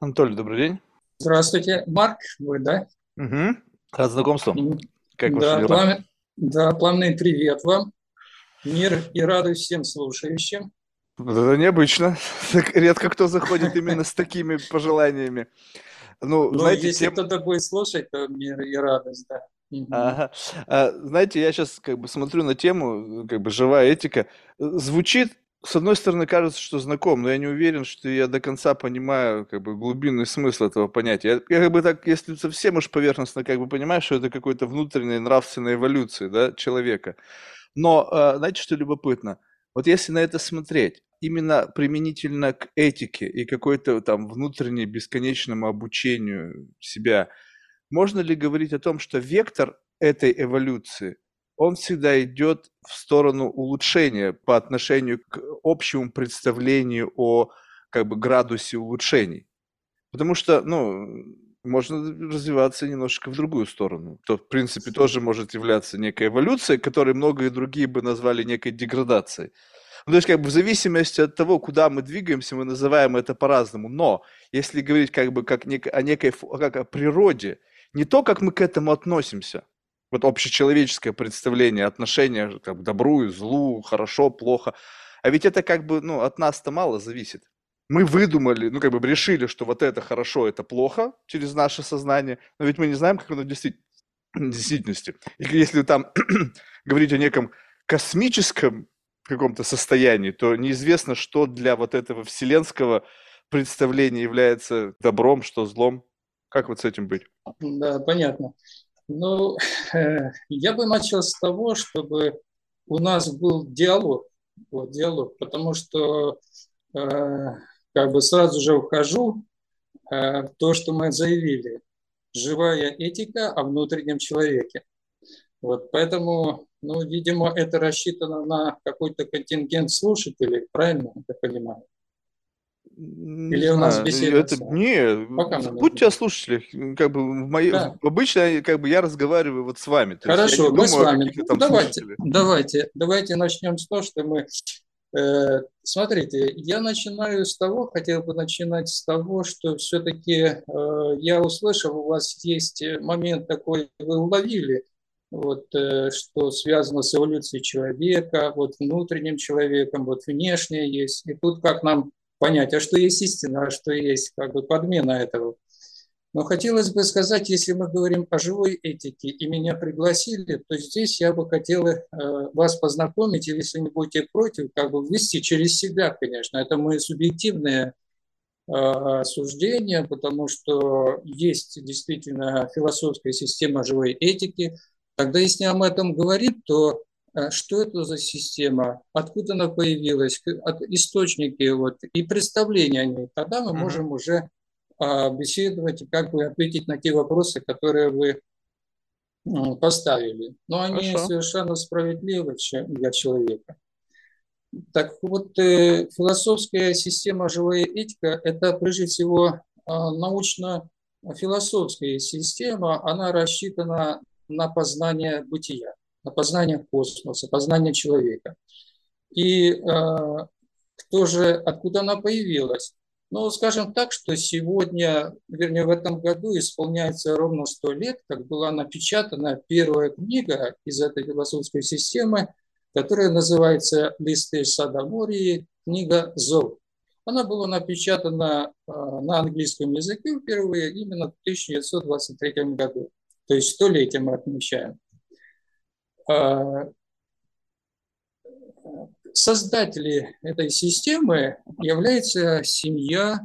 Анатолий, добрый день. Здравствуйте, Марк, вы, да? Угу. Рад знакомству. Как да, ваши дела? да, пламенный привет вам. Мир и радость всем слушающим. Это необычно. Так редко кто заходит именно с такими пожеланиями. Ну, ну знаете, если тем... кто-то будет слушать, то мир и радость, да. Ага. А, знаете, я сейчас как бы смотрю на тему, как бы живая этика. Звучит с одной стороны, кажется, что знаком, но я не уверен, что я до конца понимаю как бы глубинный смысл этого понятия. Я, я как бы так, если совсем уж поверхностно как бы понимаю, что это какой-то внутренняя нравственная эволюция да, человека. Но э, знаете, что любопытно? Вот если на это смотреть, именно применительно к этике и какой-то там внутренней бесконечному обучению себя, можно ли говорить о том, что вектор этой эволюции – он всегда идет в сторону улучшения по отношению к общему представлению о как бы градусе улучшений. Потому что, ну, можно развиваться немножко в другую сторону. То, в принципе, тоже может являться некой эволюцией, которой многие другие бы назвали некой деградацией. Ну, то есть, как бы в зависимости от того, куда мы двигаемся, мы называем это по-разному. Но если говорить как бы как нек- о некой как о природе, не то, как мы к этому относимся, вот общечеловеческое представление, отношение как, к добру и злу, хорошо, плохо. А ведь это как бы, ну, от нас-то мало зависит. Мы выдумали, ну, как бы решили, что вот это хорошо, это плохо через наше сознание, но ведь мы не знаем, как оно в действительности. И если там говорить о неком космическом каком-то состоянии, то неизвестно, что для вот этого вселенского представления является добром, что злом. Как вот с этим быть? Да, понятно. Ну, я бы начал с того, чтобы у нас был диалог, вот, диалог, потому что э, как бы сразу же вхожу э, в то, что мы заявили. Живая этика о внутреннем человеке. Вот, поэтому, ну, видимо, это рассчитано на какой-то контингент слушателей, правильно я понимаю? Не Или знаю, у нас беседа? Это, не, Пока будьте о слушателях. Как бы в моей, да. Обычно как бы я разговариваю вот с вами. Хорошо, мы с вами. Ну, давайте, давайте, давайте начнем с того, что мы... Э, смотрите, я начинаю с того, хотел бы начинать с того, что все-таки э, я услышал, у вас есть момент такой, вы уловили, вот, э, что связано с эволюцией человека, вот внутренним человеком, вот внешнее есть. И тут как нам понять, а что есть истина, а что есть как бы подмена этого. Но хотелось бы сказать, если мы говорим о живой этике и меня пригласили, то здесь я бы хотел э, вас познакомить, если не будете против, как бы ввести через себя, конечно. Это мои субъективные э, суждения, потому что есть действительно философская система живой этики. Тогда, если об этом говорит, то что это за система, откуда она появилась, источники вот, и представления о ней. Тогда мы можем уже а, беседовать и как бы ответить на те вопросы, которые вы а, поставили. Но они Хорошо. совершенно справедливы для человека. Так вот, э, философская система живая этика – это прежде всего а, научно-философская система, она рассчитана на познание бытия на познание космоса, познание человека. И э, кто же, откуда она появилась? Ну, скажем так, что сегодня, вернее, в этом году исполняется ровно сто лет, как была напечатана первая книга из этой философской системы, которая называется «Листы Садомории», книга «Зов». Она была напечатана э, на английском языке впервые именно в 1923 году. То есть столетие мы отмечаем. А, создатели этой системы является семья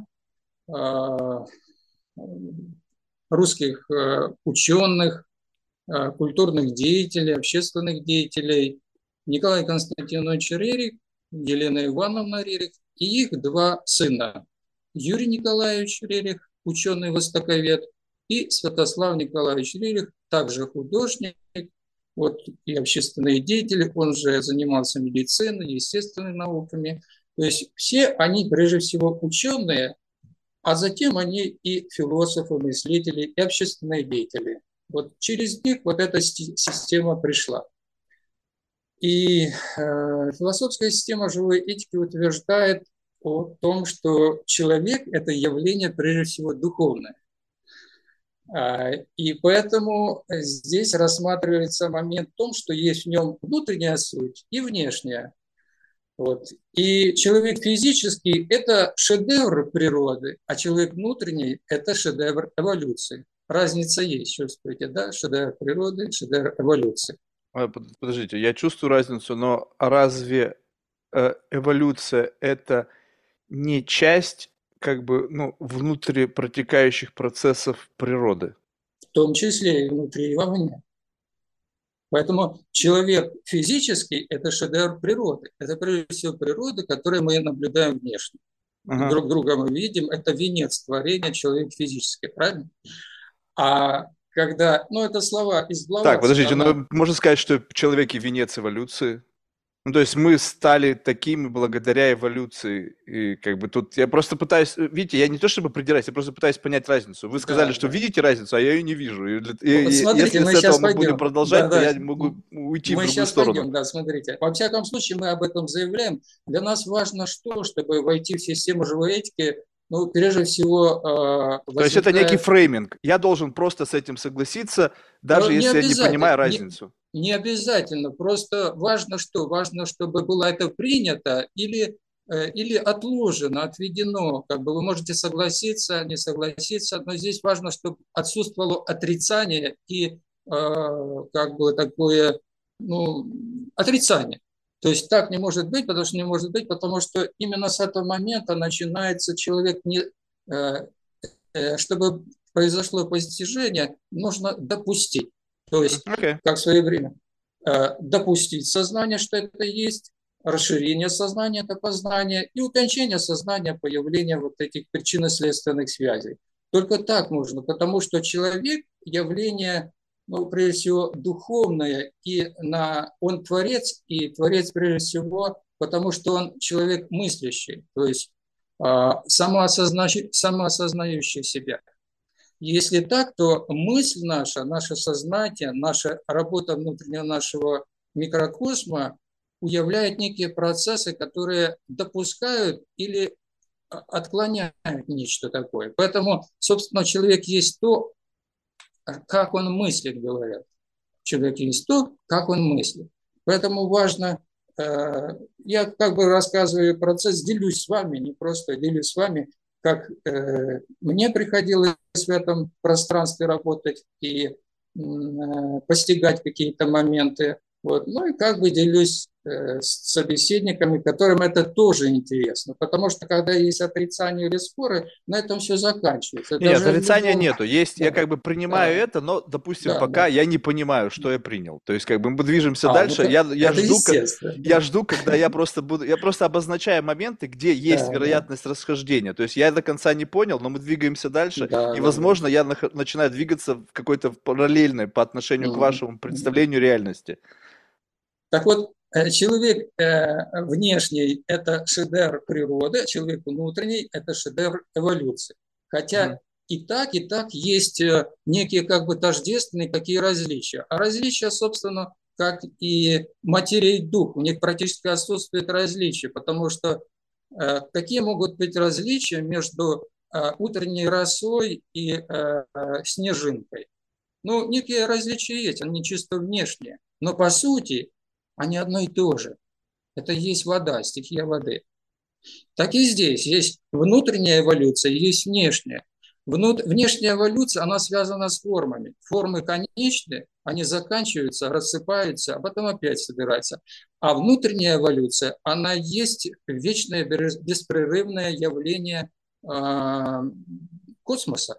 а, русских а, ученых, культурных деятелей, общественных деятелей Николай Константинович Рерих, Елена Ивановна Рерих и их два сына. Юрий Николаевич Рерих, ученый-востоковед, и Святослав Николаевич Рерих, также художник, вот, и общественные деятели, он же занимался медициной, естественными науками. То есть все они, прежде всего, ученые, а затем они и философы, мыслители, и общественные деятели. Вот через них вот эта система пришла. И э, философская система живой этики утверждает о том, что человек – это явление, прежде всего, духовное. А, и поэтому здесь рассматривается момент в том, что есть в нем внутренняя суть и внешняя. Вот. И человек физический – это шедевр природы, а человек внутренний – это шедевр эволюции. Разница есть, чувствуете, да? Шедевр природы, шедевр эволюции. А, подождите, я чувствую разницу, но разве э, эволюция – это не часть как бы ну, внутри протекающих процессов природы? В том числе и внутри и вовне. Поэтому человек физический – это шедевр природы. Это прежде всего природа, которую мы наблюдаем внешне. Ага. Друг друга мы видим. Это венец творения человека физический, правильно? А когда, ну это слова из Блаватского. Так, подождите, она... ну можно сказать, что человек и венец эволюции? Ну, то есть мы стали такими благодаря эволюции. И как бы тут я просто пытаюсь... Видите, я не то чтобы придираюсь, я просто пытаюсь понять разницу. Вы сказали, да, что да. видите разницу, а я ее не вижу. И, и, смотрите, если мы с этого мы будем продолжать, да, то да. я могу уйти мы в другую сторону. Пойдем, да, смотрите. Во всяком случае, мы об этом заявляем. Для нас важно что, чтобы войти в систему живой этики, ну, прежде всего... Э, возникает... То есть это некий фрейминг. Я должен просто с этим согласиться, даже ну, если я не понимаю разницу. Не, обязательно. Просто важно что? Важно, чтобы было это принято или, э, или отложено, отведено. Как бы вы можете согласиться, не согласиться, но здесь важно, чтобы отсутствовало отрицание и э, как бы такое ну, отрицание. То есть так не может быть, потому что не может быть, потому что именно с этого момента начинается человек не, э, чтобы произошло постижение, нужно допустить. То есть, okay. как в свое время, э, допустить сознание, что это есть, расширение сознания – это познание, и утончение сознания – появление вот этих причинно-следственных связей. Только так нужно, потому что человек – явление ну, прежде всего, духовное, и на, он творец, и творец прежде всего, потому что он человек мыслящий, то есть а, самоосознающий, самоосознающий себя. Если так, то мысль наша, наше сознание, наша работа внутреннего нашего микрокосма уявляет некие процессы, которые допускают или отклоняют нечто такое. Поэтому, собственно, человек есть то, как он мыслит, говорят. Человек есть то, как он мыслит. Поэтому важно, э, я как бы рассказываю процесс, делюсь с вами, не просто делюсь с вами, как э, мне приходилось в этом пространстве работать и э, постигать какие-то моменты. Вот. Ну и как бы делюсь с собеседниками, которым это тоже интересно. Потому что когда есть отрицание или споры, на этом все заканчивается. Нет, Даже отрицания любом... нету. Есть, да. я как бы принимаю да. это, но, допустим, да, пока да. я не понимаю, что я принял. То есть, как бы мы движемся а, дальше. Ну, я, я, жду, как, я жду, когда я просто буду. Я просто обозначаю моменты, где есть да, вероятность да. расхождения. То есть я до конца не понял, но мы двигаемся дальше. Да, и, возможно, да. я начинаю двигаться в какой-то параллельной по отношению mm-hmm. к вашему представлению реальности. Так вот, Э, человек э, внешний – это шедевр природы, а человек внутренний – это шедевр эволюции. Хотя mm. и так, и так есть э, некие как бы тождественные какие различия. А различия, собственно, как и материя и дух, у них практически отсутствует различия, потому что какие могут быть различия между утренней росой и снежинкой? Ну, некие различия есть, они чисто внешние. Но по сути они одно и то же. Это есть вода, стихия воды. Так и здесь есть внутренняя эволюция, есть внешняя. Внут... Внешняя эволюция, она связана с формами. Формы конечны, они заканчиваются, рассыпаются, а потом опять собираются. А внутренняя эволюция, она есть вечное беспрерывное явление э, космоса.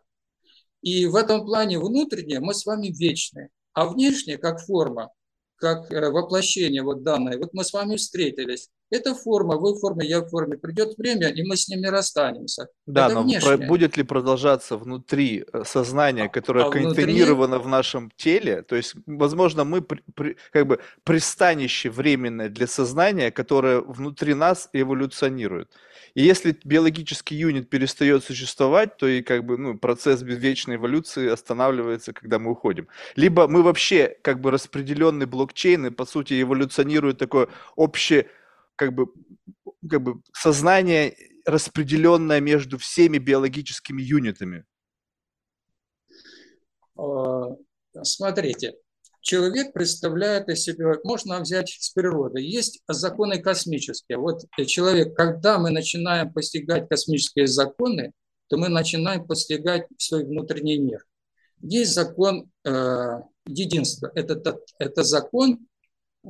И в этом плане внутреннее мы с вами вечны, а внешнее, как форма, как э, воплощение вот данное. Вот мы с вами встретились. Это форма, вы в форме, я в форме. Придет время, и мы с ними расстанемся. Да, Это но внешнее. будет ли продолжаться внутри э, сознания, которое а контейнировано внутри... в нашем теле? То есть, возможно, мы при, при, как бы пристанище временное для сознания, которое внутри нас эволюционирует. И если биологический юнит перестает существовать, то и как бы ну, процесс вечной эволюции останавливается, когда мы уходим. Либо мы вообще как бы распределенный блокчейн и по сути эволюционирует такое общее как бы, как бы сознание распределенная между всеми биологическими юнитами? А, смотрите, человек представляет из себя, можно взять с природы, есть законы космические. Вот человек, когда мы начинаем постигать космические законы, то мы начинаем постигать свой внутренний мир. Есть закон э, единства. Это, это закон,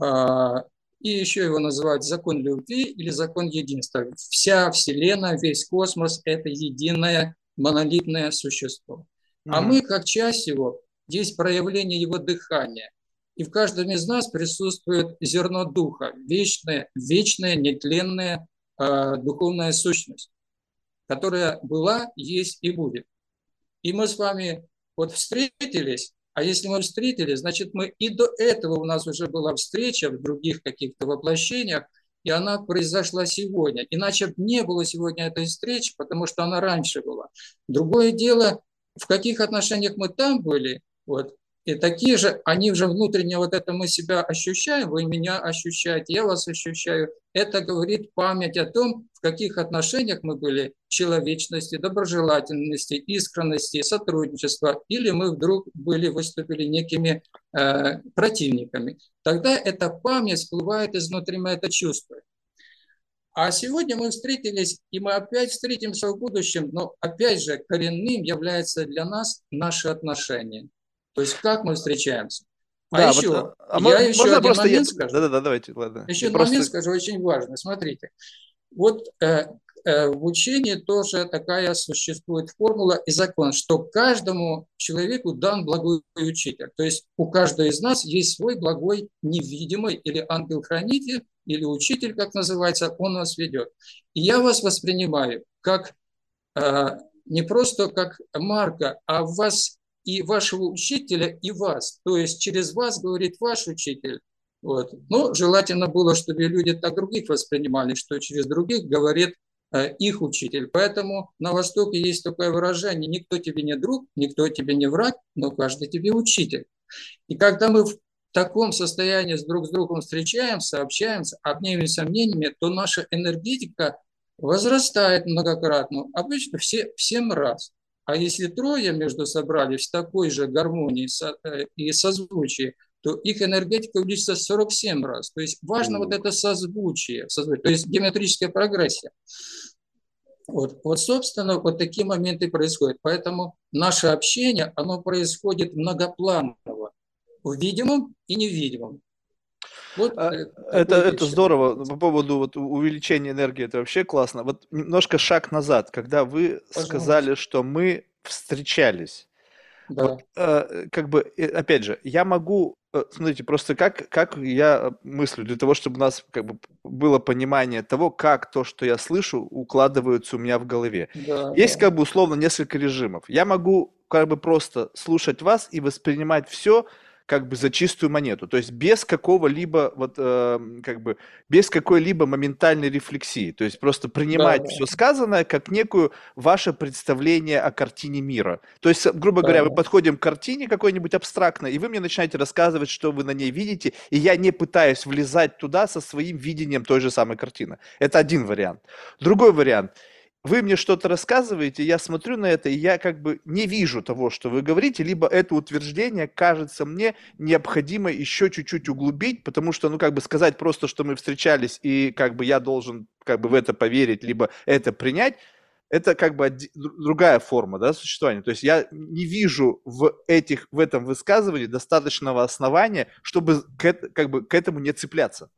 э, и еще его называют закон любви или закон единства. Вся Вселенная, весь космос – это единое монолитное существо. Mm-hmm. А мы, как часть его, есть проявление его дыхания. И в каждом из нас присутствует зерно духа, вечная, вечная, нетленная э, духовная сущность которая была, есть и будет. И мы с вами вот встретились, а если мы встретились, значит, мы и до этого у нас уже была встреча в других каких-то воплощениях, и она произошла сегодня. Иначе бы не было сегодня этой встречи, потому что она раньше была. Другое дело, в каких отношениях мы там были, вот, и такие же, они уже внутренне вот это мы себя ощущаем, вы меня ощущаете, я вас ощущаю. Это говорит память о том, в каких отношениях мы были, человечности, доброжелательности, искренности, сотрудничества, или мы вдруг были, выступили некими э, противниками. Тогда эта память всплывает изнутри, мы это чувствуем. А сегодня мы встретились, и мы опять встретимся в будущем, но опять же коренным является для нас наши отношения. То есть как мы встречаемся. А да, еще, вот, а я еще один просто момент я... скажу. Да-да-да, давайте, ладно. Еще один просто... момент скажу, очень важно. Смотрите, вот э, э, в учении тоже такая существует формула и закон, что каждому человеку дан благой учитель. То есть у каждого из нас есть свой благой невидимый или ангел-хранитель, или учитель, как называется, он нас ведет. И я вас воспринимаю как э, не просто как Марка, а вас и вашего учителя, и вас. То есть через вас говорит ваш учитель. Вот. Но желательно было, чтобы люди так других воспринимали, что через других говорит э, их учитель. Поэтому на Востоке есть такое выражение, никто тебе не друг, никто тебе не враг, но каждый тебе учитель. И когда мы в таком состоянии с друг с другом встречаемся, общаемся, обмениваемся мнениями, то наша энергетика возрастает многократно, обычно все, в 7 раз. А если трое между собрались в такой же гармонии э, и созвучии, то их энергетика увеличится 47 раз. То есть важно вот это созвучие, созвучие то есть геометрическая прогрессия. Вот, вот, собственно, вот такие моменты происходят. Поэтому наше общение, оно происходит многопланово, в видимом и невидимом. Вот, а, э, это, это здорово. По поводу вот увеличения энергии, это вообще классно. Вот немножко шаг назад, когда вы Пожалуйста. сказали, что мы встречались. Да. Вот, э, как бы, э, опять же, я могу, э, смотрите, просто как, как я мыслю, для того, чтобы у нас как бы было понимание того, как то, что я слышу, укладывается у меня в голове. Да, Есть да. как бы условно несколько режимов. Я могу как бы просто слушать вас и воспринимать все, как бы за чистую монету, то есть без какого-либо вот э, как бы без какой-либо моментальной рефлексии, то есть просто принимать да, все сказанное как некую ваше представление о картине мира. То есть, грубо да, говоря, мы подходим к картине какой-нибудь абстрактной, и вы мне начинаете рассказывать, что вы на ней видите, и я не пытаюсь влезать туда со своим видением той же самой картины. Это один вариант. Другой вариант – вы мне что-то рассказываете, я смотрю на это, и я как бы не вижу того, что вы говорите, либо это утверждение кажется мне необходимо еще чуть-чуть углубить, потому что, ну, как бы сказать просто, что мы встречались, и как бы я должен как бы в это поверить, либо это принять, это как бы другая форма да, существования. То есть я не вижу в, этих, в этом высказывании достаточного основания, чтобы к, как бы, к этому не цепляться.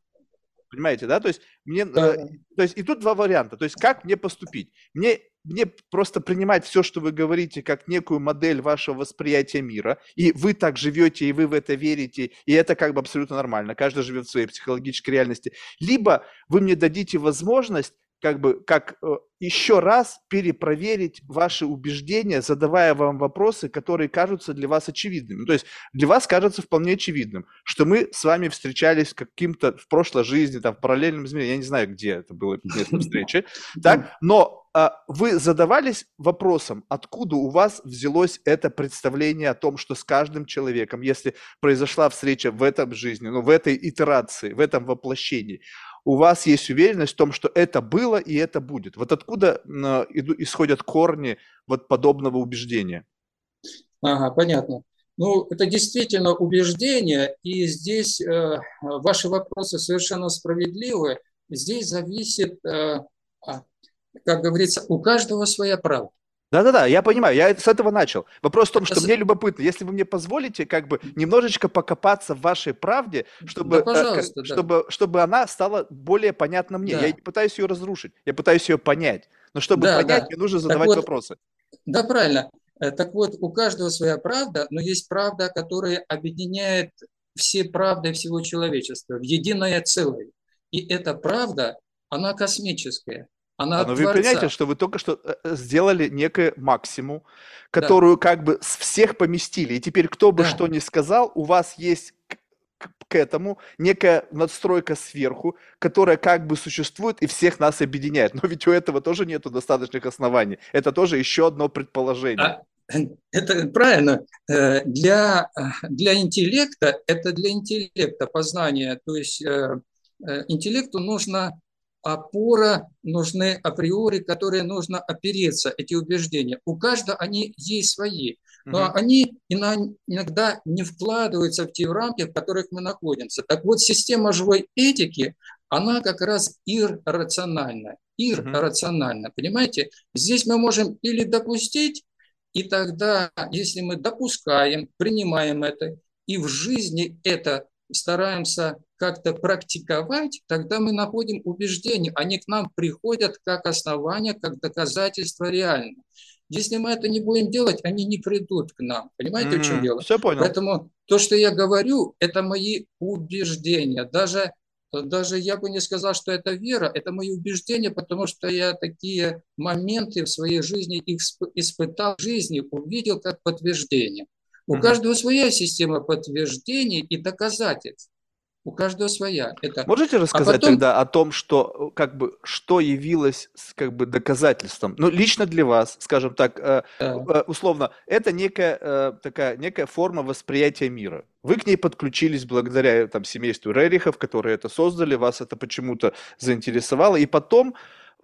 Понимаете, да? То есть мне, да. э, то есть и тут два варианта. То есть как мне поступить? Мне мне просто принимать все, что вы говорите, как некую модель вашего восприятия мира, и вы так живете, и вы в это верите, и это как бы абсолютно нормально. Каждый живет в своей психологической реальности. Либо вы мне дадите возможность как бы как э, еще раз перепроверить ваши убеждения, задавая вам вопросы, которые кажутся для вас очевидными. То есть для вас кажется вполне очевидным, что мы с вами встречались каким-то в прошлой жизни, там, в параллельном измерении, я не знаю, где это было место встречи, так, но а, вы задавались вопросом, откуда у вас взялось это представление о том, что с каждым человеком, если произошла встреча в этом жизни, ну, в этой итерации, в этом воплощении, у вас есть уверенность в том, что это было и это будет. Вот откуда исходят корни вот подобного убеждения? Ага, понятно. Ну, это действительно убеждение, и здесь э, ваши вопросы совершенно справедливы. Здесь зависит, э, а, как говорится, у каждого своя правда. Да-да-да, я понимаю, я с этого начал. Вопрос в том, что мне любопытно, если вы мне позволите как бы немножечко покопаться в вашей правде, чтобы, да, э, да. чтобы, чтобы она стала более понятна мне. Да. Я не пытаюсь ее разрушить, я пытаюсь ее понять. Но чтобы да, понять, да. мне нужно задавать вот, вопросы. Да, правильно. Э, так вот, у каждого своя правда, но есть правда, которая объединяет все правды всего человечества в единое целое. И эта правда, она космическая. Она Но вы понимаете, что вы только что э, э, сделали некое максимум, которую да. как бы с всех поместили. И теперь кто бы да. что ни сказал, у вас есть к, к этому некая надстройка сверху, которая как бы существует и всех нас объединяет. Но ведь у этого тоже нет достаточных оснований. Это тоже еще одно предположение. А, это правильно. Э, для, для интеллекта, это для интеллекта познания. То есть интеллекту нужно опора нужны априори, которые нужно опереться, эти убеждения. У каждого они есть свои, но угу. они иногда не вкладываются в те рамки, в которых мы находимся. Так вот, система живой этики, она как раз иррациональна. Иррациональна, угу. понимаете? Здесь мы можем или допустить, и тогда, если мы допускаем, принимаем это, и в жизни это стараемся как-то практиковать, тогда мы находим убеждения. Они к нам приходят как основание, как доказательство реально. Если мы это не будем делать, они не придут к нам. Понимаете, mm-hmm. в чем дело? Все понял. Поэтому то, что я говорю, это мои убеждения. Даже, даже я бы не сказал, что это вера, это мои убеждения, потому что я такие моменты в своей жизни испытал в жизни, увидел как подтверждение. У mm-hmm. каждого своя система подтверждений и доказательств. У каждого своя. Это... Можете а рассказать а потом... тогда о том, что как бы что явилось как бы доказательством? Ну лично для вас, скажем так, э, э, условно, это некая э, такая некая форма восприятия мира. Вы к ней подключились благодаря там семейству Рерихов, которые это создали, вас это почему-то заинтересовало, и потом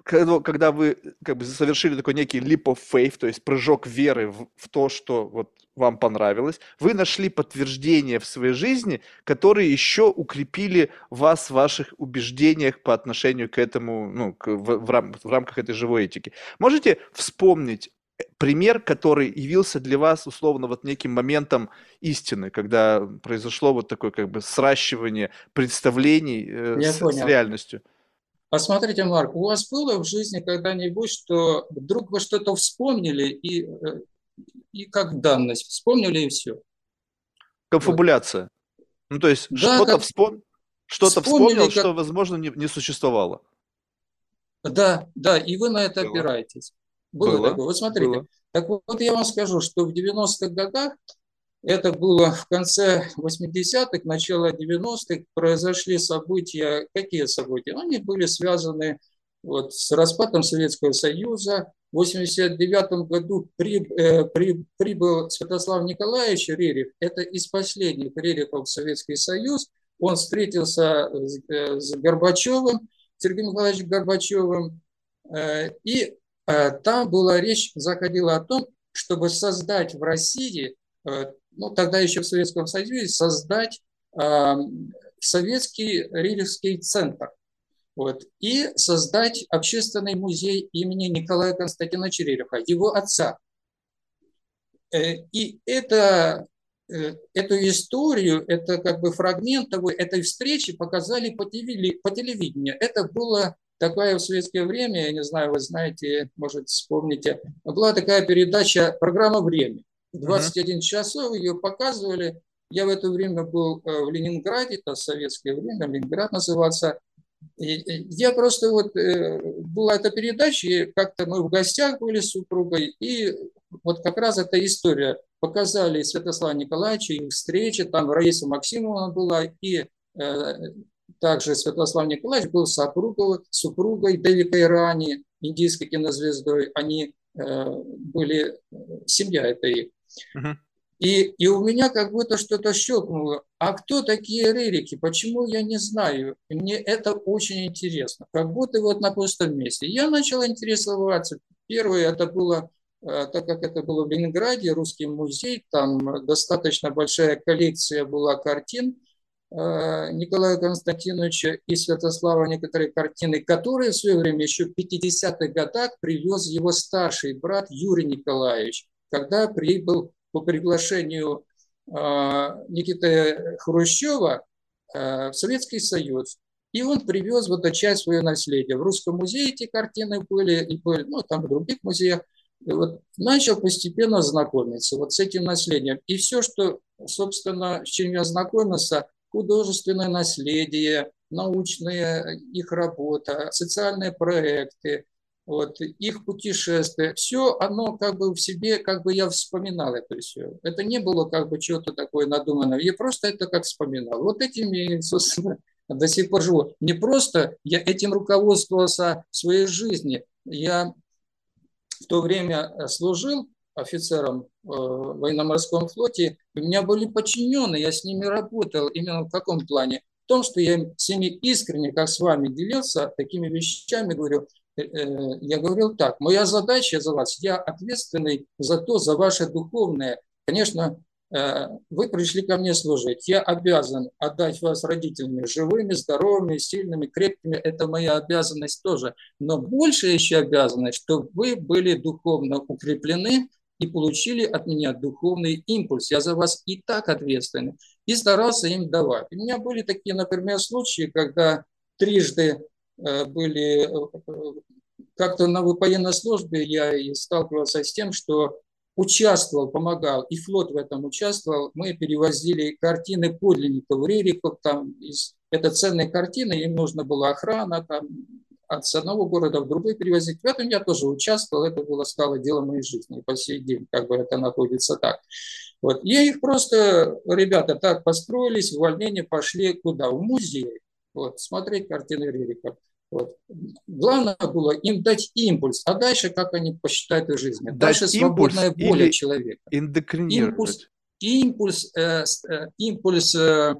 когда, когда вы как бы совершили такой некий leap of faith, то есть прыжок веры в, в то, что вот вам понравилось, вы нашли подтверждение в своей жизни, которые еще укрепили вас в ваших убеждениях по отношению к этому, ну, к, в, в, рам, в рамках этой живой этики. Можете вспомнить э, пример, который явился для вас условно вот неким моментом истины, когда произошло вот такое как бы сращивание представлений э, с, с реальностью? Посмотрите, Марк, у вас было в жизни когда-нибудь, что вдруг вы что-то вспомнили и, э, и как данность, вспомнили и все? Конфабуляция. Вот. Ну, то есть да, что-то как... вспом... что-то вспомнил, как... что, возможно, не, не существовало. Да, да, и вы на это было. опираетесь. Было, было такое. Вот смотрите, было. так вот, вот я вам скажу, что в 90-х годах это было в конце 80-х, начало 90-х, произошли события. Какие события? Они были связаны вот, с распадом Советского Союза. В 89 году при, э, при, прибыл Святослав Николаевич Рерих, это из последних Рерихов в Советский Союз. Он встретился с, э, с Горбачевым, Сергеем Николаевичем Горбачевым, э, и э, там была речь, заходила о том, чтобы создать в России э, ну, тогда еще в Советском Союзе, создать э, советский религский центр. Вот, и создать общественный музей имени Николая Константиновича Рериха, его отца. Э, и это, э, эту историю, это как бы фрагмент того, этой встречи показали по, телевидению. Это было такое в советское время, я не знаю, вы знаете, может, вспомните, была такая передача, программа «Время». 21 часов ее показывали. Я в это время был э, в Ленинграде, это советское время, Ленинград назывался. Я просто вот, э, была эта передача, и как-то мы в гостях были с супругой, и вот как раз эта история. Показали Святослава Николаевича, их встречи, там Раиса Максимовна была, и э, также Святослав Николаевич был супругой, супругой Дэви Кайрани, индийской кинозвездой. Они э, были, семья это их. Uh-huh. И, и у меня как будто что-то щелкнуло. А кто такие Рерики? Почему я не знаю? И мне это очень интересно. Как будто вот на пустом месте. Я начал интересоваться. Первое это было, э, так как это было в Ленинграде, русский музей, там достаточно большая коллекция была картин э, Николая Константиновича и Святослава некоторые картины, которые в свое время еще в 50-х годах привез его старший брат Юрий Николаевич, когда прибыл по приглашению а, Никиты Хрущева а, в Советский Союз. И он привез вот эту часть своего наследия. В Русском музее эти картины были, и были, ну, там в других музеях. И вот начал постепенно знакомиться вот с этим наследием. И все, что, собственно, с чем я знакомился, художественное наследие, научная их работа, социальные проекты, вот, их путешествия, все оно как бы в себе, как бы я вспоминал это все. Это не было как бы чего-то такое надуманное, я просто это как вспоминал. Вот этими, собственно, до сих пор живу. Не просто я этим руководствовался в своей жизни. Я в то время служил офицером э, в военно-морском флоте, у меня были подчиненные, я с ними работал. Именно в каком плане? В том, что я с ними искренне, как с вами, делился такими вещами, говорю, Э, э, я говорил так, моя задача за вас, я ответственный за то, за ваше духовное. Конечно, э, вы пришли ко мне служить. Я обязан отдать вас родителями живыми, здоровыми, сильными, крепкими. Это моя обязанность тоже. Но больше еще обязанность, чтобы вы были духовно укреплены и получили от меня духовный импульс. Я за вас и так ответственный. И старался им давать. У меня были такие, например, случаи, когда трижды Э, были э, как-то на военной службе я сталкивался с тем, что участвовал, помогал, и флот в этом участвовал. Мы перевозили картины подлинников, рериков, там, из, это ценные картины, им нужна была охрана, там, от одного города в другой перевозить. В этом я тоже участвовал, это было стало делом моей жизни. И по сей день как бы это находится так. Вот. Я их просто, ребята, так построились, увольнение пошли куда? В музей вот, смотреть картины Рерика. Вот. Главное было им дать импульс, а дальше как они посчитают их жизнь. Дать дальше свободная воля человека. Импульс, импульс, э, э, импульс э,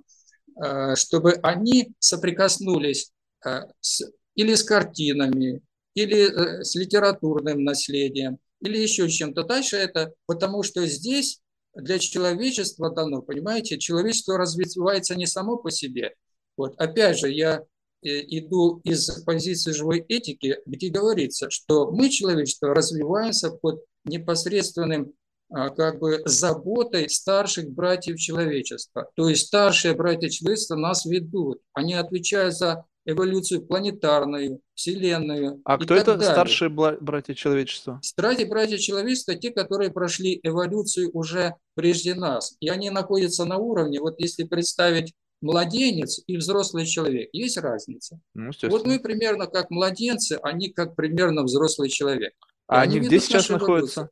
э, чтобы они соприкоснулись э, с, или с картинами, или э, с литературным наследием, или еще чем-то. Дальше это потому, что здесь для человечества дано, понимаете, человечество развивается не само по себе, вот. Опять же, я э, иду из позиции живой этики, где говорится, что мы, человечество, развиваемся под непосредственным а, как бы заботой старших братьев человечества. То есть старшие братья человечества нас ведут. Они отвечают за эволюцию планетарную, вселенную. А кто это далее. старшие братья человечества? Старшие братья человечества те, которые прошли эволюцию уже прежде нас. И они находятся на уровне, вот если представить младенец и взрослый человек. Есть разница. Ну, вот мы примерно как младенцы, они как примерно взрослый человек. А они, они где сейчас находятся?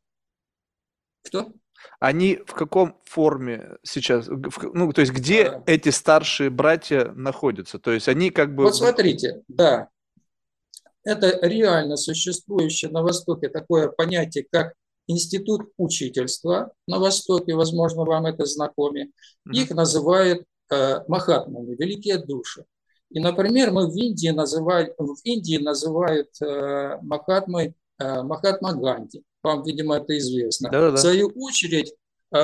Кто? Они в каком форме сейчас? Ну, то есть где а... эти старшие братья находятся? То есть они как бы... Вот смотрите, да. Это реально существующее на Востоке такое понятие, как институт учительства на Востоке, возможно, вам это знакомо. Их называют Махатмами, великие души. И, например, мы в Индии называют, в Индии называют э, Махатмой э, Махатма Ганди. Вам, видимо, это известно. Да, да. В свою очередь, э,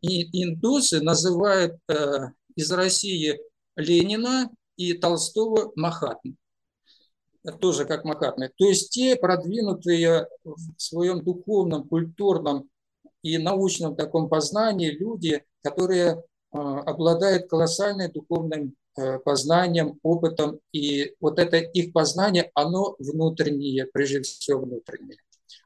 индусы называют э, из России Ленина и Толстого Махатма. Тоже как Махатмы. То есть те продвинутые в своем духовном, культурном и научном таком познании люди, которые обладает колоссальным духовным э, познанием, опытом, и вот это их познание, оно внутреннее, прежде всего внутреннее.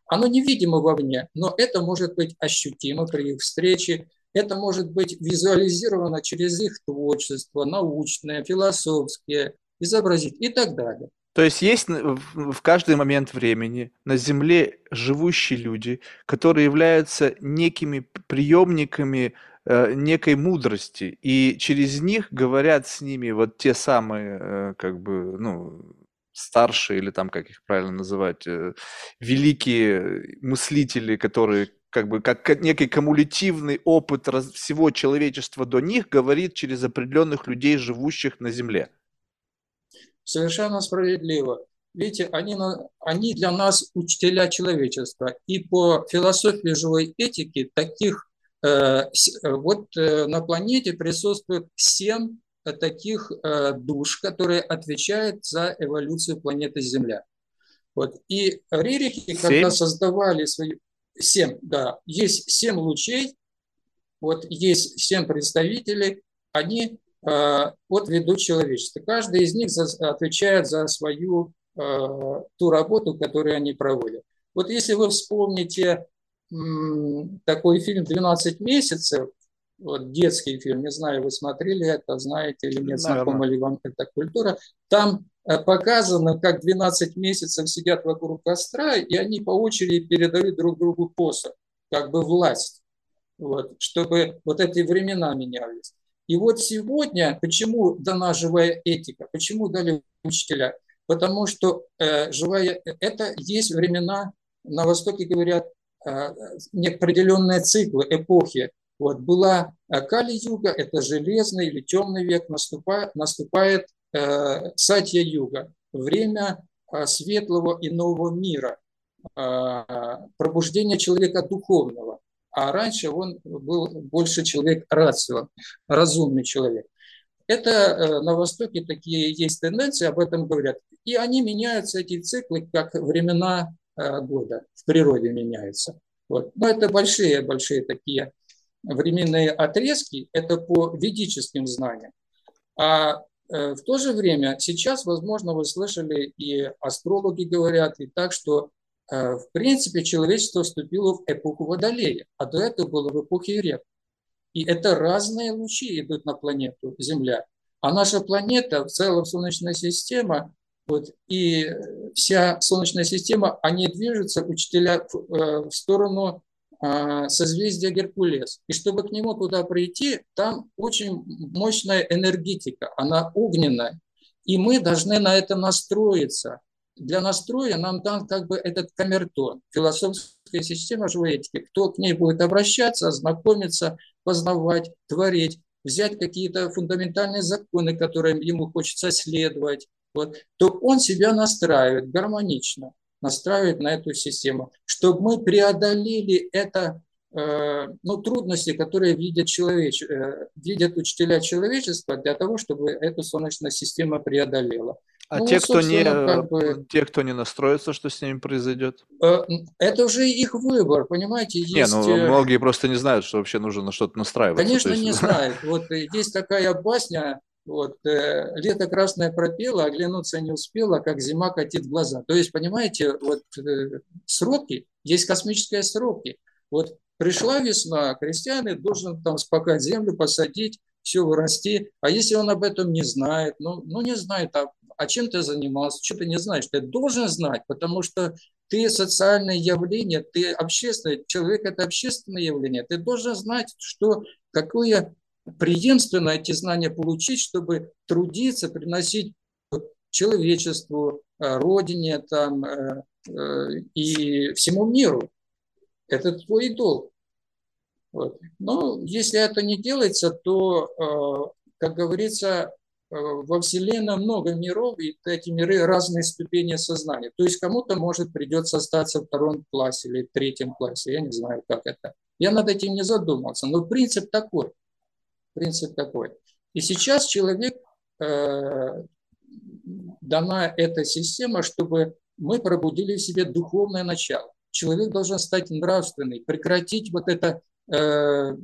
Оно невидимо вовне, но это может быть ощутимо при их встрече, это может быть визуализировано через их творчество, научное, философское, изобразить и так далее. То есть есть в каждый момент времени на Земле живущие люди, которые являются некими приемниками некой мудрости, и через них говорят с ними вот те самые, э, как бы, ну, старшие, или там, как их правильно называть, э, великие мыслители, которые как бы как некий кумулятивный опыт всего человечества до них говорит через определенных людей, живущих на Земле. Совершенно справедливо. Видите, они, они для нас учителя человечества. И по философии живой этики таких э, э, вот э, на планете присутствует семь таких душ, которые отвечают за эволюцию планеты Земля. Вот. И Рерихи, когда создавали свои... Семь, да. Есть семь лучей, вот есть семь представителей, они э, вот ведут человечество. Каждый из них за, отвечает за свою э, ту работу, которую они проводят. Вот если вы вспомните такой фильм «12 месяцев», вот детский фильм, не знаю, вы смотрели это, знаете или нет, знакома ли вам эта культура, там Э, показано, как 12 месяцев сидят вокруг костра, и они по очереди передают друг другу посох, как бы власть, вот, чтобы вот эти времена менялись. И вот сегодня, почему дана живая этика, почему дали учителя? Потому что э, живая, это есть времена, на Востоке говорят, э, неопределенные циклы, эпохи. Вот была э, Кали-юга, это железный или темный век, наступает, наступает Э, Сатья-юга, время э, светлого и нового мира, э, пробуждения человека духовного. А раньше он был больше человек рацио, разумный человек. Это на Востоке такие есть тенденции, об этом говорят. И они меняются, эти циклы, как времена года в природе меняются. Вот. Но это большие-большие такие временные отрезки, это по ведическим знаниям. А Э, в то же время сейчас, возможно, вы слышали, и астрологи говорят, и так, что э, в принципе человечество вступило в эпоху Водолея, а до этого было в эпохе рек. И это разные лучи идут на планету Земля. А наша планета, в целом Солнечная система, вот, и вся Солнечная система, они движутся, учителя, в э, сторону а, созвездие Геркулес. И чтобы к нему туда прийти, там очень мощная энергетика, она огненная. И мы должны на это настроиться. Для настроя нам дан как бы этот камертон, философская система живой этики. Кто к ней будет обращаться, знакомиться, познавать, творить, взять какие-то фундаментальные законы, которым ему хочется следовать, вот, то он себя настраивает гармонично настраивать на эту систему, чтобы мы преодолели это э, ну, трудности, которые видят, человеч... Э, видят учителя человечества для того, чтобы эту солнечная система преодолела. А ну, те, кто не, как бы, те, кто не настроится, что с ними произойдет? Э, это уже их выбор, понимаете? Есть... Не, ну многие просто не знают, что вообще нужно на что-то настраиваться. Конечно, есть... не знают. Вот есть такая басня вот, э, лето красное пропело, оглянуться не успела, как зима катит глаза. То есть, понимаете, вот э, сроки, есть космические сроки. Вот пришла весна, крестьянин должен там спакать землю, посадить, все вырасти. А если он об этом не знает, ну, ну не знает, а, а чем ты занимался, что ты не знаешь, ты должен знать, потому что ты социальное явление, ты общественный, человек это общественное явление, ты должен знать, что какое преемственно эти знания получить, чтобы трудиться, приносить человечеству, э, родине там, э, э, и всему миру. Это твой долг. Вот. Но если это не делается, то, как говорится, во Вселенной много миров, и эти миры разные ступени сознания. То есть кому-то, может, придется остаться в втором классе или в третьем классе, я не знаю, как это. Я над этим не задумался, но принцип такой – Принцип такой. И сейчас человек, э, дана эта система, чтобы мы пробудили в себе духовное начало. Человек должен стать нравственный, прекратить вот это э,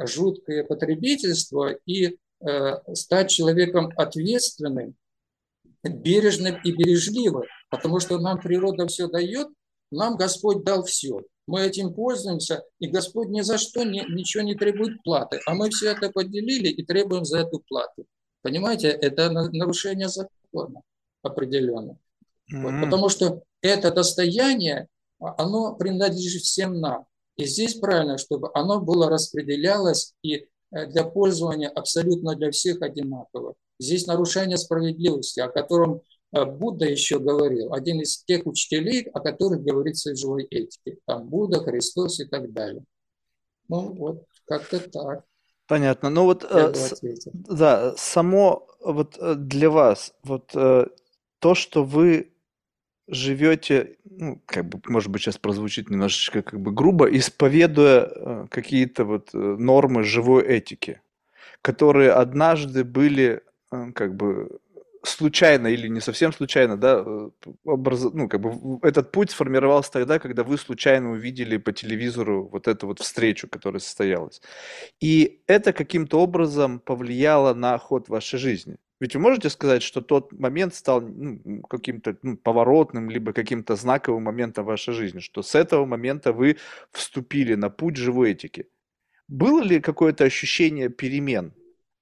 жуткое потребительство и э, стать человеком ответственным, бережным и бережливым, потому что нам природа все дает, нам Господь дал все мы этим пользуемся, и Господь ни за что не, ничего не требует платы, а мы все это поделили и требуем за эту плату. Понимаете, это нарушение закона определенно. Mm-hmm. Вот, потому что это достояние, а, оно принадлежит всем нам. И здесь правильно, чтобы оно было распределялось и э, для пользования абсолютно для всех одинаково. Здесь нарушение справедливости, о котором Будда еще говорил, один из тех учителей, о которых говорится в живой этике. Там Будда, Христос и так далее. Ну, вот как-то так. Понятно. Ну вот, э, с, да, само вот э, для вас, вот э, то, что вы живете, ну, как бы, может быть, сейчас прозвучит немножечко как бы грубо, исповедуя э, какие-то вот э, нормы живой этики, которые однажды были э, как бы случайно или не совсем случайно, да, э, образ... ну, как бы этот путь сформировался тогда, когда вы случайно увидели по телевизору вот эту вот встречу, которая состоялась. И это каким-то образом повлияло на ход вашей жизни. Ведь вы можете сказать, что тот момент стал ну, каким-то ну, поворотным, либо каким-то знаковым моментом в вашей жизни, что с этого момента вы вступили на путь живой этики. Было ли какое-то ощущение перемен?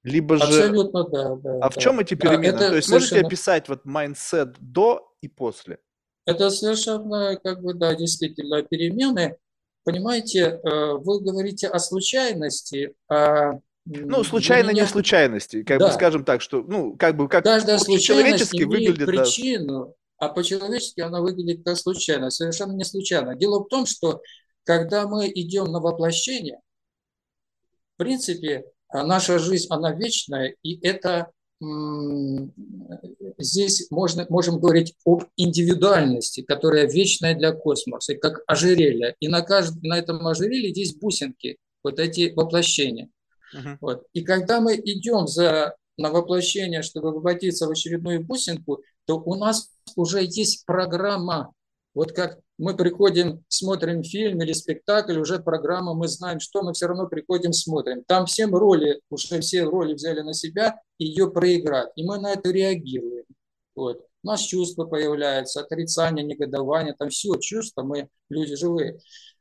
Либо же... Абсолютно, да. да а да. в чем эти перемены? Да, То есть совершенно... можете описать вот mindset до и после? Это совершенно, как бы, да, действительно перемены. Понимаете, э, вы говорите о случайности, а ну, случайно меня... не случайности, как да. бы скажем так, что, ну, как бы, как Каждая случайность имеет выглядит, причину, да. а по-человечески она выглядит как случайно, совершенно не случайно. Дело в том, что когда мы идем на воплощение, в принципе, наша жизнь, она вечная, и это здесь можно, можем говорить об индивидуальности, которая вечная для космоса, как ожерелье. И на, каждом, на этом ожерелье здесь бусинки, вот эти воплощения. Uh-huh. Вот. И когда мы идем за, на воплощение, чтобы воплотиться в очередную бусинку, то у нас уже есть программа. Вот как мы приходим, смотрим фильм или спектакль, уже программа, мы знаем, что мы все равно приходим, смотрим. Там всем роли, уже все роли взяли на себя, ее проиграть. И мы на это реагируем. Вот. У нас чувства появляются, отрицание, негодование, там все чувства, мы люди живые.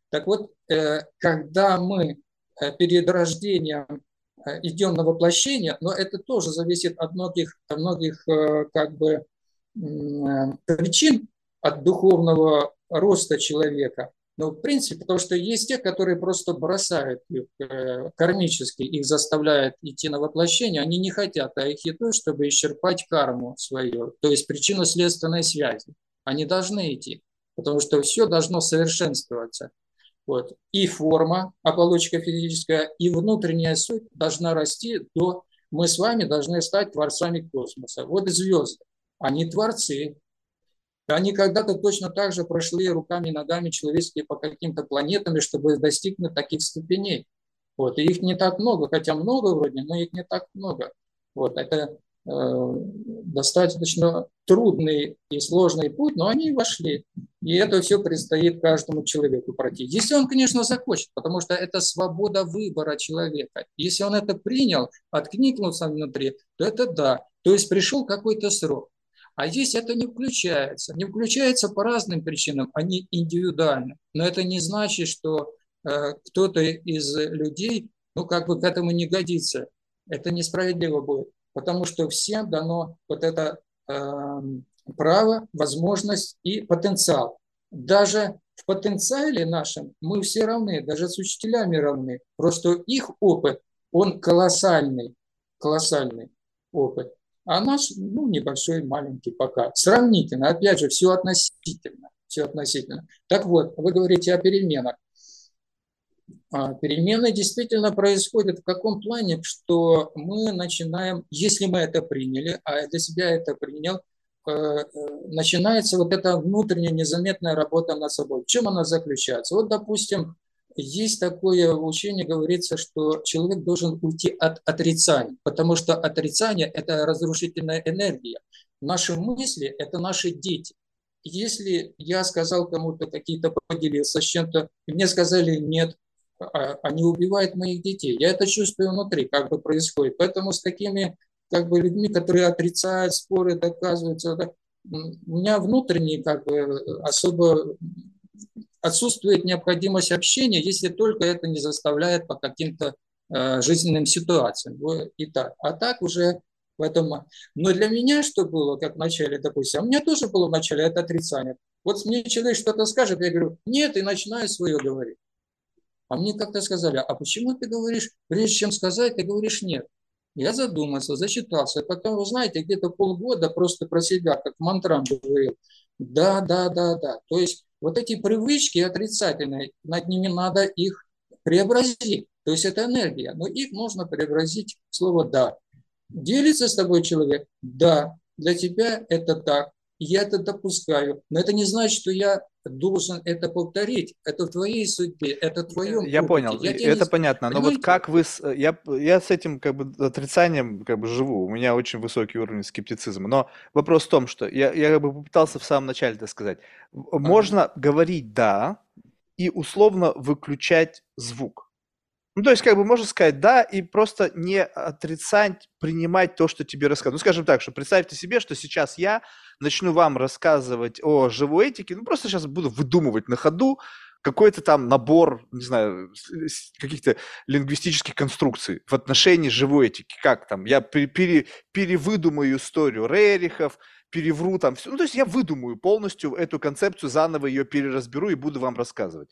Так вот, э, когда мы Э, перед рождением э, идем на воплощение, но это тоже зависит от многих, многих э, как бы, причин, от духовного роста человека. Но в принципе, потому что есть те, которые просто бросают их кармически, их заставляют идти на воплощение, они не хотят, а их идут, чтобы исчерпать карму свою, то есть причинно-следственной связи. Они должны идти, потому что все должно совершенствоваться. Вот. И форма, оболочка физическая, и внутренняя суть должна расти до... Мы с вами должны стать творцами космоса. Вот звезды. Они творцы. Они когда-то точно так же прошли руками и ногами человеческие по каким-то планетам, чтобы достигнуть таких ступеней. Вот. И их не так много, хотя много вроде, но их не так много. Вот. Это Э, достаточно трудный и сложный путь, но они вошли. И это все предстоит каждому человеку пройти. Если он, конечно, захочет, потому что это свобода выбора человека. Если он это принял, откликнулся внутри, то это да. То есть пришел какой-то срок. А здесь это не включается. Не включается по разным причинам, они индивидуальны. Но это не значит, что э, кто-то из людей, ну, как бы к этому не годится. Это несправедливо будет потому что всем дано вот это э, право, возможность и потенциал. Даже в потенциале нашем мы все равны, даже с учителями равны. Просто их опыт, он колоссальный, колоссальный опыт. А наш, ну, небольшой, маленький пока. Сравнительно, опять же, все относительно. Все относительно. Так вот, вы говорите о переменах. А, перемены действительно происходят в каком плане, что мы начинаем, если мы это приняли, а я для себя это принял, э, э, начинается вот эта внутренняя незаметная работа над собой. В чем она заключается? Вот, допустим, есть такое учение, говорится, что человек должен уйти от отрицания, потому что отрицание – это разрушительная энергия. Наши мысли – это наши дети. Если я сказал кому-то какие-то, поделился с чем-то, мне сказали нет, а, они убивают моих детей. Я это чувствую внутри, как бы происходит. Поэтому с такими как бы людьми, которые отрицают споры, доказываются, у меня внутренне как бы особо отсутствует необходимость общения, если только это не заставляет по каким-то э, жизненным ситуациям. И так. А так уже в этом... Но для меня что было, как в начале, допустим, а у меня тоже было в начале это отрицание. Вот мне человек что-то скажет, я говорю, нет, и начинаю свое говорить. А мне как-то сказали, а почему ты говоришь, прежде чем сказать, ты говоришь нет? Я задумался, засчитался. Потом, вы знаете, где-то полгода просто про себя, как мантрам говорил. Да, да, да, да. То есть вот эти привычки отрицательные, над ними надо их преобразить. То есть это энергия, но их можно преобразить в слово «да». Делится с тобой человек? Да. Для тебя это так я это допускаю. Но это не значит, что я должен это повторить. Это в твоей судьбе, это в твоем Я опыте. понял, я это не... понятно. Понимаете? Но вот как вы... Я, я с этим как бы отрицанием как бы живу. У меня очень высокий уровень скептицизма. Но вопрос в том, что я, я как бы попытался в самом начале это сказать. Можно ага. говорить «да» и условно выключать звук. Ну, то есть, как бы можно сказать «да» и просто не отрицать, принимать то, что тебе рассказывают. Ну, скажем так, что представьте себе, что сейчас я начну вам рассказывать о живой этике, ну, просто сейчас буду выдумывать на ходу какой-то там набор, не знаю, каких-то лингвистических конструкций в отношении живой этики. Как там? Я пере, перевыдумаю историю Рерихов, перевру там все. Ну, то есть я выдумаю полностью эту концепцию, заново ее переразберу и буду вам рассказывать.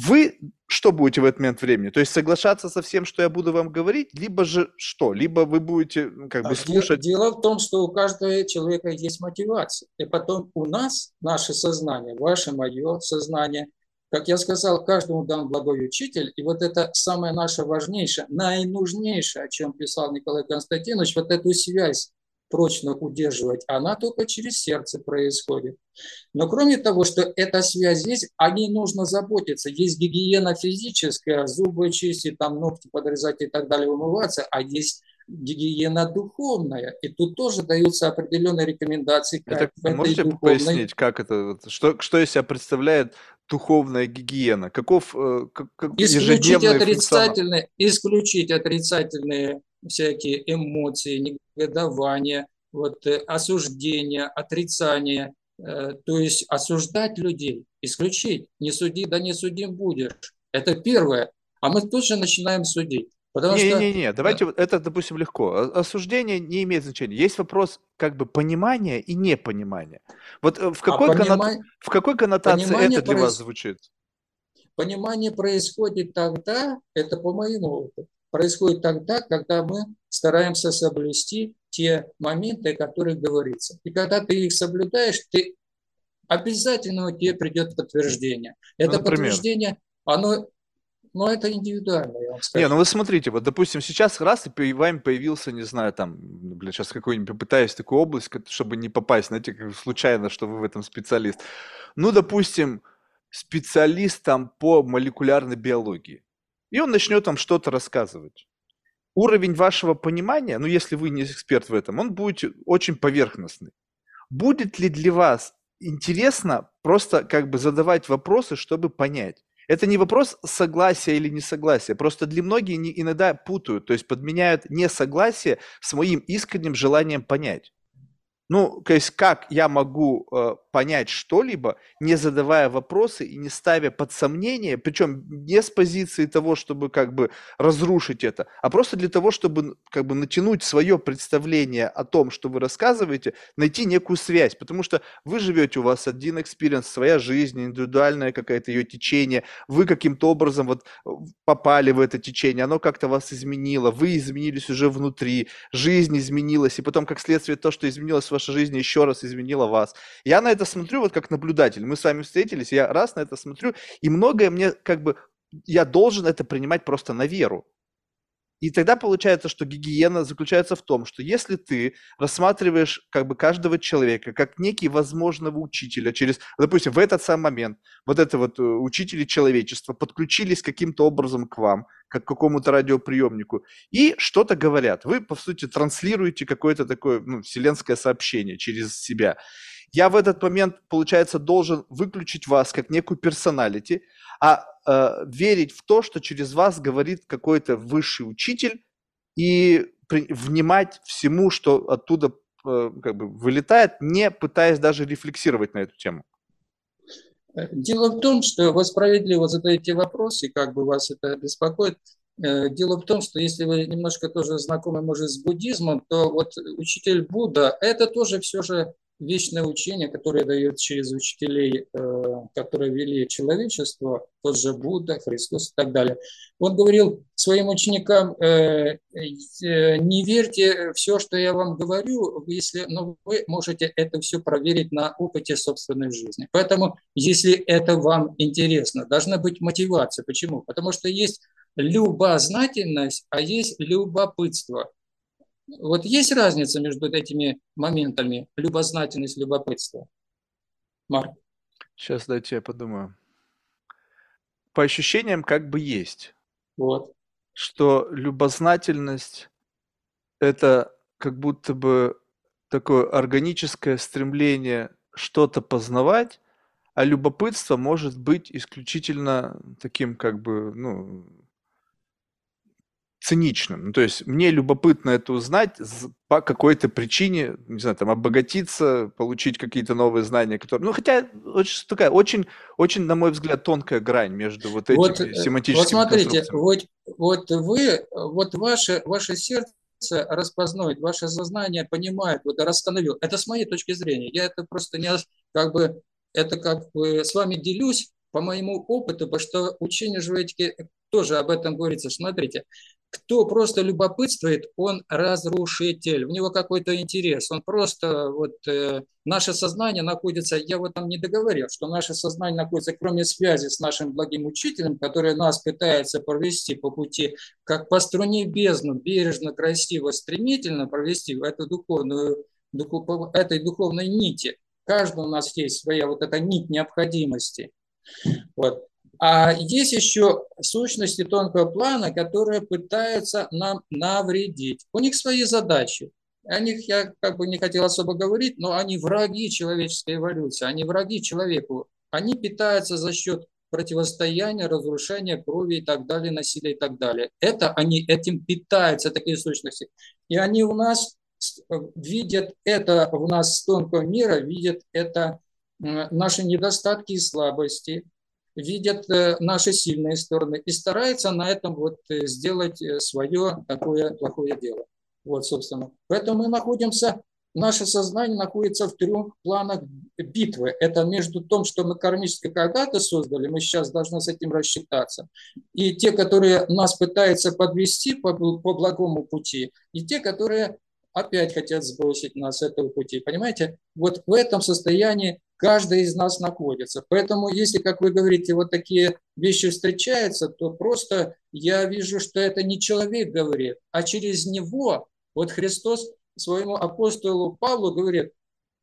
Вы что будете в этот момент времени? То есть соглашаться со всем, что я буду вам говорить, либо же что? Либо вы будете ну, как бы слушать... Дело в том, что у каждого человека есть мотивация. И потом у нас, наше сознание, ваше, мое сознание, как я сказал, каждому дан благой учитель, и вот это самое наше важнейшее, наинужнейшее, о чем писал Николай Константинович, вот эту связь прочно удерживать, она только через сердце происходит. Но кроме того, что эта связь есть, о ней нужно заботиться. Есть гигиена физическая, зубы чистить, там ногти подрезать и так далее, умываться, а есть гигиена духовная. И тут тоже даются определенные рекомендации. Как это, можете духовной... пояснить, как это, что, что из себя представляет духовная гигиена? Каков э, как, исключить отрицательные, исключить отрицательные всякие эмоции, негодование, вот, э, осуждение, отрицание, э, то есть осуждать людей, исключить, не суди, да не судим будешь. Это первое. А мы тут же начинаем судить. Потому не, что... не, не, давайте вот это, допустим, легко. Осуждение не имеет значения. Есть вопрос как бы понимания и непонимания. Вот э, в а какой, а понима... конно... в какой коннотации это для проис... вас звучит? Понимание происходит тогда, это по моему опыту, происходит тогда, когда мы стараемся соблюсти те моменты, о которых говорится. И когда ты их соблюдаешь, ты обязательно у тебя придет подтверждение. Это Например? подтверждение, оно но это индивидуально, я вам скажу. Не, ну вы смотрите, вот, допустим, сейчас раз и вами появился, не знаю, там, ну, блин, сейчас какой-нибудь попытаюсь такую область, чтобы не попасть, знаете, как случайно, что вы в этом специалист. Ну, допустим, специалист там по молекулярной биологии и он начнет там что-то рассказывать. Уровень вашего понимания, ну если вы не эксперт в этом, он будет очень поверхностный. Будет ли для вас интересно просто как бы задавать вопросы, чтобы понять? Это не вопрос согласия или несогласия. Просто для многих иногда путают, то есть подменяют несогласие с моим искренним желанием понять. Ну, то есть как я могу э, понять что-либо, не задавая вопросы и не ставя под сомнение, причем не с позиции того, чтобы как бы разрушить это, а просто для того, чтобы как бы натянуть свое представление о том, что вы рассказываете, найти некую связь, потому что вы живете, у вас один experience, своя жизнь, индивидуальное какое-то ее течение, вы каким-то образом вот э, попали в это течение, оно как-то вас изменило, вы изменились уже внутри, жизнь изменилась, и потом как следствие то, что изменилось в вашей жизни еще раз изменила вас. Я на это смотрю вот как наблюдатель. Мы с вами встретились, я раз на это смотрю, и многое мне как бы, я должен это принимать просто на веру. И тогда получается, что гигиена заключается в том, что если ты рассматриваешь как бы каждого человека как некий возможного учителя через, допустим, в этот самый момент вот это вот э, учители человечества подключились каким-то образом к вам, как к какому-то радиоприемнику, и что-то говорят. Вы, по сути, транслируете какое-то такое ну, вселенское сообщение через себя. Я в этот момент, получается, должен выключить вас как некую персоналити, а э, верить в то, что через вас говорит какой-то высший учитель, и при, внимать всему, что оттуда э, как бы вылетает, не пытаясь даже рефлексировать на эту тему. Дело в том, что вы справедливо задаете вопрос, и как бы вас это беспокоит. Э, дело в том, что если вы немножко тоже знакомы, может, с буддизмом, то вот учитель Будда – это тоже все же вечное учение, которое дает через учителей, э, которые вели человечество, тот же Будда, Христос и так далее. Он говорил своим ученикам, э, не верьте все, что я вам говорю, если, но вы можете это все проверить на опыте собственной жизни. Поэтому, если это вам интересно, должна быть мотивация. Почему? Потому что есть любознательность, а есть любопытство. Вот есть разница между этими моментами, любознательность, любопытство? Марк? Сейчас дайте я подумаю. По ощущениям как бы есть. Вот. Что любознательность – это как будто бы такое органическое стремление что-то познавать, а любопытство может быть исключительно таким как бы, ну, циничным. Ну, то есть мне любопытно это узнать по какой-то причине, не знаю, там, обогатиться, получить какие-то новые знания, которые... Ну, хотя очень, такая очень, очень, на мой взгляд, тонкая грань между вот этими вот, э, семантическими Вот смотрите, вот, вот вы, вот ваше, ваше сердце распознает, ваше сознание понимает, вот расстановил. Это с моей точки зрения. Я это просто не как бы это как бы с вами делюсь по моему опыту, потому что учение живой этики тоже об этом говорится. Смотрите, кто просто любопытствует, он разрушитель, у него какой-то интерес, он просто, вот, э, наше сознание находится, я вот там не договорил, что наше сознание находится, кроме связи с нашим благим учителем, который нас пытается провести по пути, как по струне бездну, бережно, красиво, стремительно провести в эту духовную, духов, этой духовной нити. Каждый у нас есть своя вот эта нить необходимости. Вот. А есть еще сущности тонкого плана, которые пытаются нам навредить. У них свои задачи. О них я как бы не хотел особо говорить, но они враги человеческой эволюции, они враги человеку. Они питаются за счет противостояния, разрушения, крови и так далее, насилия и так далее. Это они этим питаются, такие сущности. И они у нас видят это, у нас с тонкого мира видят это наши недостатки и слабости, видят э, наши сильные стороны и стараются на этом вот э, сделать э, свое такое плохое дело. Вот, собственно. Поэтому мы находимся, наше сознание находится в трех планах битвы. Это между тем, что мы кармически когда-то создали, мы сейчас должны с этим рассчитаться, и те, которые нас пытаются подвести по, по благому пути, и те, которые опять хотят сбросить нас с этого пути. Понимаете? Вот в этом состоянии каждый из нас находится. Поэтому, если, как вы говорите, вот такие вещи встречаются, то просто я вижу, что это не человек говорит, а через него, вот Христос своему апостолу Павлу говорит,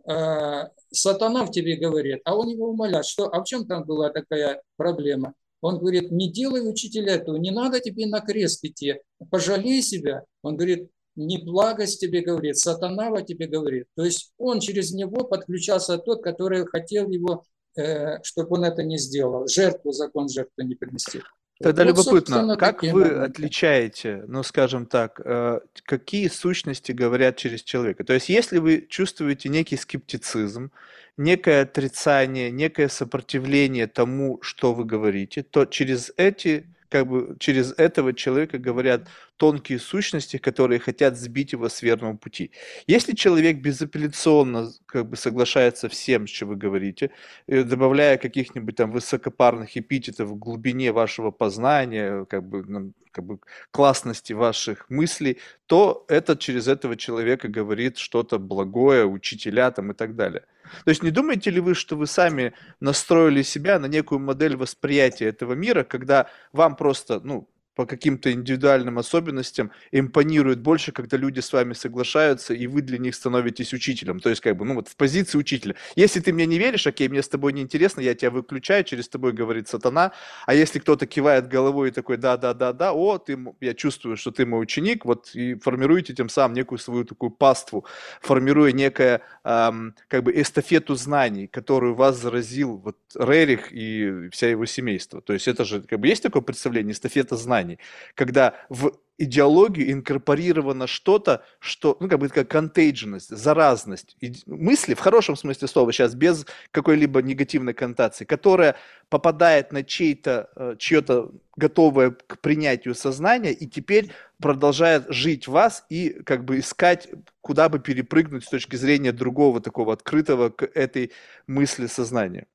«Э, сатана в тебе говорит, а он его умоляет, что, а в чем там была такая проблема? Он говорит, не делай учителя этого, не надо тебе на крест идти, пожалей себя. Он говорит, не благость тебе говорит, сатана во тебе говорит. То есть он через него подключался тот, который хотел его, э, чтобы он это не сделал. Жертву, закон жертвы не принести. Тогда вот, любопытно, как вы моменты. отличаете, ну, скажем так, э, какие сущности говорят через человека? То есть, если вы чувствуете некий скептицизм, некое отрицание, некое сопротивление тому, что вы говорите, то через эти как бы через этого человека говорят тонкие сущности, которые хотят сбить его с верного пути. Если человек безапелляционно как бы соглашается всем, что вы говорите, э, добавляя каких-нибудь там высокопарных эпитетов в глубине вашего познания, как бы, как бы классности ваших мыслей, то это через этого человека говорит что-то благое, учителя там и так далее. То есть не думаете ли вы, что вы сами настроили себя на некую модель восприятия этого мира, когда вам просто, ну, по каким-то индивидуальным особенностям импонирует больше, когда люди с вами соглашаются, и вы для них становитесь учителем. То есть, как бы, ну вот в позиции учителя. Если ты мне не веришь, окей, мне с тобой не интересно, я тебя выключаю, через тобой говорит сатана. А если кто-то кивает головой и такой, да, да, да, да, о, ты, я чувствую, что ты мой ученик, вот и формируете тем самым некую свою такую паству, формируя некое, эм, как бы, эстафету знаний, которую вас заразил вот Рерих и вся его семейство. То есть это же, как бы, есть такое представление, эстафета знаний знаний, когда в идеологию инкорпорировано что-то, что, ну, как бы как контейдженность, заразность, и мысли, в хорошем смысле слова сейчас, без какой-либо негативной коннотации, которая попадает на чей-то, э, чье-то готовое к принятию сознания и теперь продолжает жить в вас и как бы искать, куда бы перепрыгнуть с точки зрения другого такого открытого к этой мысли сознания.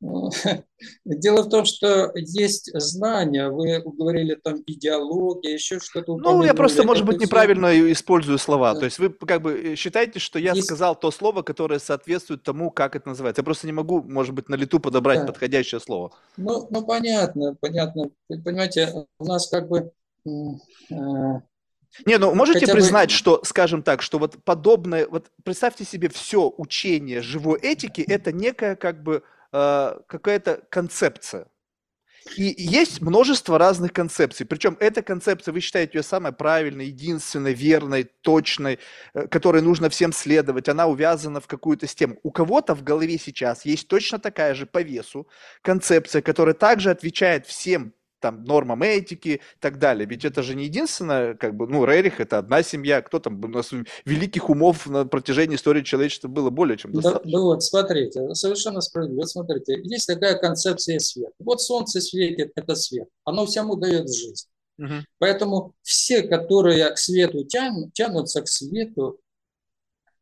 Дело в том, что есть знания, вы говорили там идеология, еще что-то. Ну, я просто, может быть, неправильно все... использую слова. Да. То есть вы как бы э, считаете, что я есть... сказал то слово, которое соответствует тому, как это называется. Я просто не могу, может быть, на лету подобрать да. подходящее слово. Ну, ну, понятно, понятно. Понимаете, у нас как бы... Э, не, ну можете Хотя признать, бы... что, скажем так, что вот подобное, вот представьте себе все учение живой этики, это некая как бы Э, какая-то концепция. И есть множество разных концепций. Причем эта концепция, вы считаете ее самой правильной, единственной, верной, точной, э, которой нужно всем следовать. Она увязана в какую-то систему. У кого-то в голове сейчас есть точно такая же по весу концепция, которая также отвечает всем там нормам этики и так далее. Ведь это же не единственное, как бы, ну, Рерих это одна семья, кто там, у нас великих умов на протяжении истории человечества было более чем достаточно. Да, ну вот, смотрите, совершенно справедливо. Вот смотрите, есть такая концепция света. Вот солнце светит, это свет. Оно всему дает жизнь. Угу. Поэтому все, которые к свету тянут, тянутся к свету,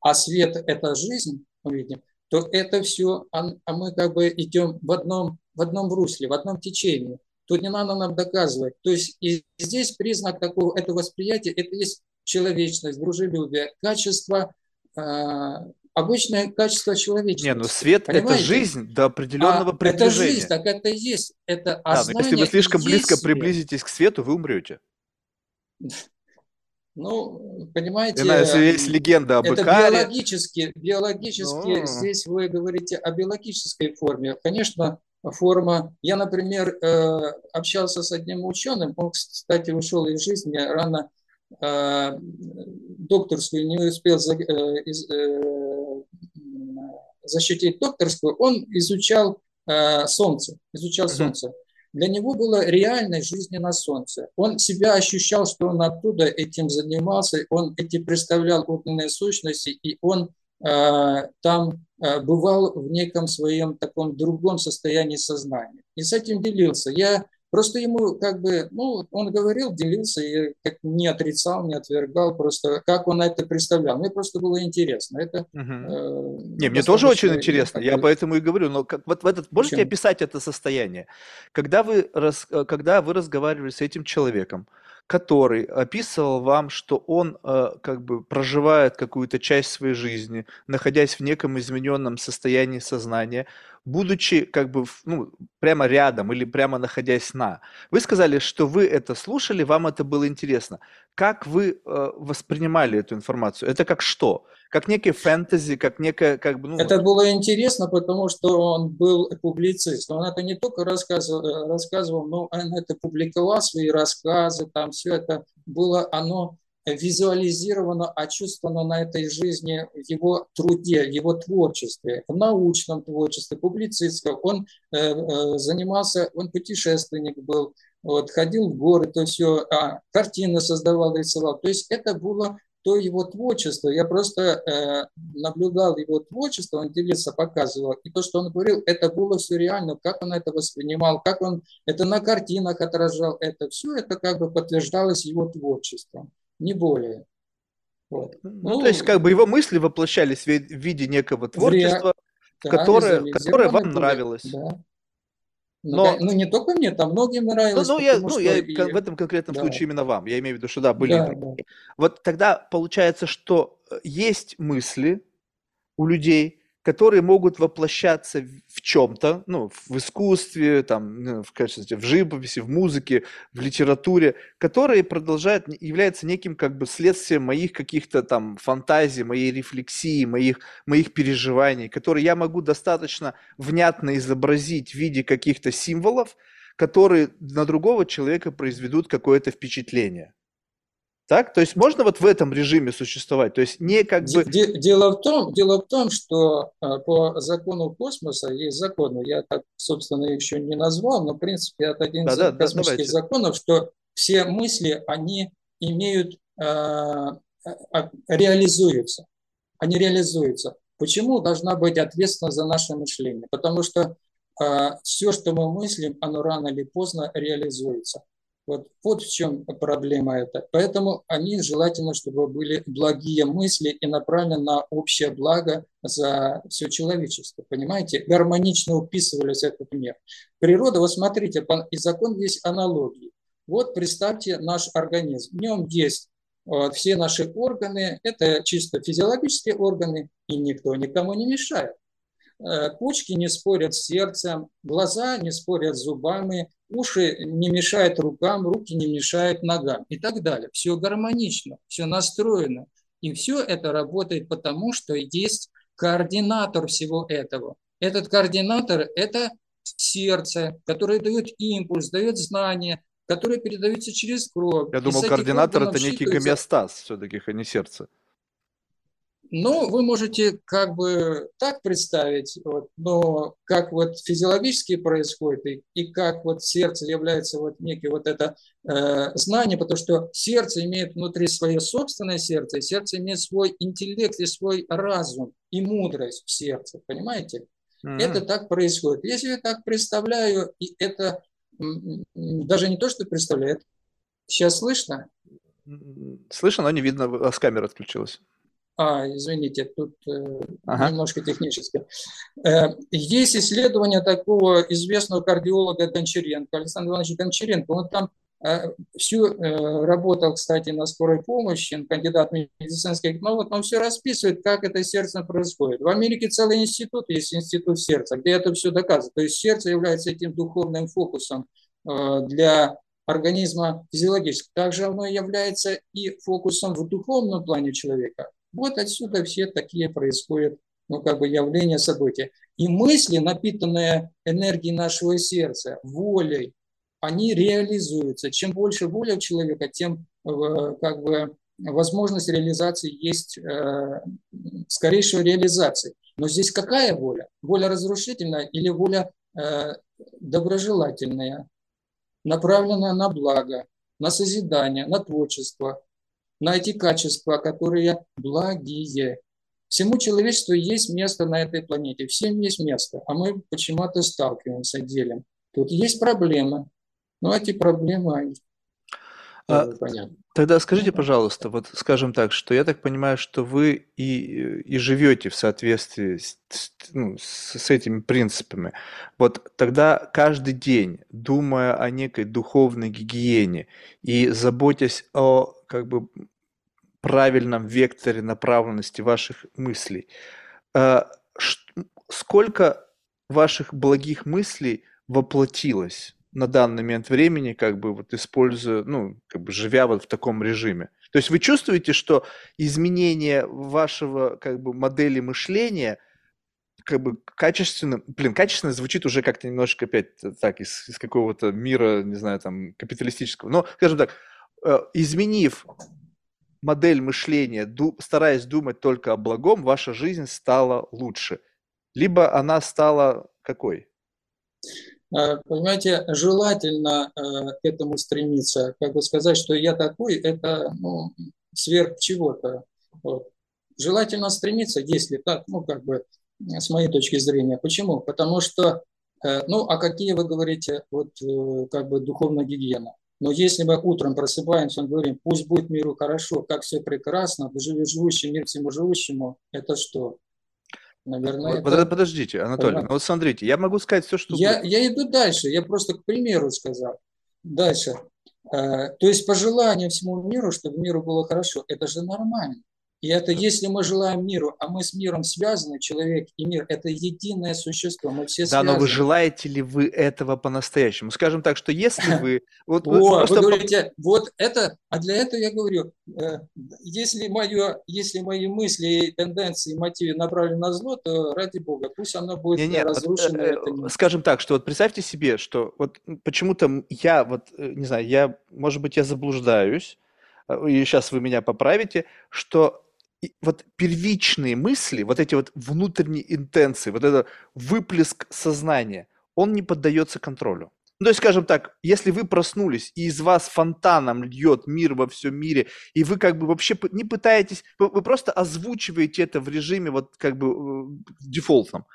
а свет – это жизнь, мы видим, то это все, а, а мы как бы идем в одном, в одном русле, в одном течении тут не надо нам доказывать. То есть и здесь признак такого, это восприятия, это есть человечность, дружелюбие, качество, э, обычное качество человечности. Не, ну свет Понимаете? это жизнь до определенного а, приближения. Это жизнь, так это и есть. Это да, но если вы слишком близко свет. приблизитесь к свету, вы умрете. Ну, понимаете, если есть легенда об это биологически, биологически но... здесь вы говорите о биологической форме. Конечно, форма. Я, например, э, общался с одним ученым, он, кстати, ушел из жизни рано, э, докторскую не успел э, защитить докторскую, он изучал Солнце, изучал Солнце. Для него была реальная жизнь на Солнце. Он себя ощущал, что он оттуда этим занимался, он эти представлял огненные сущности, и он там бывал в неком своем таком другом состоянии сознания. И с этим делился. Я просто ему как бы, ну, он говорил, делился, и как не отрицал, не отвергал, просто как он это представлял. Мне просто было интересно. Это, угу. э, не, мне тоже очень интересно, я поэтому и говорю, но как, вот в этот, можете Почему? описать это состояние? Когда вы, рас, э, когда вы разговаривали с этим человеком, который описывал вам, что он э, как бы проживает какую-то часть своей жизни, находясь в неком измененном состоянии сознания, будучи как бы ну, прямо рядом или прямо находясь на. Вы сказали, что вы это слушали, вам это было интересно. Как вы э, воспринимали эту информацию? Это как что? Как некий фэнтези, как некое, как бы, ну... Это было интересно, потому что он был публицист. Он это не только рассказывал, рассказывал но он это публиковал, свои рассказы, там все это было, оно визуализировано, очувствовано на этой жизни в его труде, в его творчестве, в научном творчестве, публицистском. Он э, э, занимался, он путешественник был, вот, ходил в горы, то все, а, картины создавал, рисовал. То есть это было то его творчество, я просто э, наблюдал его творчество, он делился, показывал, и то, что он говорил, это было все реально, как он это воспринимал, как он это на картинах отражал, это все это как бы подтверждалось его творчеством, не более. Вот. Ну, ну, то есть как бы его мысли воплощались в виде некого творчества, ре... которое, да, которое вам нравилось. Да. Ну, Но... Ну, не только мне, там многим нравилось. Ну, ну я, ну, я и... в этом конкретном да. случае именно вам. Я имею в виду, что да, были. Да, да. Вот тогда получается, что э, есть мысли у людей, которые могут воплощаться в чем-то, ну, в искусстве, там, ну, в качестве, в живописи, в музыке, в литературе, которые продолжают, являются неким как бы следствием моих каких-то там фантазий, моей рефлексии, моих, моих переживаний, которые я могу достаточно внятно изобразить в виде каких-то символов, которые на другого человека произведут какое-то впечатление. Так? То есть можно вот в этом режиме существовать? То есть не как бы... Дело в том, дело в том что э, по закону космоса есть законы, я так, собственно, еще не назвал, но, в принципе, это один из да, космических да, законов, что все мысли, они имеют, реализуются. Они реализуются. Почему должна быть ответственна за наше мышление? Потому что все, что мы мыслим, оно рано или поздно реализуется. Вот, вот в чем проблема это. Поэтому они желательно, чтобы были благие мысли и направлены на общее благо за все человечество. Понимаете? Гармонично уписывались этот мир. Природа, вот смотрите, и закон есть аналогии. Вот представьте наш организм. В нем есть вот, все наши органы, это чисто физиологические органы, и никто никому не мешает. Э, почки не спорят с сердцем, глаза не спорят с зубами, уши не мешают рукам, руки не мешают ногам и так далее. Все гармонично, все настроено. И все это работает потому, что есть координатор всего этого. Этот координатор – это сердце, которое дает импульс, дает знание, которые передаются через кровь. Я думал, координатор – это некий гомеостаз все-таки, а не сердце. Ну, вы можете как бы так представить, вот, но как вот физиологически происходит и, и как вот сердце является вот некий вот это э, знание, потому что сердце имеет внутри свое собственное сердце, и сердце имеет свой интеллект и свой разум и мудрость в сердце, понимаете? Mm-hmm. Это так происходит. Если я так представляю, и это даже не то, что представляю, сейчас слышно? Слышно, но не видно, с камеры отключилась. А, извините, тут э, ага. немножко технически. Э, есть исследование такого известного кардиолога Гончаренко, Александра Ивановича Гончаренко. Он там э, всю работал, кстати, на скорой помощи, он кандидат медицинских наук, он все расписывает, как это сердце происходит. В Америке целый институт есть, институт сердца, где это все доказывает. То есть сердце является этим духовным фокусом для организма физиологически. Также оно является и фокусом в духовном плане человека. Вот отсюда все такие происходят ну, как бы явления, события. И мысли, напитанные энергией нашего сердца, волей, они реализуются. Чем больше воля у человека, тем э, как бы возможность реализации есть э, реализации. Но здесь какая воля? Воля разрушительная или воля э, доброжелательная, направленная на благо, на созидание, на творчество, на эти качества, которые благие. Всему человечеству есть место на этой планете, всем есть место, а мы почему-то сталкиваемся, делим. Тут есть проблемы, но эти проблемы а, тогда скажите, пожалуйста, вот скажем так, что я так понимаю, что вы и, и живете в соответствии с, ну, с, с этими принципами. Вот тогда каждый день, думая о некой духовной гигиене и заботясь о как бы правильном векторе направленности ваших мыслей, э, сколько ваших благих мыслей воплотилось на данный момент времени, как бы вот используя, ну, как бы живя вот в таком режиме. То есть вы чувствуете, что изменение вашего как бы модели мышления как бы качественно, блин, качественно звучит уже как-то немножко опять так из, из какого-то мира, не знаю, там капиталистического. Но, скажем так, э, изменив модель мышления, стараясь думать только о благом, ваша жизнь стала лучше. Либо она стала какой? Э, понимаете, желательно э, к этому стремиться. Как бы сказать, что я такой, это ну, сверх чего-то. Вот. Желательно стремиться, если так, ну, как бы, с моей точки зрения. Почему? Потому что, э, ну, а какие вы говорите, вот, как бы, духовная гигиена? Но если мы утром просыпаемся, и говорим, пусть будет миру хорошо, как все прекрасно, живущий мир всему живущему, это что? Наверное, Под, это... Подождите, Анатолий, ну вот смотрите, я могу сказать все, что... Я, я иду дальше, я просто к примеру сказал. Дальше. Э, то есть пожелание всему миру, чтобы миру было хорошо, это же нормально. И это если мы желаем миру, а мы с миром связаны, человек и мир, это единое существо, мы все да, связаны. Да, но вы желаете ли вы этого по-настоящему? Скажем так, что если вы... Вот, О. Вы говорите, вот это, а для этого я говорю, э, если, мое, если мои мысли, тенденции, мотивы направлены на зло, то ради бога, пусть оно будет разрушено. Э, это не... Скажем так, что вот представьте себе, что вот почему-то я, вот, э, не знаю, я, может быть, я заблуждаюсь, и сейчас вы меня поправите, что вот первичные мысли, вот эти вот внутренние интенции, вот этот выплеск сознания, он не поддается контролю. Ну, то есть, скажем так, если вы проснулись, и из вас фонтаном льет мир во всем мире, и вы как бы вообще не пытаетесь, вы, вы просто озвучиваете это в режиме вот как бы э, дефолтном.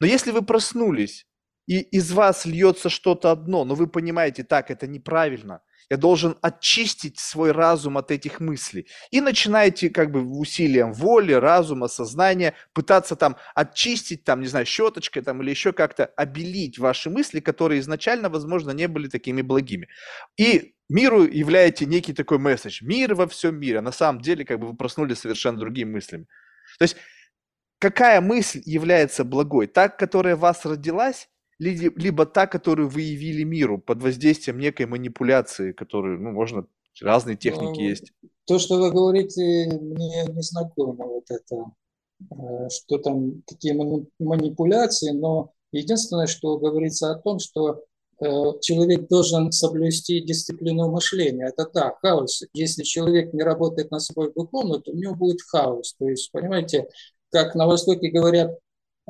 Но если вы проснулись, и из вас льется что-то одно, но вы понимаете, так, это неправильно, я должен очистить свой разум от этих мыслей. И начинаете как бы усилием воли, разума, сознания пытаться там очистить, там, не знаю, щеточкой там или еще как-то обелить ваши мысли, которые изначально, возможно, не были такими благими. И миру являете некий такой месседж. Мир во всем мире. А на самом деле, как бы вы проснулись совершенно другими мыслями. То есть, какая мысль является благой? Та, которая вас родилась, либо та, которую вы явили миру под воздействием некой манипуляции, которую, ну, можно, разные техники ну, есть. То, что вы говорите, мне не знакомо вот это, э, что там, какие манипуляции, но единственное, что говорится о том, что э, человек должен соблюсти дисциплину мышления. Это да, хаос. Если человек не работает на свой духовный, то у него будет хаос. То есть, понимаете, как на Востоке говорят,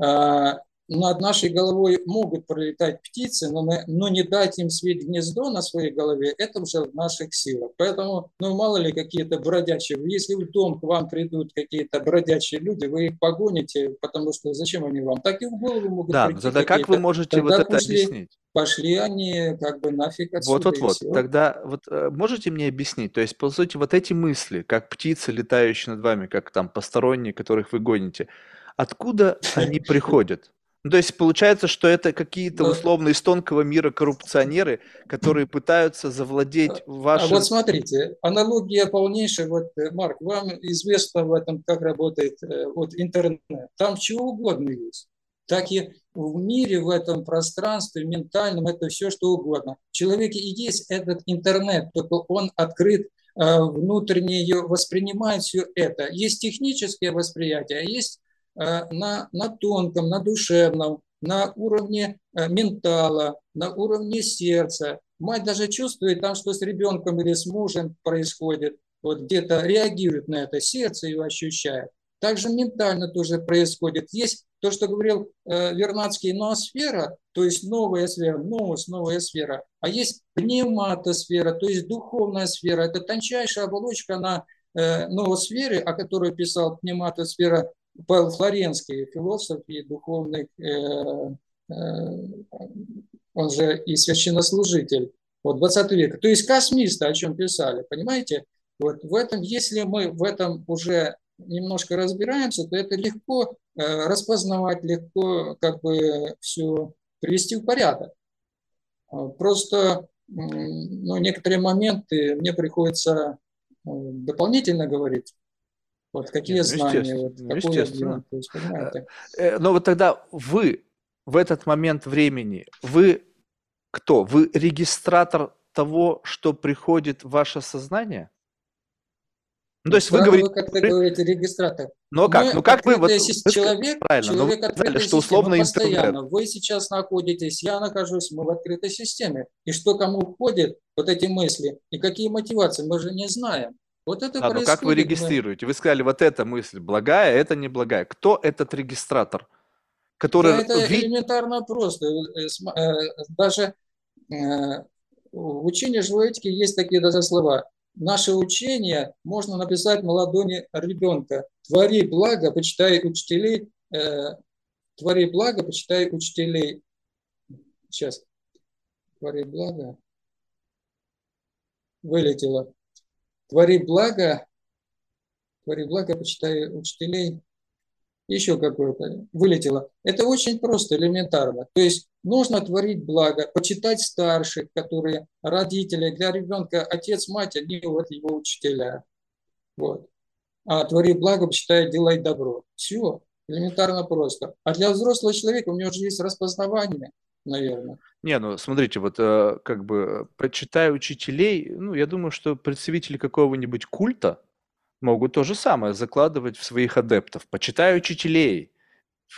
а, над нашей головой могут пролетать птицы, но, мы, но не дать им свить гнездо на своей голове, это уже в наших силах. Поэтому, ну, мало ли какие-то бродячие, если в дом к вам придут какие-то бродячие люди, вы их погоните, потому что зачем они вам? Так и в голову могут да, прийти тогда как вы можете тогда вот это пошли, объяснить? Пошли они как бы нафиг отсюда. Вот-вот-вот, тогда вот э, можете мне объяснить, то есть, по сути, вот эти мысли, как птицы, летающие над вами, как там посторонние, которых вы гоните, откуда они приходят? Ну, то есть получается, что это какие-то да. условно из тонкого мира коррупционеры, которые пытаются завладеть вашим... А вот смотрите, аналогия полнейшая. Вот, э, Марк, вам известно в этом, как работает э, вот, интернет. Там чего угодно есть. Так и в мире, в этом пространстве ментальном, это все что угодно. В человеке и есть этот интернет, только он открыт э, внутренне воспринимает все это. Есть техническое восприятие, а есть на, на тонком, на душевном, на уровне э, ментала, на уровне сердца. Мать даже чувствует там, что с ребенком или с мужем происходит, вот где-то реагирует на это, сердце его ощущает. Также ментально тоже происходит. Есть то, что говорил э, Вернадский, ноосфера, то есть новая сфера, новость, новая сфера. А есть пневматосфера, то есть духовная сфера. Это тончайшая оболочка на э, ноосфере, о которой писал пневматосфера Павел Флоренский, философ и духовный, э, э, он же и священнослужитель, вот 20 века. То есть космисты, о чем писали, понимаете? Вот в этом, если мы в этом уже немножко разбираемся, то это легко э, распознавать, легко как бы все привести в порядок. Просто ну, некоторые моменты мне приходится дополнительно говорить, вот какие Нет, ну, знания, вот, ну, естественно. то есть, понимаете? Но вот тогда вы в этот момент времени, вы кто? Вы регистратор того, что приходит в ваше сознание? Ну, то есть вы говорите... Вы как-то говорите регистратор. Но как? ну как вы... Вот, человек, правильно, человек но вы сказали, что условно постоянно. Интернет. Вы сейчас находитесь, я нахожусь, мы в открытой системе. И что кому входит, вот эти мысли, и какие мотивации, мы же не знаем. Вот это а, ну как вы регистрируете? Вы сказали, вот эта мысль благая, это не благая. Кто этот регистратор? Который... Да, это элементарно просто. Э, э, даже э, в учении живой этики есть такие даже слова. Наше учение можно написать на ладони ребенка. Твори благо, почитай учителей. Твори благо, почитай учителей. Сейчас. Твори благо. Вылетело. Твори благо, твори благо, почитай учителей, еще какое-то вылетело. Это очень просто, элементарно. То есть нужно творить благо, почитать старших, которые родители, для ребенка отец, мать, они вот его учителя. Вот. А твори благо, почитай, делай добро. Все, элементарно просто. А для взрослого человека у него же есть распознавание – наверное. Не, ну смотрите, вот э, как бы почитая учителей, ну я думаю, что представители какого-нибудь культа могут то же самое закладывать в своих адептов. Почитай учителей,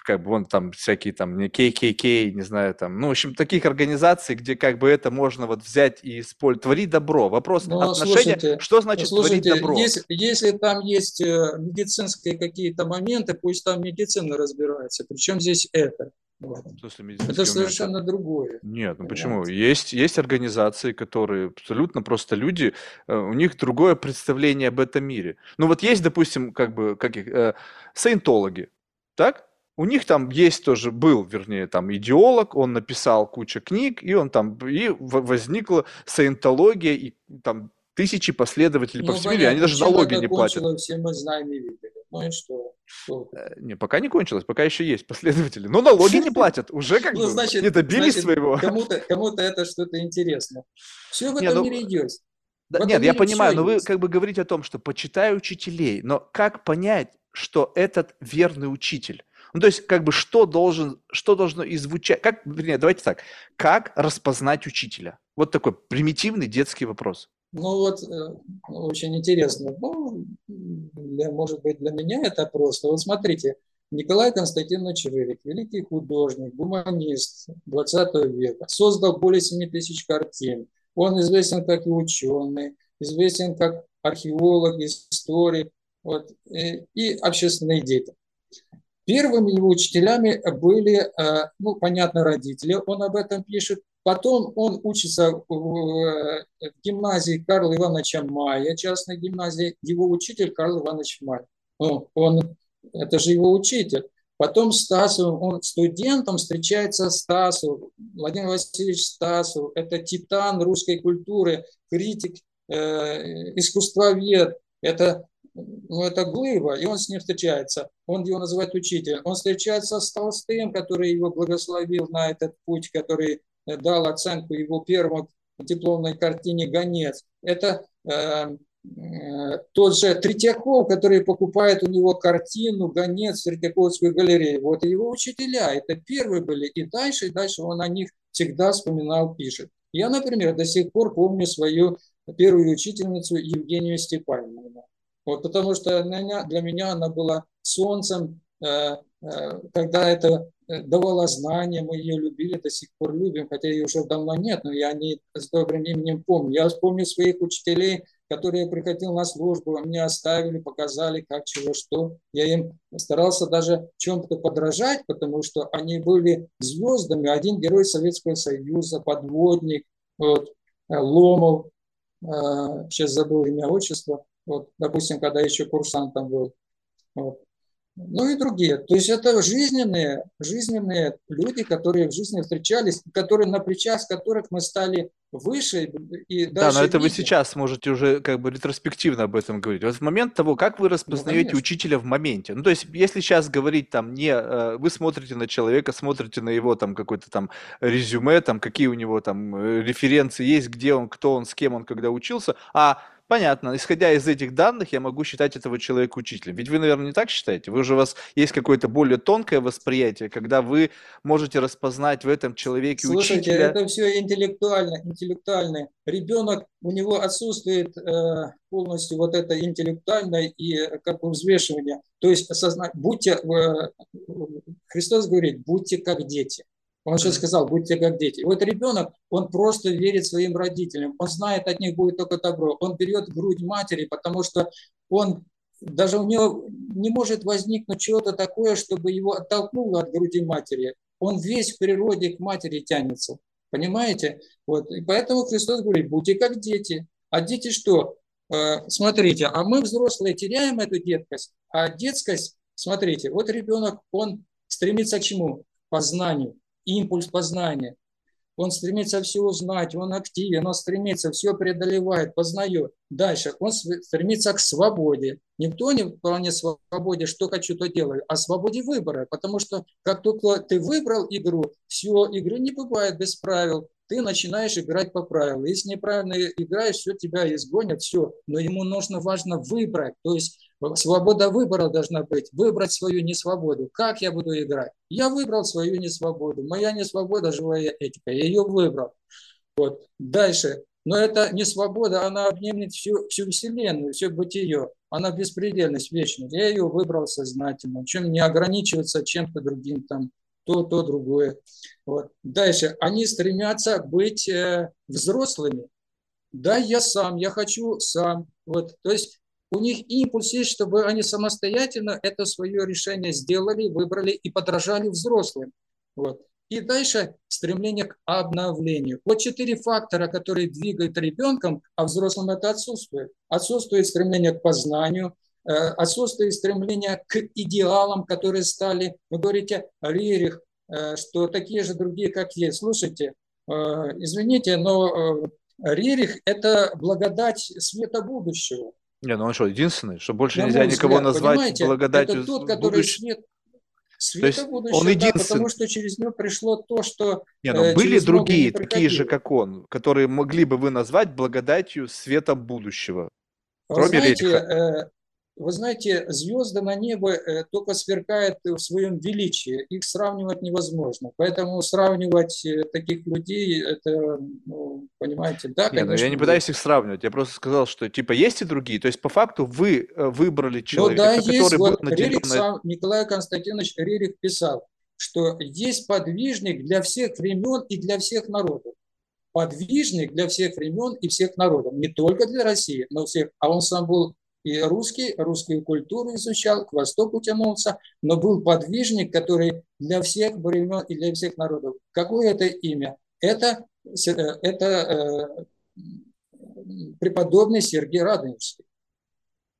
как бы вон там всякие там не KKK, не знаю там, ну в общем таких организаций, где как бы это можно вот взять и использовать, твори добро. Вопрос ну, отношения, слушайте, что значит слушайте, творить добро? Если, если там есть э, медицинские какие-то моменты, пусть там медицина разбирается. Причем здесь это? Это совершенно момент. другое. Нет, ну почему? Есть, есть организации, которые абсолютно просто люди, э, у них другое представление об этом мире. Ну вот есть, допустим, как бы, как их, э, саентологи, так? У них там есть тоже, был, вернее, там идеолог, он написал кучу книг, и он там, и возникла саентология, и там тысячи последователей ну, по всему миру, они даже налоги не платят. Все мы знаем и видели. Ну и что? Э, не, пока не кончилось, пока еще есть последователи. Но налоги не платят, уже как ну, бы значит, не добились своего. Кому-то кому это что-то интересно. Все в этом ну, мире идет. Да, нет, я понимаю, но вы как бы говорите о том, что почитай учителей, но как понять, что этот верный учитель? Ну, то есть, как бы, что должен, что должно иззвучать, как, вернее, давайте так, как распознать учителя? Вот такой примитивный детский вопрос. Ну вот, э, очень интересно. Ну, для, может быть, для меня это просто. Вот смотрите, Николай Константинович Рырик, великий художник, гуманист 20 века, создал более 7 тысяч картин. Он известен как и ученый, известен как археолог, историк вот, и, и общественный деятель. Первыми его учителями были, э, ну, понятно, родители, он об этом пишет, Потом он учится в гимназии Карла Ивановича Мая, частной гимназии. Его учитель Карл Иванович Май. Он, это же его учитель. Потом Стасов, он студентом встречается Стасов, Владимир Васильевич Стасов. Это титан русской культуры, критик, э, искусствовед. Это, ну, это глыба, и он с ним встречается. Он его называет учитель. Он встречается с Толстым, который его благословил на этот путь, который дал оценку его первому дипломной картине «Гонец». Это э, э, тот же Третьяков, который покупает у него картину «Гонец» в Третьяковскую галерею. Вот его учителя, это первые были. И дальше, и дальше он о них всегда вспоминал, пишет. Я, например, до сих пор помню свою первую учительницу Евгению Степановну. Вот потому что для меня она была солнцем, э, э, когда это Э, давала знания, мы ее любили, до сих пор любим, хотя ее уже давно нет, но я не с добрым именем помню. Я вспомню своих учителей, которые приходил на службу, меня оставили, показали, как, чего, что. Я им старался даже чем-то подражать, потому что они были звездами. Один герой Советского Союза, подводник, вот, э, Ломов, э, сейчас забыл имя, отчество, вот, допустим, когда еще курсантом был. Вот ну и другие. То есть это жизненные, жизненные люди, которые в жизни встречались, которые на плечах которых мы стали выше и Да, но это видим. вы сейчас можете уже как бы ретроспективно об этом говорить. Вот в момент того, как вы распознаете ну, учителя в моменте. Ну, то есть, если сейчас говорить там не... Э, вы смотрите на человека, смотрите на его там какой-то там резюме, там какие у него там э, референции есть, где он, кто он, с кем он когда учился, а Понятно. Исходя из этих данных, я могу считать этого человека учителем. Ведь вы, наверное, не так считаете? Вы уже у вас есть какое-то более тонкое восприятие, когда вы можете распознать в этом человеке Слушайте, учителя. это все интеллектуально, интеллектуально. Ребенок, у него отсутствует э, полностью вот это интеллектуальное и как бы взвешивание. То есть осознать, будьте, э, Христос говорит, будьте как дети. Он же сказал, будьте как дети. Вот ребенок, он просто верит своим родителям, он знает, от них будет только добро. Он берет грудь матери, потому что он даже у него не может возникнуть чего-то такое, чтобы его оттолкнуло от груди матери. Он весь в природе к матери тянется. Понимаете? Вот. И поэтому Христос говорит, будьте как дети. А дети что? Э, смотрите, а мы, взрослые, теряем эту деткость. А детскость, смотрите, вот ребенок, он стремится к чему? К познанию импульс познания. Он стремится все узнать, он активен, он стремится, все преодолевает, познает. Дальше он стремится к свободе. Никто не вполне свободе, что хочу, то делаю, а свободе выбора. Потому что как только ты выбрал игру, все, игры не бывает без правил. Ты начинаешь играть по правилам. Если неправильно играешь, все тебя изгонят, все. Но ему нужно важно выбрать. То есть Свобода выбора должна быть. Выбрать свою несвободу. Как я буду играть? Я выбрал свою несвободу. Моя несвобода – живая этика. Я ее выбрал. Вот. Дальше. Но это не свобода, она обнимет всю, всю Вселенную, все бытие. Она беспредельность, вечность. Я ее выбрал сознательно. Чем не ограничиваться чем-то другим, там, то, то, другое. Вот. Дальше. Они стремятся быть э, взрослыми. Да, я сам, я хочу сам. Вот. То есть у них импульс есть, чтобы они самостоятельно это свое решение сделали, выбрали и подражали взрослым. Вот. И дальше стремление к обновлению. Вот четыре фактора, которые двигают ребенком, а взрослым это отсутствует. Отсутствует стремление к познанию, э, отсутствует стремление к идеалам, которые стали, вы говорите, Рерих, э, что такие же другие, как есть. Слушайте, э, извините, но Рерих – это благодать света будущего. Не, ну он что, единственный, что больше На нельзя никого взгляд, назвать благодатью это тот, который будущего. свет, света будущего, он единственный. Да, потому что через него пришло то, что Не, ну были другие, такие же, как он, которые могли бы вы назвать благодатью света будущего. Вы Кроме знаете, Редиха. Вы знаете, звезды на небо э, только сверкают в своем величии. Их сравнивать невозможно. Поэтому сравнивать э, таких людей, это, ну, понимаете, да, конечно. Нет, ну я не пытаюсь их сравнивать. Я просто сказал, что типа есть и другие. То есть по факту вы э, выбрали ну человека, ну, да, который есть. был вот наделен... Рерих сам, Николай Константинович Рерих писал, что есть подвижник для всех времен и для всех народов подвижник для всех времен и всех народов. Не только для России, но всех. А он сам был и русский, русскую культуру изучал, к востоку тянулся, но был подвижник, который для всех времен и для всех народов. Какое это имя? Это, э, это э, преподобный Сергей Радонежский.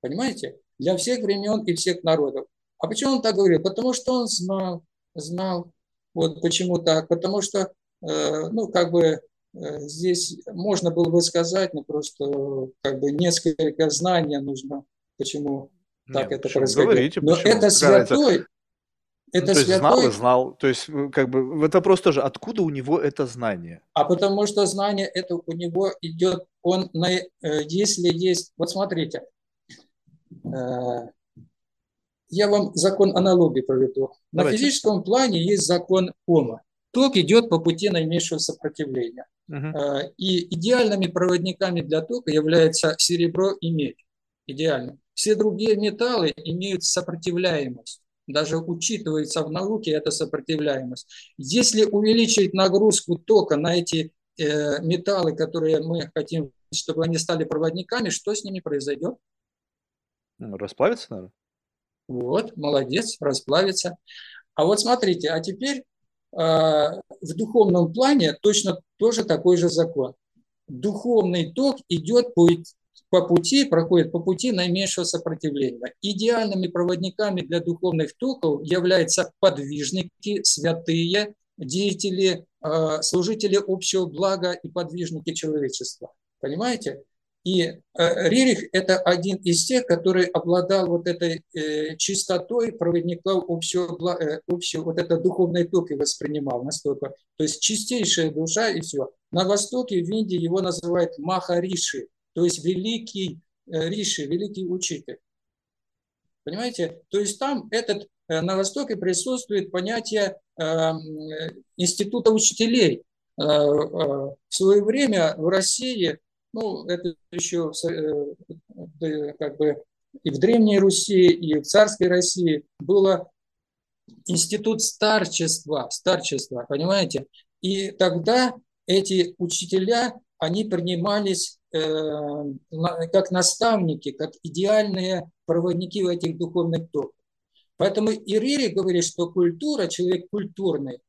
Понимаете? Для всех времен и всех народов. А почему он так говорил? Потому что он знал, знал. Вот почему так? Потому что, э, ну, как бы здесь можно было бы сказать, но просто как бы несколько знаний нужно, почему так Нет, это происходит. Говорите, но почему? это святой, это ну, то святой... есть знал и знал. То есть, э, как бы, это просто тоже, откуда у него это знание? А потому что знание это у него идет, он, на, э, если есть, вот смотрите, я вам закон аналогии проведу. На Давайте. физическом плане есть закон Ома. Ток идет по пути наименьшего сопротивления. Uh-huh. И идеальными проводниками для тока являются серебро и медь. Идеально. Все другие металлы имеют сопротивляемость. Даже учитывается в науке эта сопротивляемость. Если увеличить нагрузку тока на эти э, металлы, которые мы хотим, чтобы они стали проводниками, что с ними произойдет? Ну, расплавится, наверное. Вот, молодец, расплавится. А вот смотрите, а теперь в духовном плане точно тоже такой же закон. Духовный ток идет по, по пути, проходит по пути наименьшего сопротивления. Идеальными проводниками для духовных токов являются подвижники, святые, деятели, а, служители общего блага и подвижники человечества. Понимаете? И э, Рерих – это один из тех, который обладал вот этой э, чистотой проводников общего, э, общего вот это духовный ток и воспринимал настолько. То есть чистейшая душа и все. На Востоке, в Индии его называют Махариши, то есть великий Риши, великий учитель. Понимаете? То есть там этот, на Востоке присутствует понятие института учителей. В свое время в России ну, это еще э, как бы и в Древней Руси, и в царской России было институт старчества, старчества, понимаете? И тогда эти учителя, они принимались э, как наставники, как идеальные проводники в этих духовных токах. Поэтому Ирири говорит, что культура, человек культурный,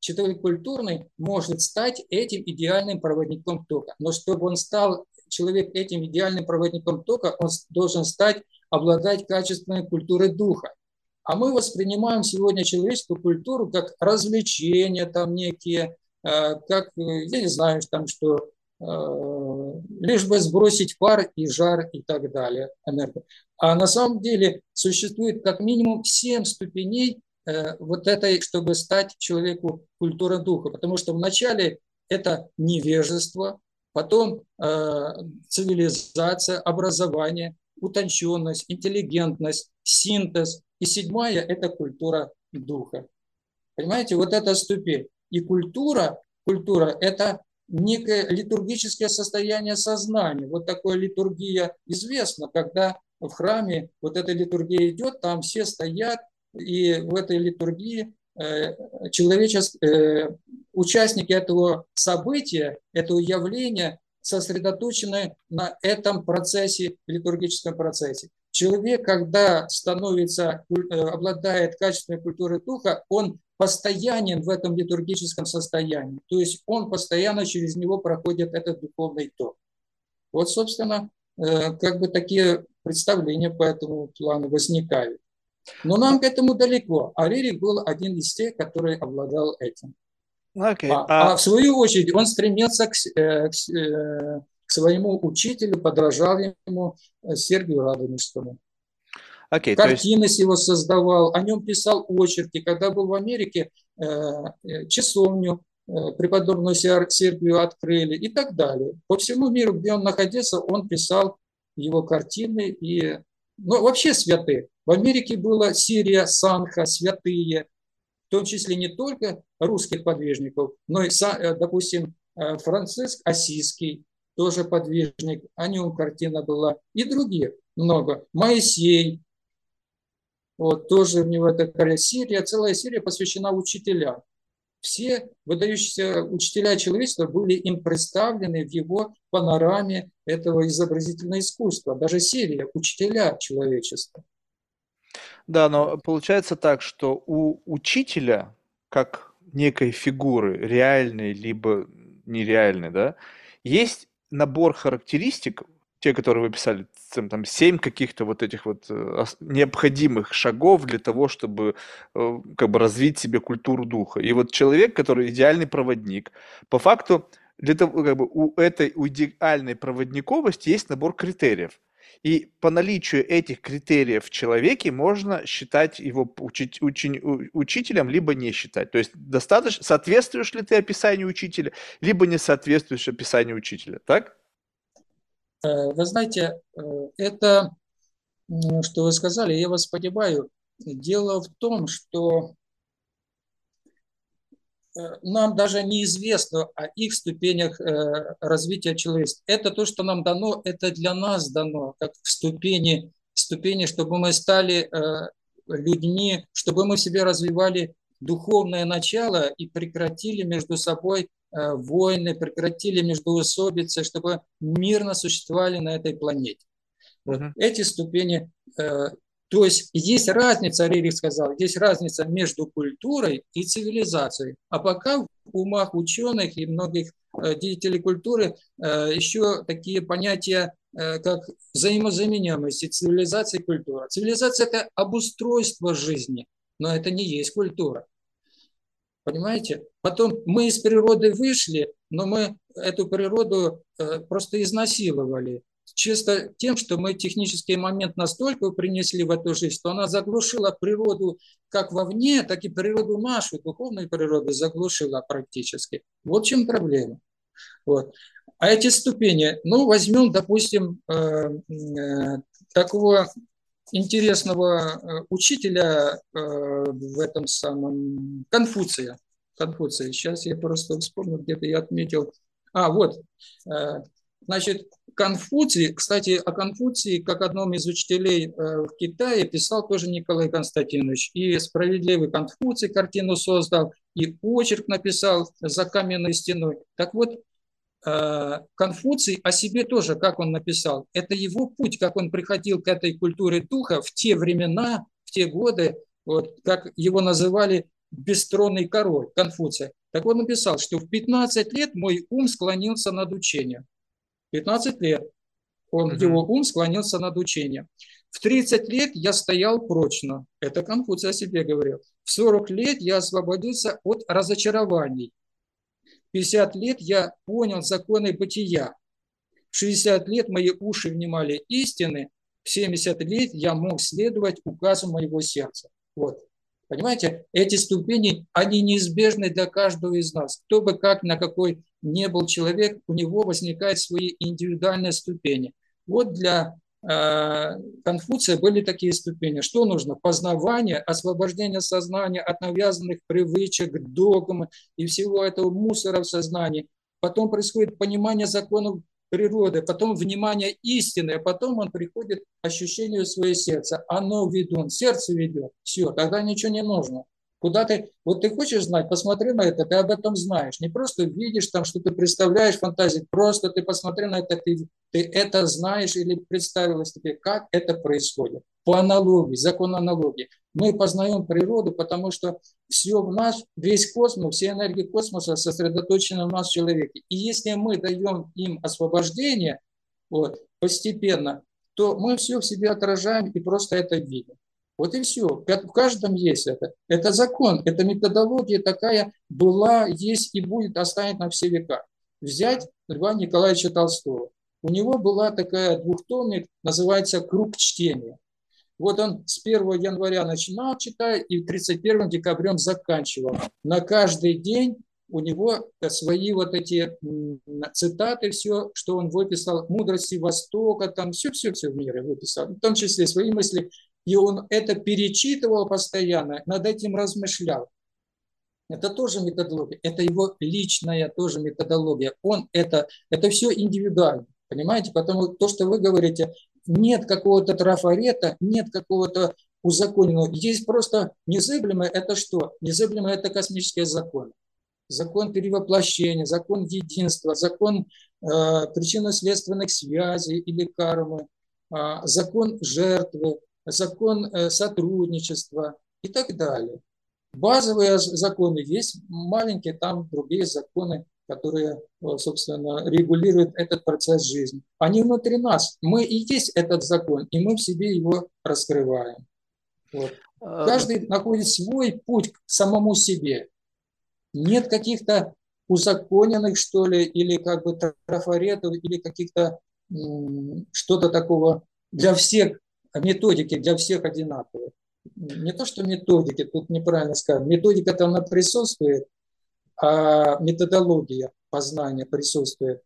человек культурный может стать этим идеальным проводником тока. Но чтобы он стал человек этим идеальным проводником тока, он должен стать, обладать качественной культурой духа. А мы воспринимаем сегодня человеческую культуру как развлечения там некие, э, как, э, я не знаю, там что, э, лишь бы сбросить пар и жар и так далее. А на самом деле существует как минимум 7 ступеней вот этой, чтобы стать человеку культура духа. Потому что вначале это невежество, потом э, цивилизация, образование, утонченность, интеллигентность, синтез. И седьмая – это культура духа. Понимаете, вот эта ступень. И культура, культура – это некое литургическое состояние сознания. Вот такая литургия известна, когда в храме вот эта литургия идет, там все стоят, и в этой литургии э, человеческие, э, участники этого события, этого явления сосредоточены на этом процессе, литургическом процессе. человек, когда становится, э, обладает качественной культурой духа, он постоянен в этом литургическом состоянии. То есть он постоянно через него проходит этот духовный ток. Вот, собственно, как бы такие представления по этому плану возникают. Но нам к этому далеко. А Рерик был один из тех, который обладал этим. Okay. А, а... а в свою очередь он стремился к, э, к, к своему учителю, подражал ему Сергию Радонежскому. Okay, Картины есть... его создавал, о нем писал очерки. Когда был в Америке, э, э, часовню э, преподобную Сергию открыли и так далее. По всему миру, где он находился, он писал его картины и ну, вообще святые. В Америке была Сирия, Санха, святые, в том числе не только русских подвижников, но и, допустим, Франциск Осийский, тоже подвижник, о нем картина была, и других много. Моисей, вот, тоже у него такая серия, целая серия посвящена учителям. Все выдающиеся учителя человечества были им представлены в его панораме этого изобразительного искусства. Даже серия «Учителя человечества». Да, но получается так, что у учителя, как некой фигуры, реальной либо нереальной, да, есть набор характеристик, те, которые вы писали, там, семь каких-то вот этих вот э, необходимых шагов для того, чтобы э, как бы развить себе культуру духа. И вот человек, который идеальный проводник, по факту для того, как бы у этой у идеальной проводниковости есть набор критериев. И по наличию этих критериев в человеке можно считать его учить, учень, учителем, либо не считать. То есть достаточно, соответствуешь ли ты описанию учителя, либо не соответствуешь описанию учителя. Так? Э, вы знаете, э, это, что вы сказали, я вас понимаю. Дело в том, что э, нам даже неизвестно о их ступенях развития человечества. Это то, что нам дано, это для нас дано, как ступени, ступени, чтобы мы стали людьми, чтобы мы в себе развивали духовное начало и прекратили между собой войны, прекратили междоусобицы, чтобы мирно существовали на этой планете. Вот uh-huh. эти ступени, э, то есть есть разница, Рерих сказал, есть разница между культурой и цивилизацией. А пока в умах ученых и многих э, деятелей культуры еще такие понятия, как взаимозаменяемость цивилизация и культура. Цивилизация – это обустройство жизни, но это не есть культура. Понимаете? Потом мы из природы вышли, но мы эту природу э, просто изнасиловали. Чисто тем, что мы технический момент настолько принесли в эту жизнь, что она заглушила природу как вовне, так и природу нашу, духовную природу заглушила практически. Вот в чем проблема. Вот. А эти ступени, ну, возьмем, допустим, э, э, такого интересного учителя в этом самом Конфуция. Конфуция. Сейчас я просто вспомнил, где-то я отметил. А, вот. Э, значит, Конфуций, кстати, о Конфуции, как одном из учителей в Китае, писал тоже Николай Константинович. И «Справедливый Конфуций» картину создал, и очерк написал «За каменной стеной». Так вот, Э, Конфуций о себе тоже, как он написал, это его путь, как он приходил к этой культуре духа в те времена, в те годы, вот, как его называли бестронный король Конфуция. Так он написал, что в 15 лет мой ум склонился над учением. 15 лет он, uh-huh. его ум склонился над учением. В 30 лет я стоял прочно. Это Конфуций о себе говорил. В 40 лет я освободился от разочарований. 50 лет я понял законы бытия. В 60 лет мои уши внимали истины, в 70 лет я мог следовать указу моего сердца. Вот. Понимаете, эти ступени, они неизбежны для каждого из нас. Кто бы как, на какой не был человек, у него возникают свои индивидуальные ступени. Вот для Э, Конфуция были такие ступени. Что нужно? Познавание, освобождение сознания от навязанных привычек, догм и всего этого мусора в сознании. Потом происходит понимание законов природы, потом внимание истины, а потом он приходит к ощущению своего сердца. Оно ведун, сердце ведет. Все, тогда ничего не нужно. Куда ты, вот ты хочешь знать, посмотри на это, ты об этом знаешь. Не просто видишь там, что ты представляешь фантазии, просто ты посмотри на это, ты, ты это знаешь или представилось тебе, как это происходит. По аналогии, закон аналогии. Мы познаем природу, потому что все в нас, весь космос, все энергии космоса сосредоточены в нас в человеке. И если мы даем им освобождение вот, постепенно, то мы все в себе отражаем и просто это видим. Вот и все. В каждом есть это. Это закон, это методология такая была, есть и будет, останет на все века. Взять Льва Николаевича Толстого. У него была такая двухтомник, называется «Круг чтения». Вот он с 1 января начинал читать и 31 декабрем заканчивал. На каждый день у него свои вот эти цитаты, все, что он выписал, мудрости Востока, там все-все-все в мире выписал, в том числе свои мысли и он это перечитывал постоянно, над этим размышлял. Это тоже методология, это его личная тоже методология. Он это, это все индивидуально, понимаете? Потому то, что вы говорите, нет какого-то трафарета, нет какого-то узаконенного. Есть просто незыблемое, это что? Незыблемое – это космические законы. Закон перевоплощения, закон единства, закон э, причинно-следственных связей или кармы, э, закон жертвы, закон э, сотрудничества и так далее. Базовые законы есть, маленькие там другие законы, которые, э, собственно, регулируют этот процесс жизни. Они внутри нас. Мы и есть этот закон, и мы в себе его раскрываем. Вот. А, Каждый находит свой путь к самому себе. Нет каких-то узаконенных, что ли, или как бы трафаретов, или каких-то что-то такого для всех методики для всех одинаковые. Не то, что методики, тут неправильно сказать. Методика там она присутствует, а методология познания присутствует.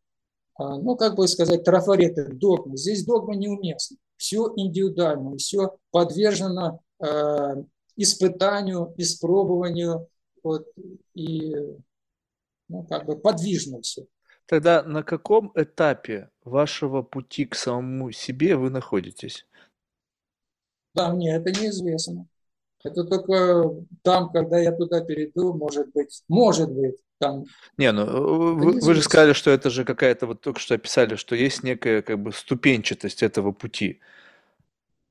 А, ну, как бы сказать, трафареты, догмы. Здесь догмы неуместны. Все индивидуально, все подвержено э, испытанию, испробованию, вот, и ну, как бы подвижно все. Тогда на каком этапе вашего пути к самому себе вы находитесь? Да, мне это неизвестно. Это только там, когда я туда перейду, может быть, может быть, там. Не, ну вы, вы же сказали, что это же какая-то, вот только что описали, что есть некая как бы ступенчатость этого пути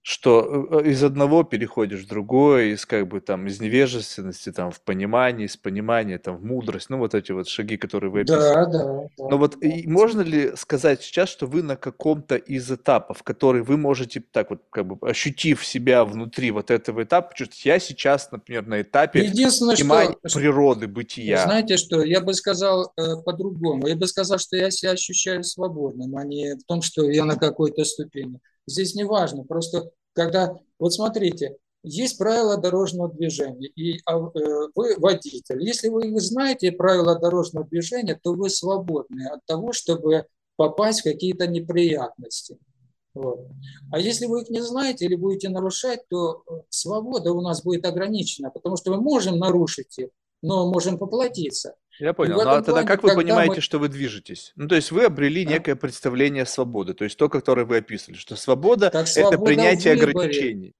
что э, из одного переходишь в другое, из как бы там из невежественности там в понимание, из понимания там в мудрость, ну вот эти вот шаги, которые вы описывали. Да, да. да Но вот да. И можно ли сказать сейчас, что вы на каком-то из этапов, который вы можете так вот как бы ощутив себя внутри вот этого этапа, чувствовать, я сейчас, например, на этапе Единственное, понимания что, природы, бытия. Знаете что, я бы сказал э, по-другому. Я бы сказал, что я себя ощущаю свободным, а не в том, что я на какой-то ступени. Здесь не важно, просто когда, вот смотрите, есть правила дорожного движения, и а, э, вы водитель. Если вы знаете правила дорожного движения, то вы свободны от того, чтобы попасть в какие-то неприятности. Вот. А если вы их не знаете или будете нарушать, то э, свобода у нас будет ограничена, потому что мы можем нарушить их, но можем поплатиться. Я понял. Ну а тогда плане, как вы понимаете, мы... что вы движетесь? Ну, то есть вы обрели да. некое представление свободы, то есть то, которое вы описывали, что свобода – это принятие ограничений.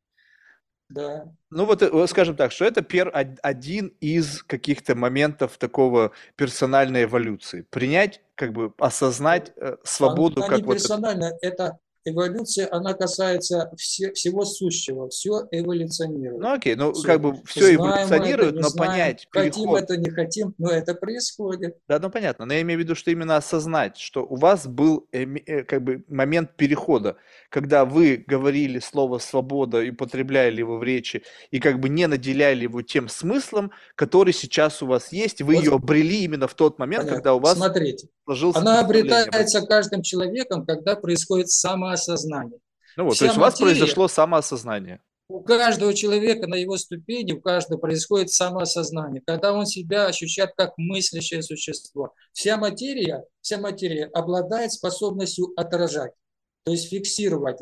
Да. Ну вот, э, скажем так, что это пер один из каких-то моментов такого персональной эволюции. Принять, как бы осознать э, свободу Она как не вот персонально, это... это эволюция, она касается все, всего сущего, все эволюционирует. Ну окей, ну все. как бы все знаем эволюционирует, это, но знаем, понять Хотим переход... это, не хотим, но это происходит. Да, ну понятно, но я имею в виду, что именно осознать, что у вас был э, э, как бы момент перехода, когда вы говорили слово «свобода» и употребляли его в речи, и как бы не наделяли его тем смыслом, который сейчас у вас есть, вы вот. ее обрели именно в тот момент, Понятно. когда у вас Смотрите, сложился она обретается каждым человеком, когда происходит само самоосознание. Ну вот, Вся то есть у вас произошло самоосознание. У каждого человека на его ступени, у каждого происходит самоосознание, когда он себя ощущает как мыслящее существо. Вся материя, вся материя обладает способностью отражать, то есть фиксировать,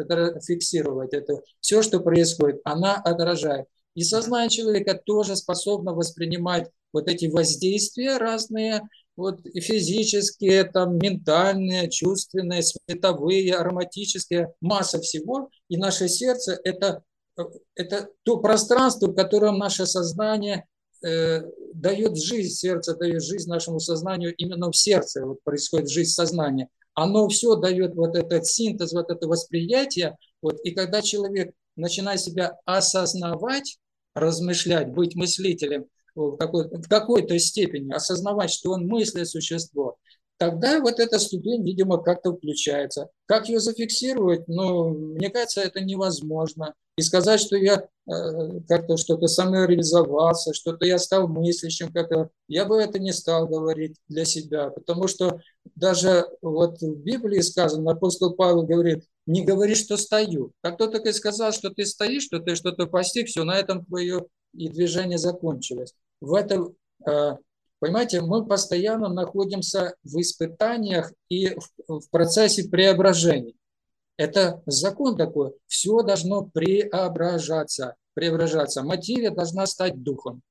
фиксировать это. Все, что происходит, она отражает. И сознание человека тоже способно воспринимать вот эти воздействия разные, вот и физические, там, ментальные, чувственные, световые, ароматические, масса всего. И наше сердце это, – это то пространство, в котором наше сознание э, дает жизнь, сердце дает жизнь нашему сознанию именно в сердце, вот происходит жизнь сознания. Оно все дает вот этот синтез, вот это восприятие. Вот, и когда человек начинает себя осознавать, размышлять, быть мыслителем в, какой, в какой-то степени, осознавать, что он мыслит существо, тогда вот эта ступень, видимо, как-то включается. Как ее зафиксировать? Ну, мне кажется, это невозможно. И сказать, что я э, как-то что-то самореализовался, что-то я стал мыслящим, как-то, я бы это не стал говорить для себя, потому что даже вот в Библии сказано, апостол Павел говорит, не говори, что стою. Как кто только сказал, что ты стоишь, что ты что-то постиг, все, на этом твое и движение закончилось. В этом э, Понимаете, мы постоянно находимся в испытаниях и в, процессе преображения. Это закон такой. Все должно преображаться. Преображаться. Материя должна стать духом.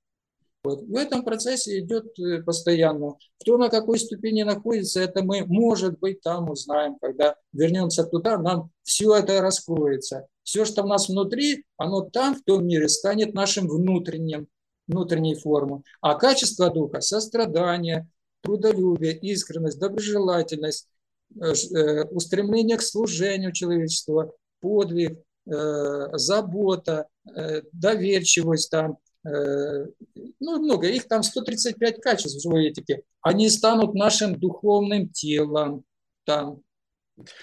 Вот. В этом процессе идет э, постоянно. Кто на какой ступени находится, это мы, может быть, там узнаем. Когда вернемся туда, нам все это раскроется. Все, что у нас внутри, оно там, в том мире, станет нашим внутренним внутренней формы, а качество духа – сострадание, трудолюбие, искренность, доброжелательность, э, э, устремление к служению человечества, подвиг, э, забота, доверчивость там, ну, много, их там 135 качеств в живой этике, они станут нашим духовным телом, там,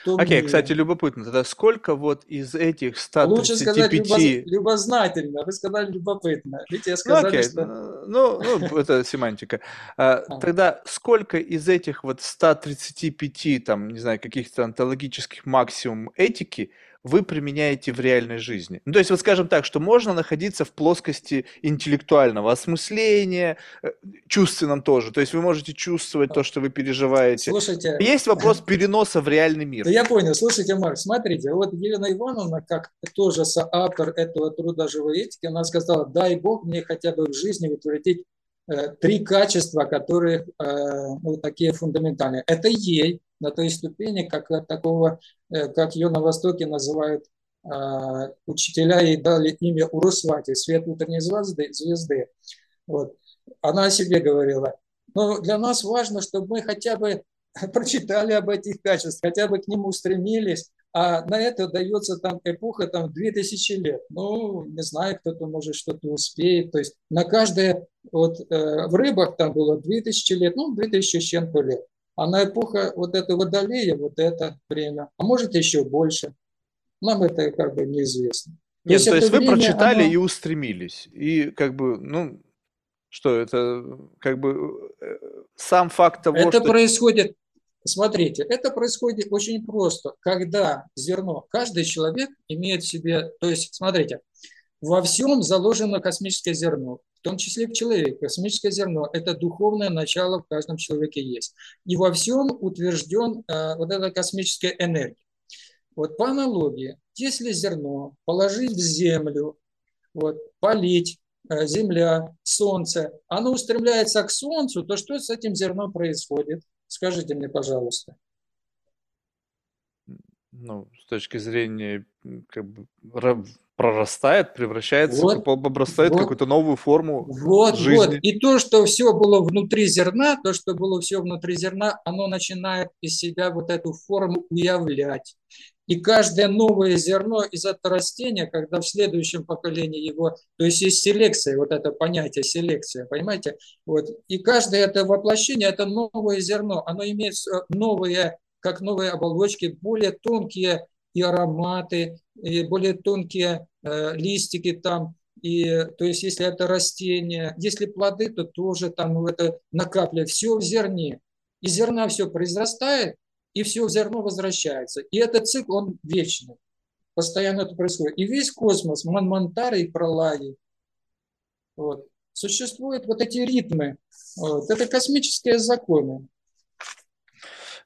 Окей, okay, кстати, любопытно. Тогда сколько вот из этих 135... Лучше сказать любознательно, вы сказали любопытно. Видите, я сказал, ну, okay. что... ну, ну, это семантика. А, тогда сколько из этих вот 135, там, не знаю, каких-то онтологических максимум этики вы применяете в реальной жизни. Ну, то есть, вот скажем так, что можно находиться в плоскости интеллектуального осмысления, э, чувственном тоже. То есть вы можете чувствовать то, что вы переживаете. Слушайте, есть вопрос переноса в реальный мир. Да я понял. Слушайте, Марк, смотрите, вот Елена Ивановна, как тоже соавтор этого труда живой этики, она сказала, дай Бог мне хотя бы в жизни утвердить три качества, которые э, ну, такие фундаментальные. Это ей, на той ступени, как такого, э, как ее на Востоке называют учителя, ей дали имя Урусвати, свет утренней звезды. звезды. Вот. Она о себе говорила. Но для нас важно, чтобы мы хотя бы прочитали об этих качествах, хотя бы к ним устремились, а на это дается там эпоха там 2000 лет. Ну, не знаю, кто-то может что-то успеет. То есть на каждое, вот э, в рыбах там было 2000 лет, ну, 2000 с чем-то лет. А на эпоха вот этого Водолея, вот это время, а может еще больше, нам это как бы неизвестно. То Нет, то есть вы прочитали оно... и устремились. И как бы, ну, что это, как бы, э, сам факт того, Это что... происходит, смотрите, это происходит очень просто. Когда зерно, каждый человек имеет в себе, то есть, смотрите, во всем заложено космическое зерно в том числе в человеке. Космическое зерно – это духовное начало в каждом человеке есть. И во всем утвержден э, вот эта космическая энергия. Вот по аналогии, если зерно положить в землю, вот, полить, э, земля, солнце, оно устремляется к солнцу, то что с этим зерном происходит? Скажите мне, пожалуйста. Ну, с точки зрения как бы, прорастает, превращается, вот, обрастает вот, какую-то новую форму вот, жизни. Вот. И то, что все было внутри зерна, то, что было все внутри зерна, оно начинает из себя вот эту форму уявлять. И каждое новое зерно из этого растения, когда в следующем поколении его, то есть есть селекция, вот это понятие селекция, понимаете? Вот. И каждое это воплощение, это новое зерно, оно имеет новые, как новые оболочки, более тонкие и ароматы, и более тонкие э, листики там, и, то есть если это растение, если плоды, то тоже там это накапливает, все в зерне. И зерна все произрастает, и все зерно возвращается. И этот цикл, он вечный. Постоянно это происходит. И весь космос, Манмантары и Пролаи, вот, существуют вот эти ритмы. Вот, это космические законы.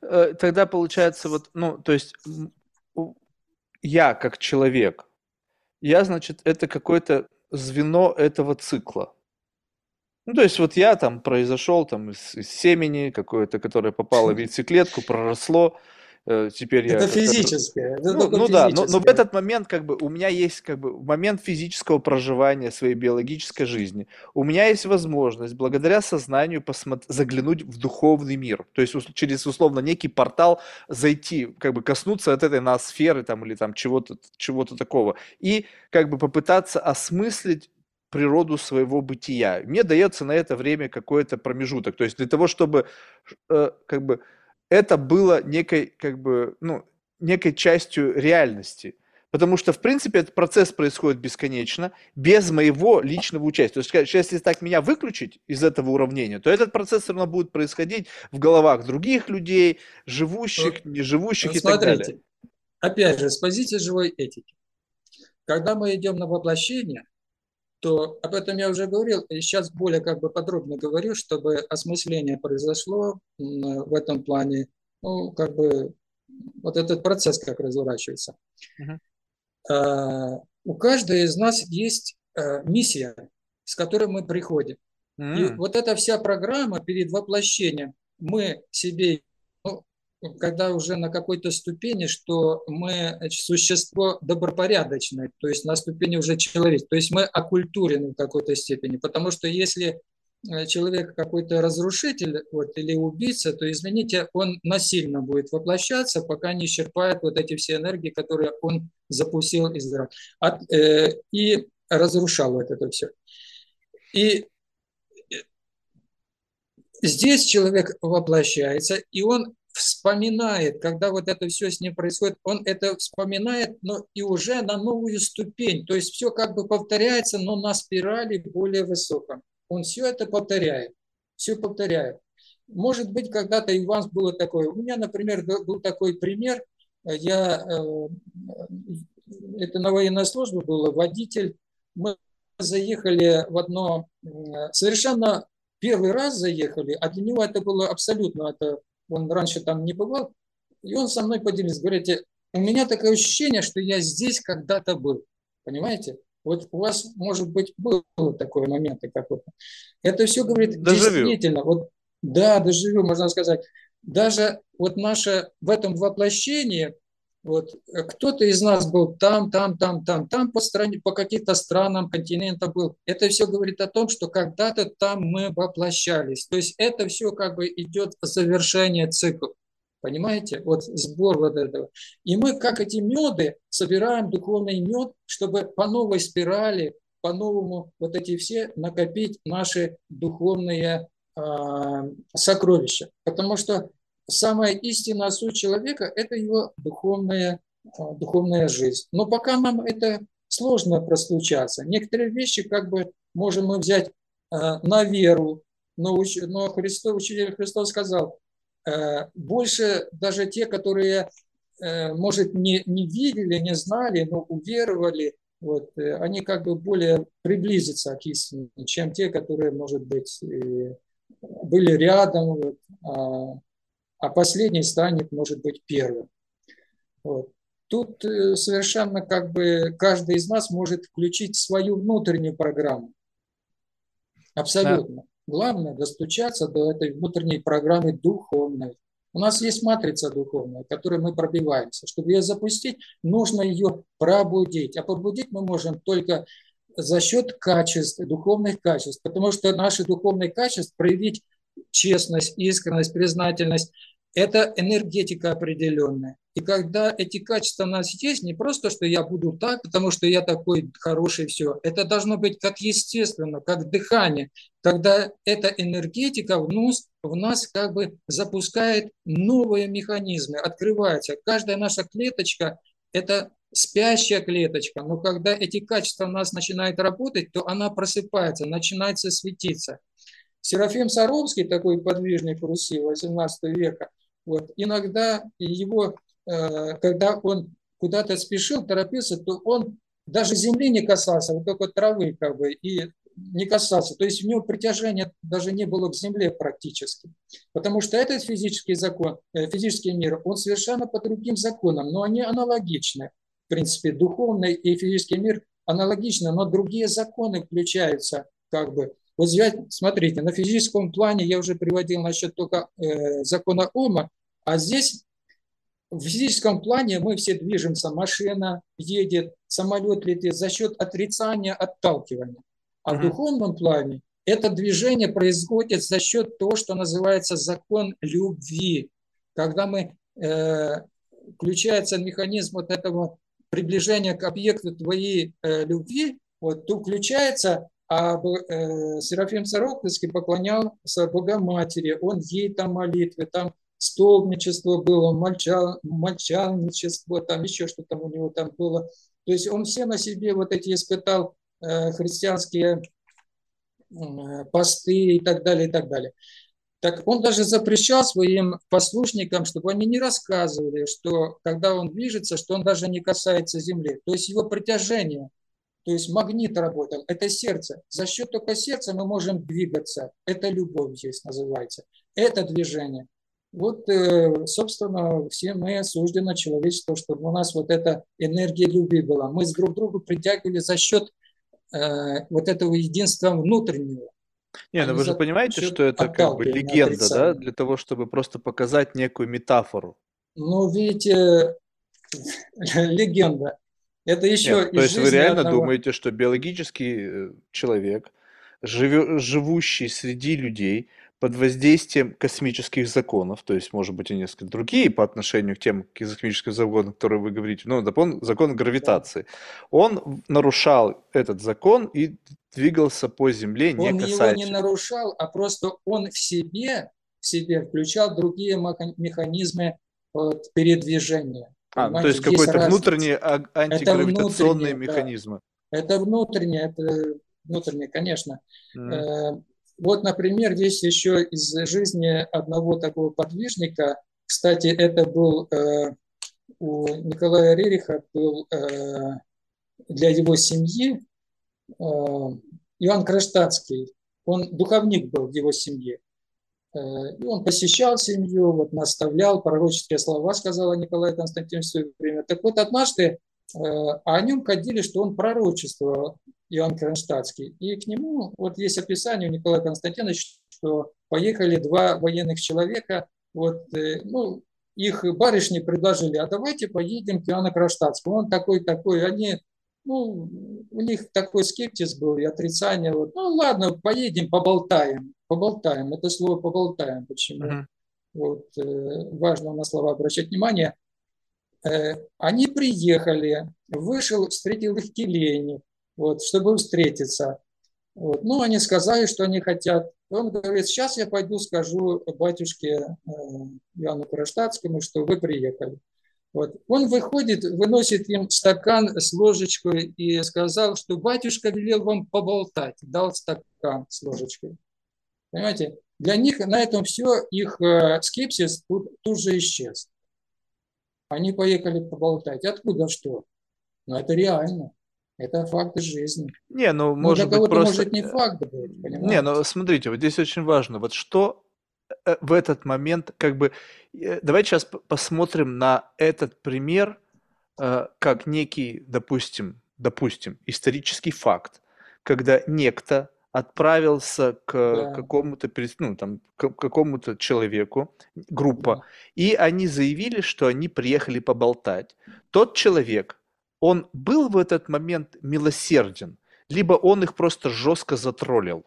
Э, тогда получается вот, ну, то есть я как человек, я, значит, это какое-то звено этого цикла. Ну, то есть вот я там произошел там из, из семени какое-то, которое попало в яйцеклетку, проросло, э, теперь это я... физическое. Это ну, ну да, но, но в этот момент как бы у меня есть как бы момент физического проживания своей биологической жизни. У меня есть возможность благодаря сознанию посмотри, заглянуть в духовный мир. То есть через условно некий портал зайти, как бы коснуться от этой ноосферы там или там чего-то чего-то такого. И как бы попытаться осмыслить природу своего бытия. Мне дается на это время какой-то промежуток. То есть для того, чтобы э, как бы это было некой, как бы, ну, некой частью реальности. Потому что, в принципе, этот процесс происходит бесконечно, без моего личного участия. То есть, если так меня выключить из этого уравнения, то этот процесс все равно будет происходить в головах других людей, живущих, не живущих и Смотрите, так далее. Опять же, с позиции живой этики. Когда мы идем на воплощение, то об этом я уже говорил, и сейчас более как бы подробно говорю, чтобы осмысление произошло в этом плане, ну, как бы вот этот процесс как разворачивается. Uh-huh. у каждого из нас есть а, миссия, с которой мы приходим. Uh-huh. И вот эта вся программа перед воплощением мы себе когда уже на какой-то ступени, что мы существо добропорядочное, то есть на ступени уже человек, то есть мы оккультурены в какой-то степени, потому что если э, человек какой-то разрушитель вот, или убийца, то, извините, он насильно будет воплощаться, пока не исчерпает вот эти все энергии, которые он запустил из От, э, и разрушал вот это все. И э, здесь человек воплощается, и он вспоминает, когда вот это все с ним происходит, он это вспоминает, но и уже на новую ступень. То есть все как бы повторяется, но на спирали более высоком. Он все это повторяет, все повторяет. Может быть, когда-то и у вас было такое. У меня, например, был такой пример. Я, э, это на военной службе было, водитель. Мы заехали в одно, совершенно первый раз заехали, а для него это было абсолютно, это он раньше там не бывал, и он со мной поделился, говорите, у меня такое ощущение, что я здесь когда-то был, понимаете? Вот у вас, может быть, было такое момент какой-то. Это все говорит доживю. действительно. Вот, да, доживю, можно сказать. Даже вот наше в этом воплощении, вот кто-то из нас был там, там, там, там, там по стране, по каким-то странам, континентам был. Это все говорит о том, что когда-то там мы воплощались. То есть это все как бы идет завершение цикла. Понимаете? Вот сбор вот этого. И мы, как эти меды, собираем духовный мед, чтобы по новой спирали, по-новому вот эти все накопить наши духовные э, сокровища. Потому что самая истинная суть человека – это его духовная, а, духовная жизнь. Но пока нам это сложно простучаться. Некоторые вещи как бы можем мы взять э, на веру, но, но Христос, учитель Христос сказал, Э, больше даже те, которые, э, может, не, не видели, не знали, но уверовали, вот, э, они как бы более приблизятся к истине, чем те, которые, может быть, были рядом, вот, а, последний станет, может быть, первым. Вот. Тут совершенно как бы каждый из нас может включить свою внутреннюю программу. Абсолютно. Да. Главное достучаться до этой внутренней программы духовной. У нас есть матрица духовная, которой мы пробиваемся. Чтобы ее запустить, нужно ее пробудить. А пробудить мы можем только за счет качеств, духовных качеств. Потому что наши духовные качества проявить честность, искренность, признательность, это энергетика определенная. И когда эти качества у нас есть, не просто, что я буду так, потому что я такой хороший, все. Это должно быть как естественно, как дыхание. Когда эта энергетика в нас, в нас как бы запускает новые механизмы, открывается. Каждая наша клеточка – это спящая клеточка, но когда эти качества у нас начинают работать, то она просыпается, начинается светиться. Серафим Саровский, такой подвижник Руси 18 века, вот, иногда его Э, когда он куда-то спешил, торопился, то он даже земли не касался, вот только травы как бы, и не касался. То есть у него притяжения даже не было к земле практически. Потому что этот физический закон, э, физический мир, он совершенно по другим законам, но они аналогичны. В принципе, духовный и физический мир аналогичны, но другие законы включаются как бы. Вот взять, смотрите, на физическом плане я уже приводил насчет только э, закона Ома, а здесь в физическом плане мы все движемся, машина едет, самолет летит за счет отрицания, отталкивания. А в духовном плане это движение происходит за счет того, что называется закон любви. Когда мы э, включается механизм вот этого приближения к объекту твоей э, любви, вот, то включается, а э, Серафим Саровский поклонялся Богоматери, он ей там молитвы, там столбничество было, мальча, мальчанничество, там еще что там у него там было. То есть он все на себе вот эти испытал э, христианские э, посты и так далее, и так далее. Так он даже запрещал своим послушникам, чтобы они не рассказывали, что когда он движется, что он даже не касается земли. То есть его притяжение, то есть магнит работал, это сердце. За счет только сердца мы можем двигаться. Это любовь здесь называется. Это движение. Вот, э, собственно, все мы осуждены человечество, чтобы у нас вот эта энергия любви была. Мы с друг другу притягивали за счет э, вот этого единства внутреннего. Не, ну вы же понимаете, что это как бы легенда, да, для того, чтобы просто показать некую метафору. Ну, видите, легенда. Это еще Нет, То есть вы реально одного... думаете, что биологический э, человек, живущий среди людей, под воздействием космических законов, то есть, может быть, и несколько другие по отношению к тем космическим законам, которые вы говорите, ну, закон, закон гравитации, он нарушал этот закон и двигался по Земле, не он касаясь. Он его не нарушал, а просто он в себе, в себе включал другие механизмы вот, передвижения. А, ну, то есть какой-то внутренний а, антигравитационный механизм. Да. Это внутреннее, это внутреннее, конечно. Mm. Вот, например, здесь еще из жизни одного такого подвижника, кстати, это был э, у Николая Рериха был э, для его семьи э, Иоанн Кронштадтский. Он духовник был в его семье. Э, и он посещал семью, вот, наставлял, пророческие слова сказал Николай Константинович в свое время. Так вот, однажды э, о нем ходили, что он пророчествовал. Иоанн Кронштадтский. И к нему вот есть описание у Николая Константиновича, что поехали два военных человека, вот, э, ну, их барышни предложили, а давайте поедем к Иоанну Кронштадтскому. Он такой-такой, они, ну, у них такой скептиз был и отрицание. Вот, ну, ладно, поедем, поболтаем. Поболтаем. Это слово поболтаем. Почему? Uh-huh. Вот, э, важно на слова обращать внимание. Э, они приехали, вышел, встретил их Келейник, вот, чтобы встретиться. Вот. Ну, они сказали, что они хотят. Он говорит, сейчас я пойду скажу батюшке э, Иоанну Кронштадтскому, что вы приехали. Вот. Он выходит, выносит им стакан с ложечкой и сказал, что батюшка велел вам поболтать, дал стакан с ложечкой. Понимаете? Для них на этом все, их э, скепсис тут, тут же исчез. Они поехали поболтать. Откуда что? Ну, это реально. Это факты жизни. Не, ну, ну может быть, просто... может не факт быть, понимаете? Не, ну, смотрите, вот здесь очень важно, вот что в этот момент, как бы, э, давайте сейчас посмотрим на этот пример э, как некий, допустим, допустим, исторический факт, когда некто отправился к да. какому-то ну, там, к какому-то человеку, группа, да. и они заявили, что они приехали поболтать. Тот человек он был в этот момент милосерден, либо он их просто жестко затроллил.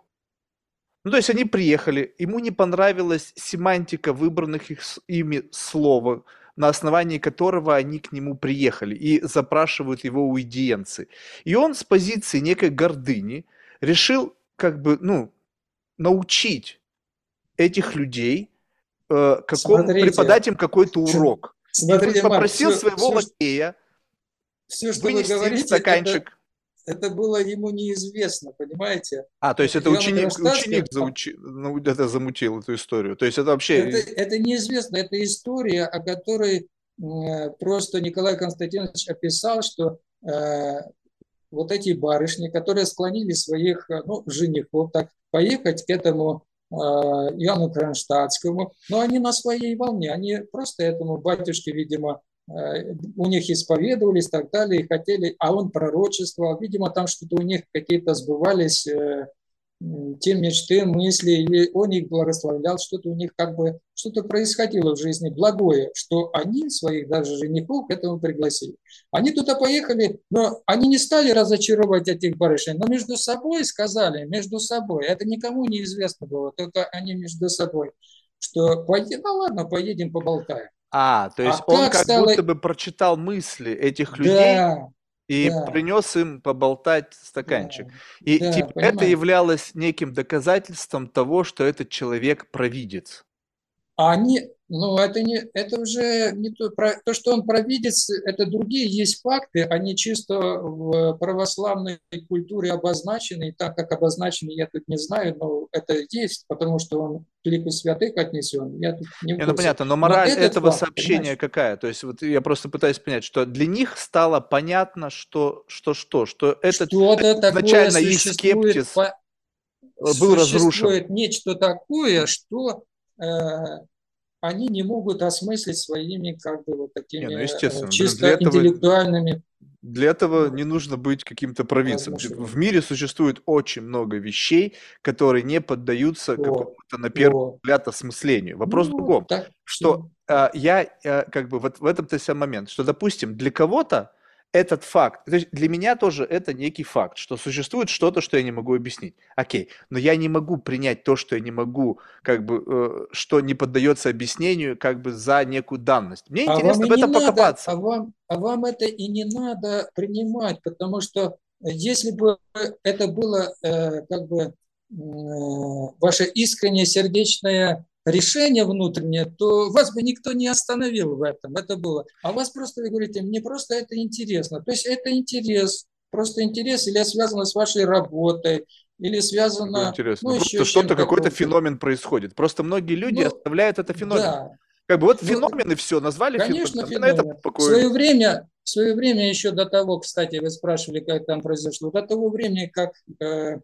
Ну, то есть они приехали, ему не понравилась семантика выбранных их, ими слова, на основании которого они к нему приехали и запрашивают его уидиенцы. И он с позиции некой гордыни решил как бы, ну, научить этих людей, э, какому, преподать им какой-то урок. Смотрите, и попросил Марк, своего все, лакея все, что вы говорите, стаканчик. Это, это было ему неизвестно, понимаете? А, то есть это ученик, ученик заучи, ну, это замутил эту историю. То есть это вообще... Это, это неизвестно, это история, о которой э, просто Николай Константинович описал, что э, вот эти барышни, которые склонили своих э, ну, женихов так поехать к этому э, Иоанну Кронштадтскому, но они на своей волне, они просто этому батюшке, видимо, у них исповедовались и так далее, и хотели, а он пророчествовал, видимо, там что-то у них какие-то сбывались э, те мечты, мысли, или он их благословлял, что-то у них как бы, что-то происходило в жизни благое, что они своих даже женихов к этому пригласили. Они туда поехали, но они не стали разочаровать этих барышень, но между собой сказали, между собой, это никому не известно было, только они между собой, что поедем, ну ладно, поедем поболтаем. А, то есть а он как, как стало... будто бы прочитал мысли этих людей, да, и да. принес им поболтать стаканчик. Да. И да, типа, это являлось неким доказательством того, что этот человек провидец. А они, ну, это, не, это уже не то, про, то, что он провидец, это другие есть факты, они чисто в православной культуре обозначены, и так как обозначены, я тут не знаю, но это есть, потому что он к лику святых отнесен. Я тут не, не ну понятно, но мораль но этого факт, сообщения понимаешь? какая? То есть вот я просто пытаюсь понять, что для них стало понятно, что что что, что это изначально их скептиз по... был разрушен. нечто такое, что они не могут осмыслить своими как бы вот такими не, ну, естественно. чисто для этого, интеллектуальными. Для этого не нужно быть каким-то провидцем. В мире существует очень много вещей, которые не поддаются какому-то на первый О. взгляд осмыслению. Вопрос ну, в другом, так, что а, я а, как бы вот в этом-то самый момент, что допустим для кого-то этот факт, то есть для меня тоже это некий факт, что существует что-то, что я не могу объяснить. Окей, но я не могу принять то, что я не могу, как бы, э, что не поддается объяснению, как бы за некую данность. Мне а интересно в этом надо, покопаться. А вам, а вам это и не надо принимать, потому что если бы это было э, как бы э, ваше искреннее сердечное решение внутреннее, то вас бы никто не остановил в этом. Это было. А вас просто, вы говорите, мне просто это интересно. То есть это интерес, просто интерес или связано с вашей работой, или связано... Интересно. Ну, просто что-то, какой-то феномен происходит. Просто многие люди ну, оставляют это феномен. Да. Как бы вот ну, феномен и все, назвали Конечно, феномен. феномен. В свое время, в свое время еще до того, кстати, вы спрашивали, как там произошло, до того времени, как э,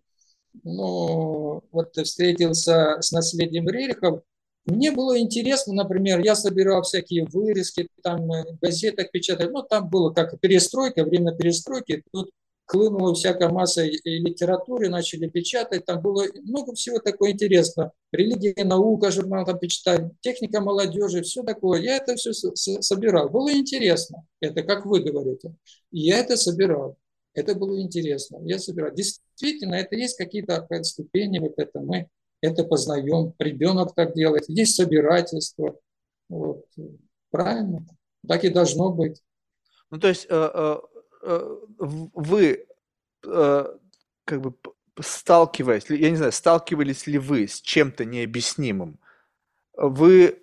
ну, вот встретился с наследием Рерихов, мне было интересно, например, я собирал всякие вырезки, там э, газетах печатать, ну, там было как перестройка, время перестройки, тут хлынула всякая масса литературы, начали печатать, там было много всего такого интересного. Религия, наука, журнал там почитать, техника молодежи, все такое. Я это все собирал. Было интересно. Это как вы говорите. И я это собирал. Это было интересно. Я собирал. Действительно, это есть какие-то ступени, вот это мы это познаем, ребенок так делает, есть собирательство. Вот. Правильно? Так и должно быть. Ну, то есть э, э, э, вы как бы сталкиваясь, я не знаю, сталкивались ли вы с чем-то необъяснимым, вы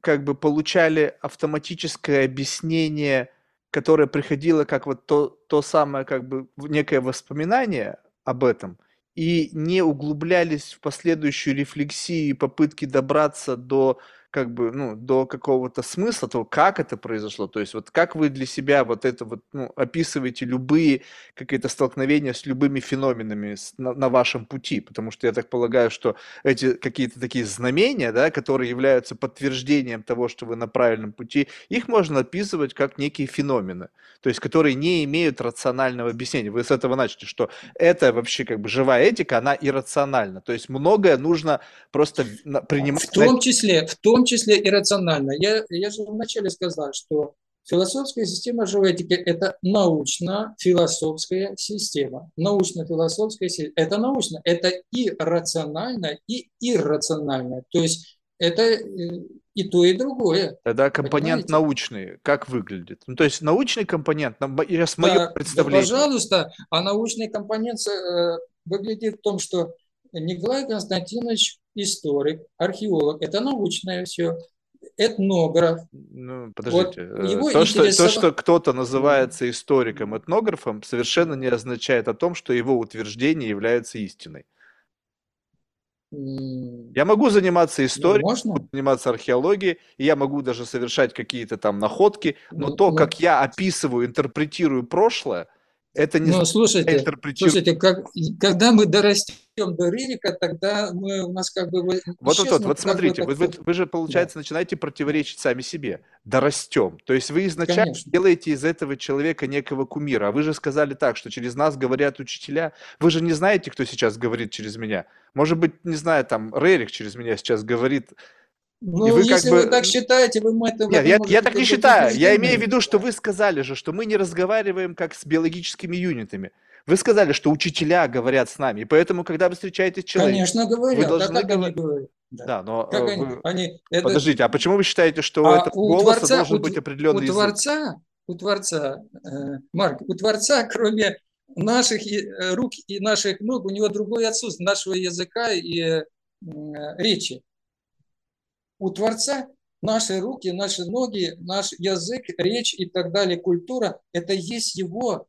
как бы получали автоматическое объяснение, которое приходило как вот то, то самое, как бы некое воспоминание об этом – и не углублялись в последующую рефлексию и попытки добраться до как бы, ну, до какого-то смысла, того, как это произошло. То есть вот как вы для себя вот это вот, ну, описываете любые какие-то столкновения с любыми феноменами на, на вашем пути, потому что я так полагаю, что эти какие-то такие знамения, да, которые являются подтверждением того, что вы на правильном пути, их можно описывать как некие феномены, то есть которые не имеют рационального объяснения. Вы с этого начали, что это вообще как бы живая этика, она иррациональна, то есть многое нужно просто принимать. В том числе, в том том числе иррационально. Я, я же вначале сказал, что философская система живой этики – это научно-философская система. Научно-философская система – это научно, это и рационально, и иррационально. То есть это э, и то, и другое. Тогда компонент понимаете? научный как выглядит? Ну, то есть научный компонент, с мое да, представление. Да, пожалуйста, а научный компонент э, выглядит в том, что Николай Константинович историк, археолог, это научное все, этнограф. Ну, подождите. Вот его то, интересовал... что, то, что кто-то называется историком, этнографом, совершенно не означает о том, что его утверждение является истиной. Я могу заниматься историей, Можно? могу заниматься археологией, и я могу даже совершать какие-то там находки, но ну, то, ну, как я описываю, интерпретирую прошлое, Это не ну, слушайте, слушайте, как, когда мы дорастем до Рерика, тогда мы, у нас как бы... Вот, вот, вот, вот смотрите, вы, вы, вы же, получается, да. начинаете противоречить сами себе. Дорастем. То есть вы изначально Конечно. делаете из этого человека некого кумира. А вы же сказали так, что через нас говорят учителя. Вы же не знаете, кто сейчас говорит через меня. Может быть, не знаю, там, Рерик через меня сейчас говорит ну, и вы если как бы... вы так считаете, вы это... Нет, я, я так не считаю. Я имею в виду, что вы сказали же, что мы не разговариваем как с биологическими юнитами. Вы сказали, что учителя говорят с нами, и поэтому, когда вы встречаетесь с человеком... Конечно, говорят. Вы должны да, говорить... Да. да, но... Как вы... они? Они... Это... Подождите, а почему вы считаете, что а у этого голоса Творца, должен у, быть определенный у Творца, У Творца, э, Марк, у Творца, кроме наших э, рук и наших ног, у него другой отсутствие нашего языка и э, речи у Творца наши руки, наши ноги, наш язык, речь и так далее, культура – это есть его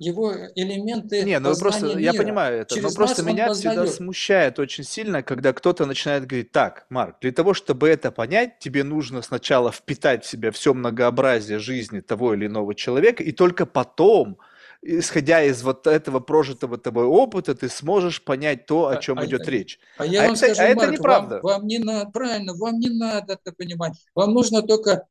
его элементы Не, ну просто, мира. я понимаю это, Через но просто меня познает. всегда смущает очень сильно, когда кто-то начинает говорить, так, Марк, для того, чтобы это понять, тебе нужно сначала впитать в себя все многообразие жизни того или иного человека, и только потом исходя из вот этого прожитого тобой опыта, ты сможешь понять то, о чем а, идет а, речь. А я а вам это, скажу, а Марк, это неправда. Вам, вам не надо, правильно, вам не надо это понимать. Вам нужно только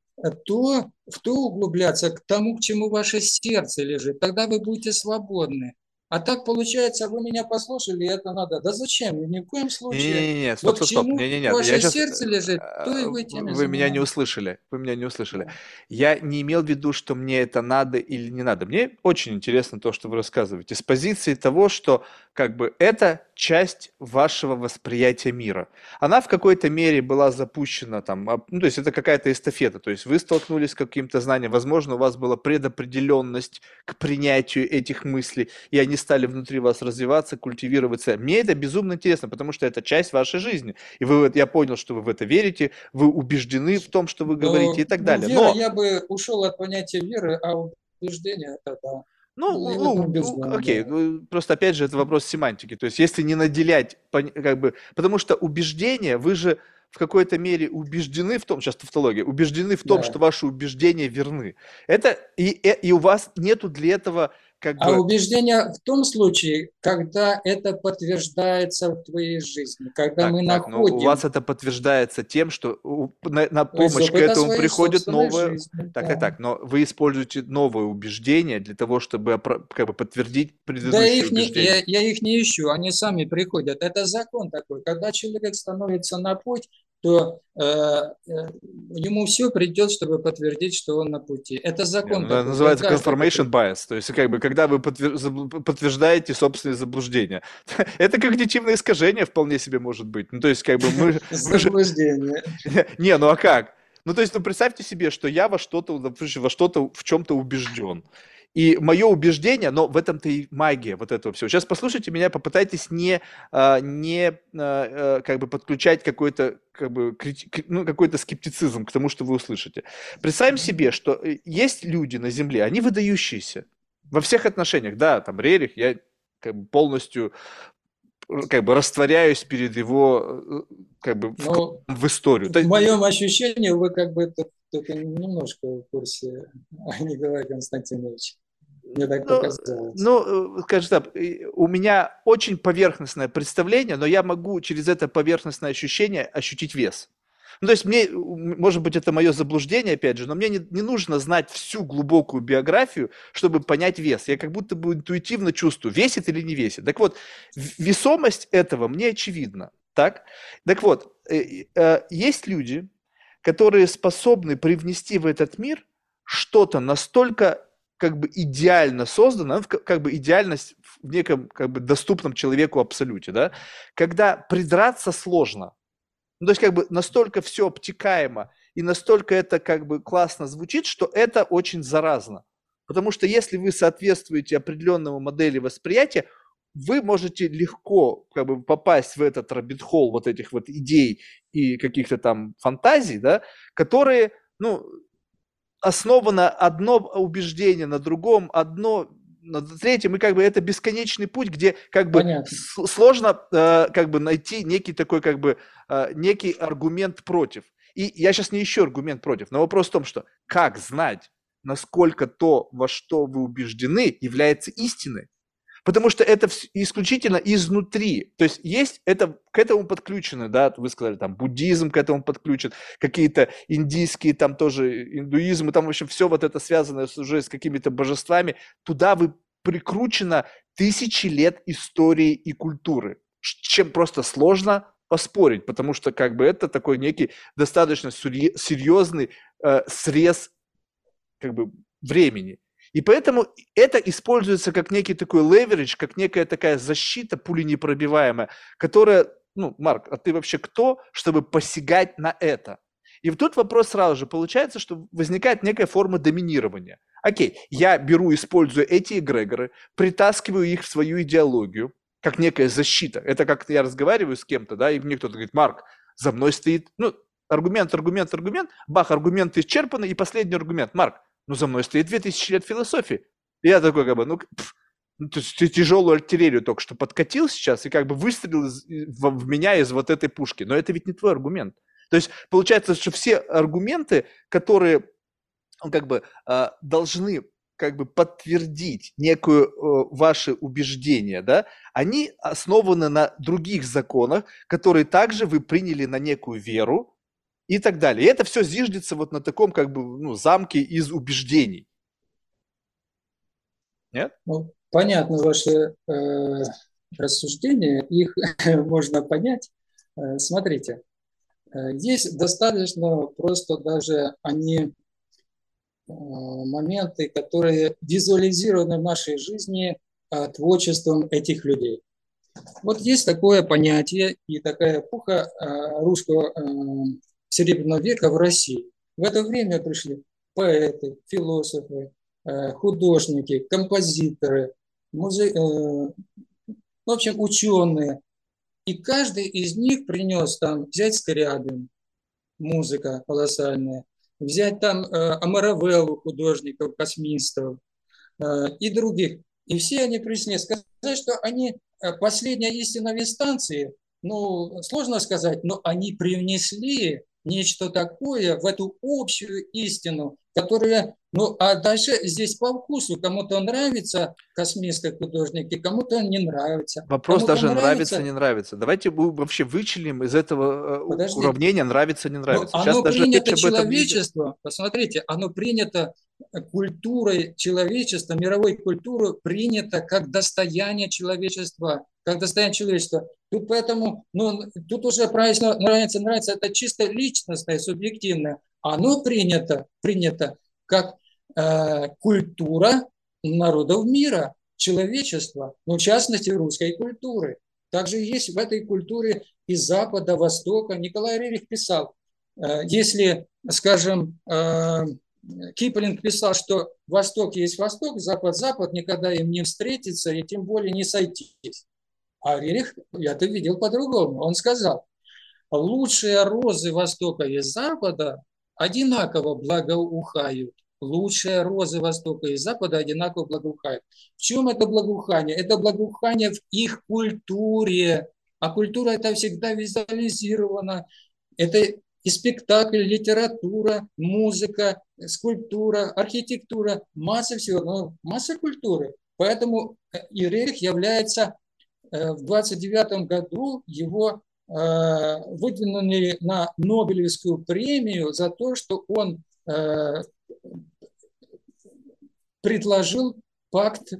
то, в то углубляться, к тому, к чему ваше сердце лежит. Тогда вы будете свободны. А так получается, вы меня послушали, это надо. Да зачем? Ни в коем случае. Не-не-не, стоп, вот стоп, стоп. Не, не, не. Ваше я сейчас... сердце лежит, то и вы тем Вы меня не услышали. Вы меня не услышали. Я не имел в виду, что мне это надо или не надо. Мне очень интересно то, что вы рассказываете. С позиции того, что как бы это часть вашего восприятия мира. Она в какой-то мере была запущена там, ну, то есть это какая-то эстафета, то есть вы столкнулись с каким-то знанием, возможно, у вас была предопределенность к принятию этих мыслей, и они стали внутри вас развиваться, культивироваться. Мне это безумно интересно, потому что это часть вашей жизни, и вы, я понял, что вы в это верите, вы убеждены в том, что вы говорите и так ну, далее. Вера, Но... я бы ушел от понятия веры, а убеждения это да. Ну, ну, ну, окей, ну, просто опять же это вопрос семантики. То есть если не наделять, как бы, потому что убеждение, вы же в какой-то мере убеждены в том, сейчас тавтология, убеждены в том, да. что ваши убеждения верны. Это и, и у вас нету для этого как а бы... убеждение в том случае, когда это подтверждается в твоей жизни, когда так, мы так, находим... Но у вас это подтверждается тем, что на, на помощь к этому приходит новое... Жизни, так, да. так, так, но вы используете новое убеждение для того, чтобы как бы подтвердить предыдущее да их убеждение. Не, я, я их не ищу, они сами приходят. Это закон такой. Когда человек становится на путь, то э, э, ему все придет, чтобы подтвердить, что он на пути. Это закон. Это называется confirmation bias, то есть как бы когда вы подтверждаете собственные заблуждения. Это когнитивное искажение вполне себе может быть. Ну то есть как бы мы... Заблуждение. Не, ну а как? Ну, то есть, ну, представьте себе, что я во что-то, во что-то, в чем-то убежден. И мое убеждение, но в этом-то и магия вот этого всего. Сейчас послушайте меня, попытайтесь не, а, не а, а, как бы подключать какой-то как бы, ну, какой-то скептицизм к тому, что вы услышите. Представим себе, что э, есть люди на Земле, они выдающиеся во всех отношениях. Да, там Рерих, я как бы полностью как бы растворяюсь перед его э, как бы в, в историю. В моем ощущении вы как бы только немножко в курсе, Николай Константинович. Мне так ну, показалось. Ну, скажем так, у меня очень поверхностное представление, но я могу через это поверхностное ощущение ощутить вес. Ну, то есть мне, может быть, это мое заблуждение, опять же, но мне не, не нужно знать всю глубокую биографию, чтобы понять вес. Я как будто бы интуитивно чувствую, весит или не весит. Так вот, весомость этого мне очевидна. Так, так вот, э, э, есть люди, которые способны привнести в этот мир что-то настолько как бы идеально создано, как бы идеальность в неком как бы доступном человеку абсолюте, да, когда придраться сложно. Ну, то есть как бы настолько все обтекаемо и настолько это как бы классно звучит, что это очень заразно. Потому что если вы соответствуете определенному модели восприятия, вы можете легко как бы попасть в этот робит-холл вот этих вот идей и каких-то там фантазий, да, которые, ну, основано одно убеждение на другом, одно на третьем, и как бы это бесконечный путь, где как бы с- сложно э, как бы найти некий такой как бы э, некий аргумент против. И я сейчас не ищу аргумент против, но вопрос в том, что как знать, насколько то, во что вы убеждены, является истиной. Потому что это исключительно изнутри. То есть есть это, к этому подключены, да, вы сказали, там, буддизм к этому подключен, какие-то индийские, там тоже индуизм, и там, в общем, все вот это связано уже с какими-то божествами. Туда вы прикручено тысячи лет истории и культуры, чем просто сложно поспорить, потому что как бы это такой некий достаточно серьезный э, срез как бы времени. И поэтому это используется как некий такой леверидж, как некая такая защита пуленепробиваемая, которая, ну, Марк, а ты вообще кто, чтобы посягать на это? И тут вопрос сразу же, получается, что возникает некая форма доминирования. Окей, я беру, использую эти эгрегоры, притаскиваю их в свою идеологию, как некая защита. Это как я разговариваю с кем-то, да, и мне кто-то говорит, Марк, за мной стоит, ну, аргумент, аргумент, аргумент, бах, аргумент исчерпаны, и последний аргумент, Марк, ну, за мной стоит 2000 лет философии. И я такой, как бы, ну, пф, ну, то есть ты тяжелую артиллерию только что подкатил сейчас и как бы выстрелил из, в, в меня из вот этой пушки. Но это ведь не твой аргумент. То есть получается, что все аргументы, которые ну, как бы э, должны как бы подтвердить некую э, ваши убеждения, да, они основаны на других законах, которые также вы приняли на некую веру, и так далее. И это все зиждется вот на таком как бы ну, замке из убеждений. Нет? Ну, понятно ваши э, рассуждения, их можно понять. Э, смотрите, э, здесь достаточно просто даже они э, моменты, которые визуализированы в нашей жизни творчеством этих людей. Вот есть такое понятие и такая эпоха русского Серебряного века в России. В это время пришли поэты, философы, э, художники, композиторы, музе... Э, в общем, ученые. И каждый из них принес там, взять Скрябин, музыка колоссальная, взять там э, Амаравеллу, художников, космистов и других. И все они пришли сказать, что они последняя истина в инстанции, ну, сложно сказать, но они привнесли нечто такое, в эту общую истину, которая, ну, а дальше здесь по вкусу, кому-то нравится космисты художники, кому-то не нравится. Вопрос даже нравится, не нравится. Давайте мы вообще вычелим из этого э, Подожди. уравнения нравится, не нравится. Но Сейчас оно даже принято человечество, посмотрите, оно принято культурой человечества, мировой культурой принято как достояние человечества, как достояние человечества. Тут поэтому, ну, тут уже правильно нравится, нравится, это чисто личностное, субъективное. Оно принято, принято как э, культура народов мира, человечества, ну, в частности, русской культуры. Также есть в этой культуре и Запада, Востока. Николай Рерих писал, э, если, скажем, э, Киплинг писал, что Восток есть Восток, Запад – Запад, никогда им не встретиться и тем более не сойтись. А Рерих, я-то видел по-другому. Он сказал, лучшие розы Востока и Запада одинаково благоухают. Лучшие розы Востока и Запада одинаково благоухают. В чем это благоухание? Это благоухание в их культуре. А культура это всегда визуализирована. Это и спектакль, литература, музыка, скульптура, архитектура, масса всего, ну, масса культуры. Поэтому Ирерих является Э, в 29 году его э, выдвинули на Нобелевскую премию за то, что он э, предложил пакт,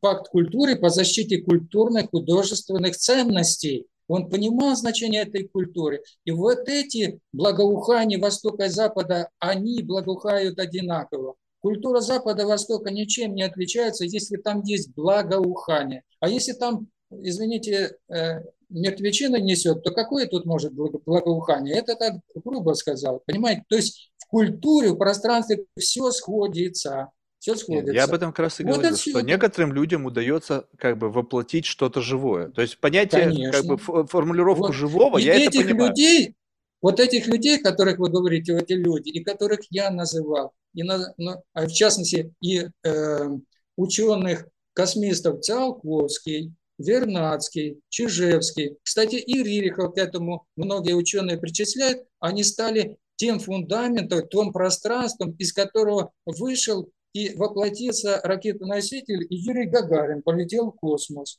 пакт культуры по защите культурных художественных ценностей. Он понимал значение этой культуры. И вот эти благоухания Востока и Запада, они благоухают одинаково. Культура Запада и Востока ничем не отличается, если там есть благоухание. А если там извините, э, мертвечина несет, то какое тут может благоухание? Это так грубо сказал. Понимаете? То есть в культуре, в пространстве все сходится. Все сходится. Я об этом как раз и вот говорю, что это... некоторым людям удается как бы воплотить что-то живое. То есть понятие, Конечно. как бы формулировку вот. живого, и я этих это понимаю. людей, вот этих людей, которых вы говорите, вот эти люди, и которых я называл, и на, ну, в частности и э, ученых, космистов Циолковский, Вернадский, Чижевский. Кстати, и Ририхов к этому многие ученые причисляют. Они стали тем фундаментом, тем пространством, из которого вышел и воплотился ракетоноситель, и Юрий Гагарин полетел в космос.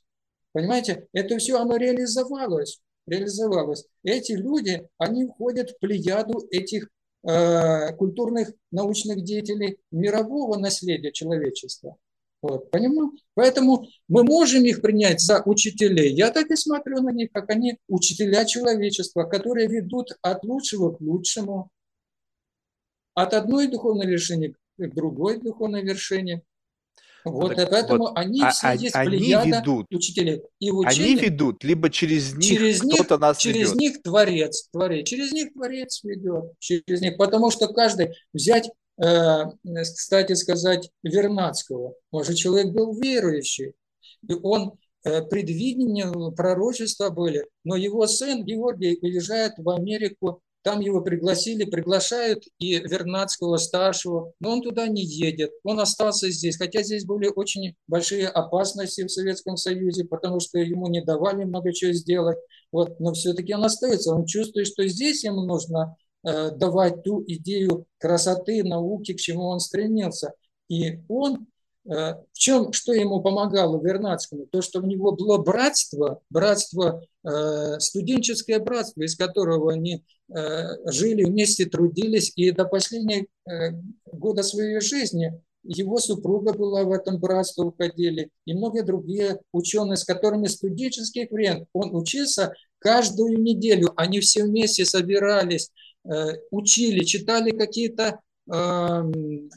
Понимаете, это все оно реализовалось. реализовалось. Эти люди, они входят в плеяду этих э, культурных научных деятелей мирового наследия человечества. Вот, понимаю? Поэтому мы можем их принять за учителей. Я так и смотрю на них, как они учителя человечества, которые ведут от лучшего к лучшему, от одной духовной вершины к другой духовной вершине. Вот, так, поэтому вот, они а, все а, есть они ведут, учителей. И учение, они ведут, либо через них через кто-то нас Через ведет. них Творец, Творец, через них Творец ведет, через них, потому что каждый взять кстати сказать, Вернадского. Же человек был верующий. И он э, предвидения, пророчества были. Но его сын Георгий уезжает в Америку, там его пригласили, приглашают и Вернадского старшего, но он туда не едет, он остался здесь, хотя здесь были очень большие опасности в Советском Союзе, потому что ему не давали много чего сделать, вот, но все-таки он остается, он чувствует, что здесь ему нужно Э, давать ту идею красоты, науки, к чему он стремился. И он, э, в чем, что ему помогало Вернадскому? То, что у него было братство, братство, э, студенческое братство, из которого они жили вместе, трудились, и до последнего года своей жизни его супруга была в этом братстве, уходили, и многие другие ученые, с которыми студенческих времен он учился каждую неделю, они все вместе собирались, Э, учили, читали какие-то эм,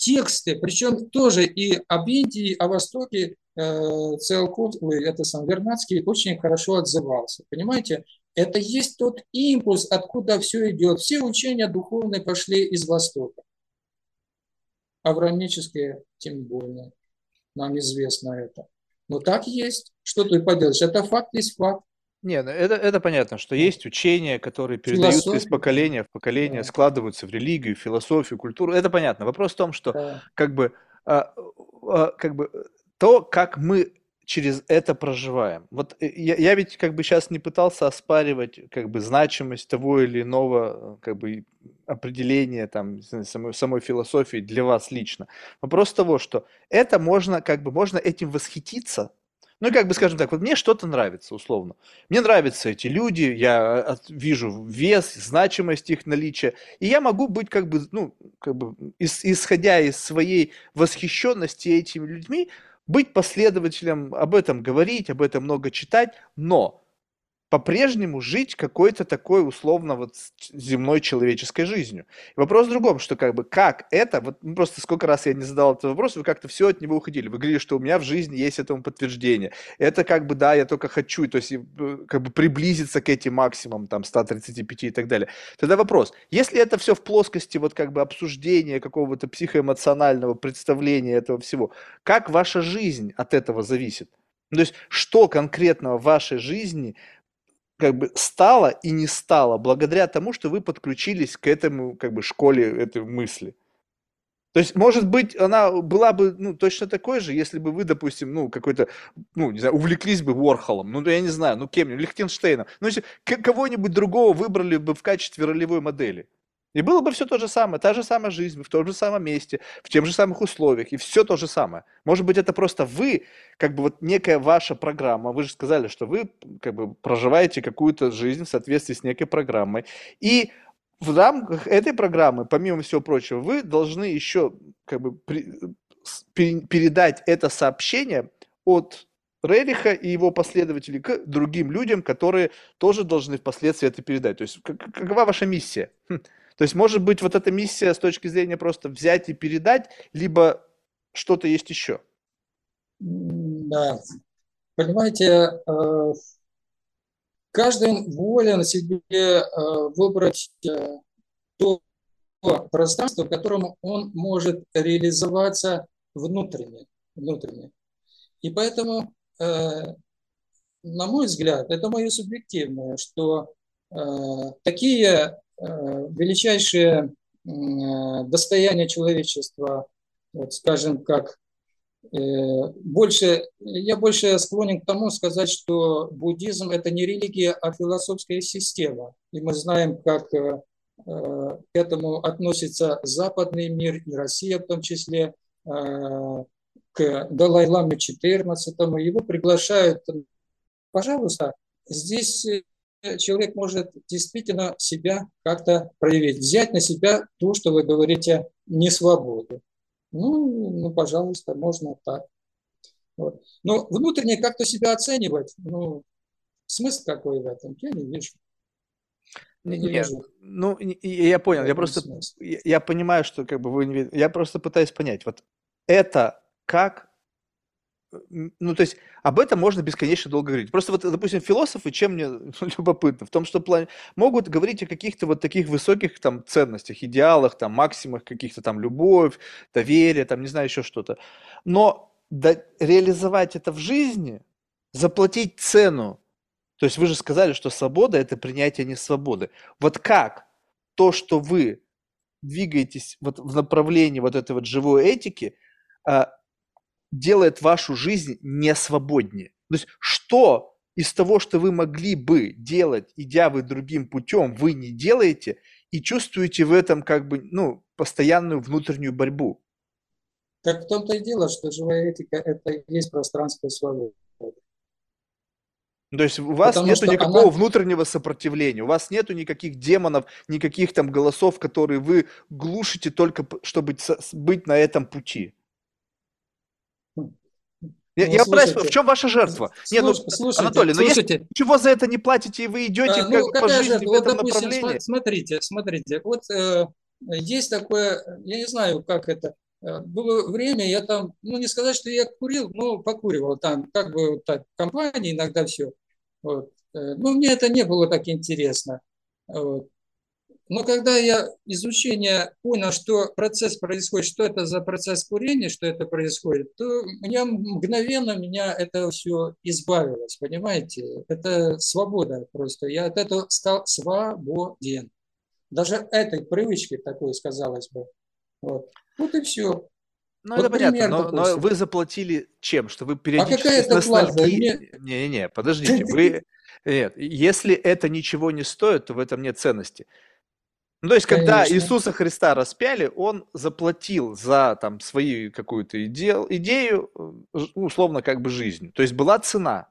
тексты, причем тоже и об Индии, и о Востоке э, Целкут, это сам Вернадский, очень хорошо отзывался. Понимаете, это есть тот импульс, откуда все идет. Все учения духовные пошли из Востока. Авраамические тем более. Нам известно это. Но так есть. Что ты поделаешь? Это факт есть факт. Не, ну это, это понятно, что есть учения, которые передаются из поколения в поколение, да. складываются в религию, философию, культуру. Это понятно. Вопрос в том, что да. как бы, а, а, как бы то, как мы через это проживаем. Вот э, я, я ведь как бы сейчас не пытался оспаривать как бы значимость того или иного как бы определения там самой, самой философии для вас лично. Вопрос того, что это можно как бы можно этим восхититься, ну, как бы, скажем так, вот мне что-то нравится, условно. Мне нравятся эти люди, я вижу вес, значимость их наличия, и я могу быть, как бы, ну, как бы, исходя из своей восхищенности этими людьми, быть последователем, об этом говорить, об этом много читать, но по-прежнему жить какой-то такой условно вот земной человеческой жизнью. И вопрос в другом, что как бы как это, вот ну, просто сколько раз я не задал этот вопрос, вы как-то все от него уходили. Вы говорили, что у меня в жизни есть этому подтверждение. Это как бы, да, я только хочу, то есть э, как бы приблизиться к этим максимумам, там, 135 и так далее. Тогда вопрос, если это все в плоскости вот как бы обсуждения какого-то психоэмоционального представления этого всего, как ваша жизнь от этого зависит? Ну, то есть, что конкретно в вашей жизни как бы стало и не стало благодаря тому, что вы подключились к этому как бы школе этой мысли. То есть, может быть, она была бы ну, точно такой же, если бы вы, допустим, ну, какой-то, ну, не знаю, увлеклись бы Ворхолом, ну, я не знаю, ну, кем-нибудь, Лихтенштейном, ну, кого-нибудь другого выбрали бы в качестве ролевой модели. И было бы все то же самое, та же самая жизнь, в том же самом месте, в тех же самых условиях, и все то же самое. Может быть, это просто вы, как бы вот некая ваша программа, вы же сказали, что вы как бы проживаете какую-то жизнь в соответствии с некой программой. И в рамках этой программы, помимо всего прочего, вы должны еще как бы при, передать это сообщение от Рериха и его последователей к другим людям, которые тоже должны впоследствии это передать. То есть какова ваша миссия? То есть, может быть, вот эта миссия с точки зрения просто взять и передать, либо что-то есть еще? Да. Понимаете, э, каждый волен себе э, выбрать э, то пространство, в котором он может реализоваться внутренне. внутренне. И поэтому, на мой взгляд, это мое субъективное, что такие величайшее э, достояние человечества, вот, скажем, как э, больше, я больше склонен к тому сказать, что буддизм – это не религия, а философская система. И мы знаем, как к этому относится западный мир и Россия в том числе, к Далай-Ламе 14 его приглашают, пожалуйста, здесь человек может действительно себя как-то проявить, взять на себя то, что вы говорите, не свободу. Ну, ну, пожалуйста, можно так. Вот. Но внутренне как-то себя оценивать, ну, смысл какой в этом, я не вижу. Не, не вижу. ну, я понял, я просто, я, я понимаю, что как бы вы не я просто пытаюсь понять, вот это как ну, то есть об этом можно бесконечно долго говорить. Просто вот, допустим, философы, чем мне любопытно, в том, что плане, могут говорить о каких-то вот таких высоких там ценностях, идеалах, там максимах каких-то там любовь, доверие, там не знаю еще что-то. Но да, реализовать это в жизни, заплатить цену, то есть вы же сказали, что свобода – это принятие не свободы. Вот как то, что вы двигаетесь вот в направлении вот этой вот живой этики, а, делает вашу жизнь не свободнее. То есть что из того, что вы могли бы делать, идя вы другим путем, вы не делаете и чувствуете в этом как бы, ну, постоянную внутреннюю борьбу. Так в том-то и дело, что живая этика – это и есть пространство свободы. То есть у вас Потому нету никакого она... внутреннего сопротивления, у вас нету никаких демонов, никаких там голосов, которые вы глушите только, чтобы быть на этом пути. Я, ну, я слушайте, в чем ваша жертва? Слуш, Нет, ну, слушайте, Анатолий, но слушайте, если ничего за это не платите, и вы идете а, ну, как по жизни жертва? в этом вот, допустим, направлении. Смотрите, смотрите, вот э, есть такое, я не знаю, как это, э, было время, я там, ну не сказать, что я курил, но покуривал там, как бы вот так, компании иногда все. Вот. Э, но мне это не было так интересно. Вот. Но когда я изучение понял, что процесс происходит, что это за процесс курения, что это происходит, то меня мгновенно меня это все избавилось, понимаете? Это свобода просто. Я от этого стал свободен. Даже этой привычки такой, сказалось бы. Вот, вот и все. Ну, вот это понятно, но, но вы заплатили чем? Что вы периодически... А какая это плата? Не-не-не, подождите, вы... Нет, если это ничего не стоит, то в этом нет ценности. Ну, то есть, когда Конечно. Иисуса Христа распяли, он заплатил за там свою какую-то идею, идею, э, условно, как бы жизнью. То есть была цена.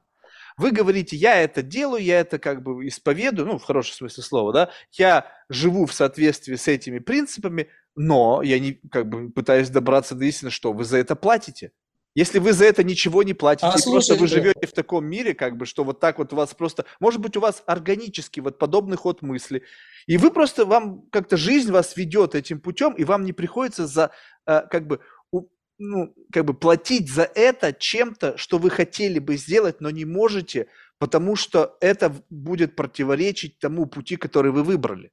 Вы говорите, я это делаю, я это как бы исповедую, ну, в хорошем смысле слова, да, я живу в соответствии с этими принципами, но я не как бы пытаюсь добраться до истины, что вы за это платите. Если вы за это ничего не платите, а, и просто вы живете в таком мире, как бы, что вот так вот у вас просто, может быть, у вас органический вот подобный ход мысли, и вы просто, вам как-то жизнь вас ведет этим путем, и вам не приходится за, э, как бы, ну, как бы платить за это чем-то, что вы хотели бы сделать, но не можете, потому что это будет противоречить тому пути, который вы выбрали.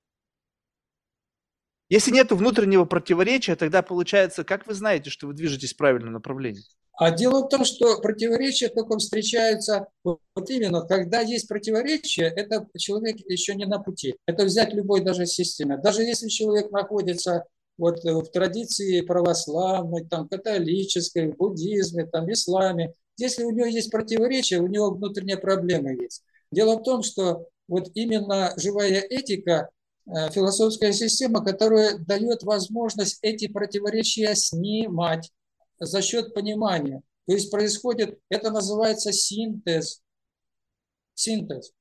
Если нет внутреннего противоречия, тогда получается, как вы знаете, что вы движетесь в правильном направлении? А дело в том, что противоречия только встречаются вот именно, когда есть противоречие, это человек еще не на пути. Это взять любой даже системе. Даже если человек находится вот в традиции православной, там, католической, буддизме, там, исламе, если у него есть противоречие, у него внутренняя проблема есть. Дело в том, что вот именно живая этика, э, философская система, которая дает возможность эти противоречия снимать за счет понимания. То есть происходит, это называется синтез. Синтез.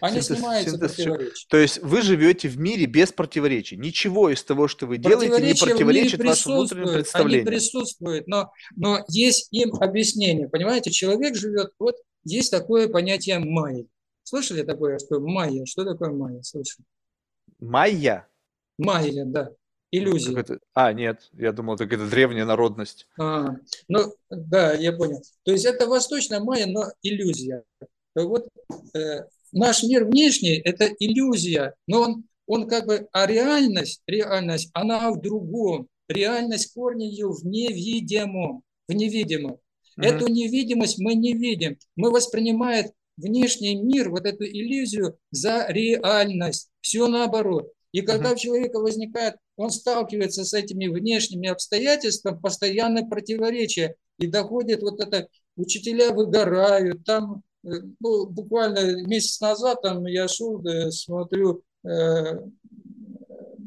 Они синтез, снимаются синтез, противоречия. То есть вы живете в мире без противоречий. Ничего из того, что вы делаете, не противоречит вашему внутреннему представлению. Они присутствуют, но, но есть им объяснение. Понимаете, человек живет, вот есть такое понятие майя. Слышали такое, что майя? Что такое майя? Слышали? Майя? Майя, да. Иллюзия. Это... А, нет, я думал, это какая-то древняя народность. А, ну, да, я понял. То есть это восточная майя, но иллюзия. Вот э, наш мир внешний – это иллюзия, но он, он как бы, а реальность, реальность, она в другом. Реальность корни ее в невидимом, в невидимом. Угу. Эту невидимость мы не видим. Мы воспринимаем внешний мир, вот эту иллюзию за реальность. Все наоборот. И когда у человека возникает, он сталкивается с этими внешними обстоятельствами, постоянное противоречие, и доходит вот это, учителя выгорают, там, э, ну, буквально месяц назад там я шел, да, смотрю, э,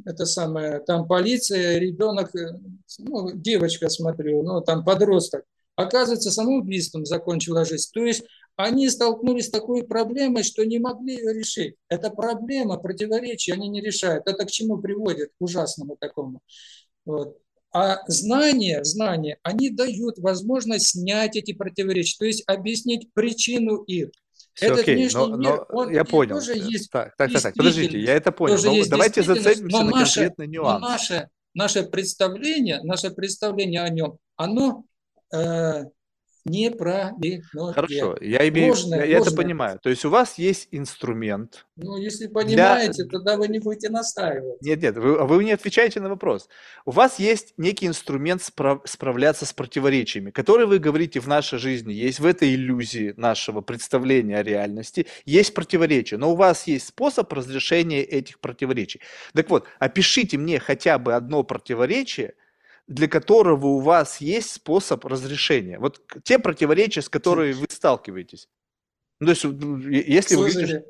это самое, там полиция, ребенок, э, ну, девочка, смотрю, ну, там подросток, оказывается, самоубийством закончила жизнь. То есть они столкнулись с такой проблемой, что не могли ее решить. Это проблема, противоречия, они не решают. Это к чему приводит? К ужасному такому. Вот. А знания, знания, они дают возможность снять эти противоречия, то есть объяснить причину их. Все, Этот окей, внешний но, мир, но он я понял. тоже есть Так, так, так, так, подождите, я это понял. Но есть давайте зацепимся но на наше, конкретный нюанс. Но наше, наше представление, наше представление о нем, оно э, неправильно. Хорошо, я, имею, ложное, я, я это понимаю. То есть у вас есть инструмент. Ну, если понимаете, для... тогда вы не будете настаивать. Нет, нет, вы, вы не отвечаете на вопрос. У вас есть некий инструмент справ, справляться с противоречиями, которые вы говорите в нашей жизни. Есть в этой иллюзии нашего представления о реальности, есть противоречия. Но у вас есть способ разрешения этих противоречий. Так вот, опишите мне хотя бы одно противоречие, для которого у вас есть способ разрешения. Вот те противоречия, с которыми вы сталкиваетесь. Ну, то есть, если вы видите...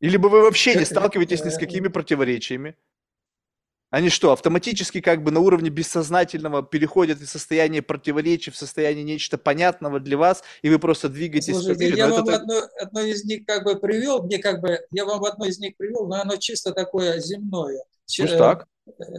Или бы вы вообще не сталкиваетесь ни с какими противоречиями. Они что, автоматически как бы на уровне бессознательного переходят из состояния противоречия в состояние нечто понятного для вас, и вы просто двигаетесь Слушайте, я вам это... одно, одно из них как бы привел, мне как бы, я вам одно из них привел, но оно чисто такое земное. Пусть так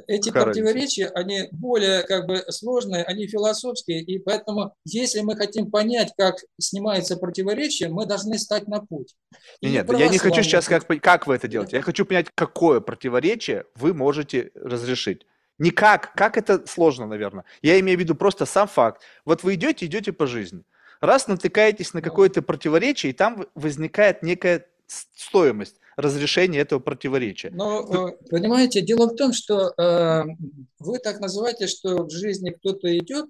эти Какая противоречия, они более как бы сложные, они философские, и поэтому, если мы хотим понять, как снимается противоречие, мы должны стать на путь. И Нет, я не хочу сейчас, как, как вы это делаете, я хочу понять, какое противоречие вы можете разрешить. Не как, как это сложно, наверное. Я имею в виду просто сам факт. Вот вы идете, идете по жизни. Раз натыкаетесь на какое-то противоречие, и там возникает некая стоимость разрешения этого противоречия. Но, э, понимаете, дело в том, что э, вы так называете, что в жизни кто-то идет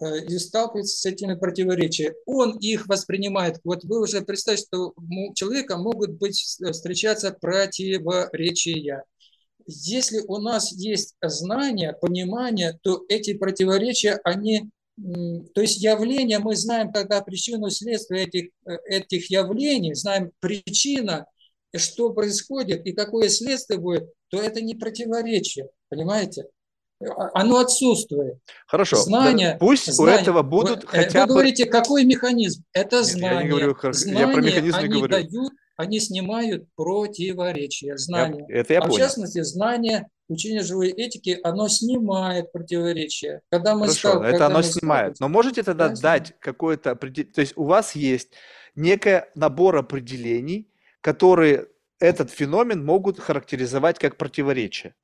э, и сталкивается с этими противоречиями. Он их воспринимает. Вот вы уже представьте, что у человека могут быть встречаться противоречия. Если у нас есть знание, понимание, то эти противоречия, они то есть явления, мы знаем тогда причину следствия этих, этих явлений, знаем причина что происходит и какое следствие будет, то это не противоречие, понимаете? Оно отсутствует. Хорошо. Знания, пусть знания. у этого будут вы, хотя вы бы... говорите, какой механизм? Это знание. Я, не говорю, знания, я про механизм они говорю. дают, они снимают противоречия. Знания. Я, это я а понял. в частности, знание учение живой этики, оно снимает противоречия. Когда мы Хорошо, стал, это оно снимает. Но можете тогда да, дать какое-то определение? То есть у вас есть некий набор определений, которые этот феномен могут характеризовать как противоречие.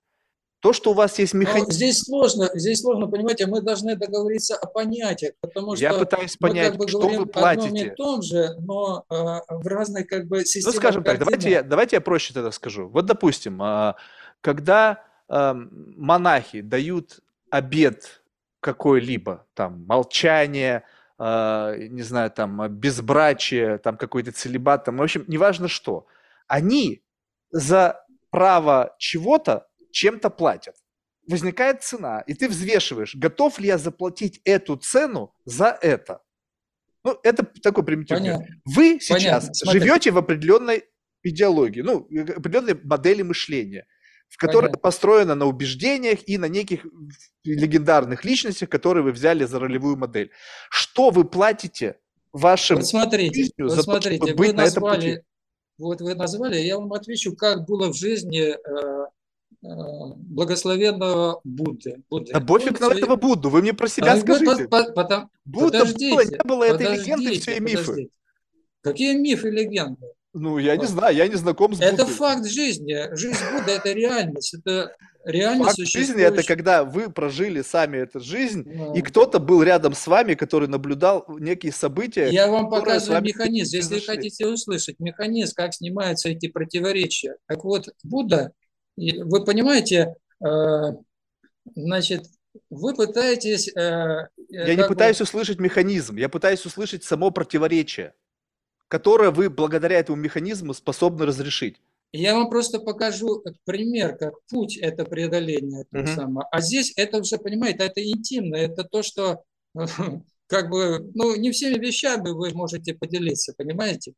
То, что у вас есть механизм... здесь сложно, здесь сложно, понимаете, мы должны договориться о понятиях, потому что Я пытаюсь понять, мы как бы что вы платите. Одном и том же, но э, в разной как бы системе. Ну, скажем так, давайте я, давайте я проще тогда скажу. Вот, допустим, э, когда э, монахи дают обед какой-либо, там, молчание, э, не знаю, там, безбрачие, там, какой-то целебат, там, в общем, неважно что – они за право чего-то чем-то платят. Возникает цена, и ты взвешиваешь, готов ли я заплатить эту цену за это. Ну, это такой примитивный. Понятно. Вы сейчас Понятно. живете в определенной идеологии, ну, определенной модели мышления, в которой Понятно. построена на убеждениях и на неких легендарных личностях, которые вы взяли за ролевую модель. Что вы платите вашим вот смотрите, вот за смотрите, то, чтобы быть на этом пути? вот вы назвали, я вам отвечу, как было в жизни э, э, благословенного Будды. Будды. Да пофиг на этого Будду, вы мне про себя а, скажите. По, по, Будда подождите, было, не было этой легенды, все мифы. Подождите. Какие мифы и легенды? Ну, я не знаю, я не знаком с Буддой. Это факт жизни. Жизнь Будды – это реальность. Это реально Факт жизни – это когда вы прожили сами эту жизнь, да. и кто-то был рядом с вами, который наблюдал некие события. Я вам показываю механизм. Если вы хотите услышать механизм, как снимаются эти противоречия. Так вот, Будда, вы понимаете, э, значит, вы пытаетесь... Э, я не пытаюсь услышать механизм, я пытаюсь услышать само противоречие которое вы благодаря этому механизму способны разрешить. Я вам просто покажу пример, как путь это преодоление. Угу. Самого. А здесь это уже, понимаете, это интимно, это то, что как бы, ну, не всеми вещами вы можете поделиться, понимаете?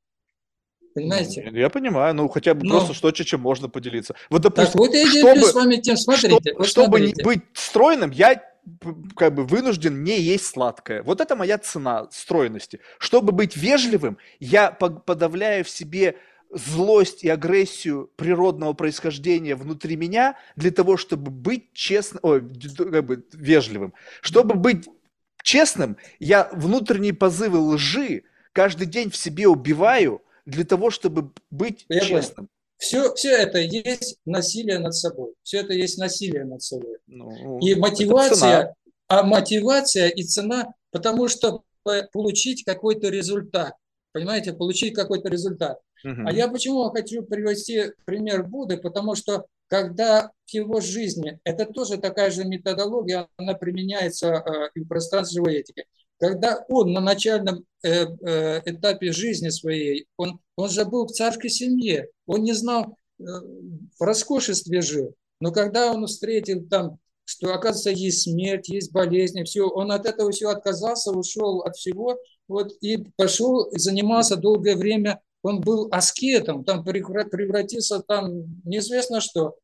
Понимаете? Я понимаю, ну хотя бы Но... просто что чем можно поделиться. Вот, допустим, так вот я чтобы, с вами тем, смотрите. Чтобы, вот чтобы смотрите. быть стройным, я как бы вынужден не есть сладкое. Вот это моя цена стройности. Чтобы быть вежливым, я подавляю в себе злость и агрессию природного происхождения внутри меня для того, чтобы быть честным, ой, как бы вежливым. Чтобы быть честным, я внутренние позывы лжи каждый день в себе убиваю для того, чтобы быть я честным. Все, все это есть насилие над собой. Все это есть насилие над собой. Ну, и мотивация, а мотивация и цена, потому что получить какой-то результат. Понимаете, получить какой-то результат. Угу. А я почему хочу привести пример Будды, потому что когда в его жизни, это тоже такая же методология, она применяется э, и в пространстве живой этики. Когда он на начальном э, э, этапе жизни своей, он, он же был в царской семье, он не знал, в роскошестве жил. Но когда он встретил там, что, оказывается, есть смерть, есть болезни, все, он от этого все отказался, ушел от всего, вот, и пошел, занимался долгое время он был аскетом, там превратился там неизвестно что.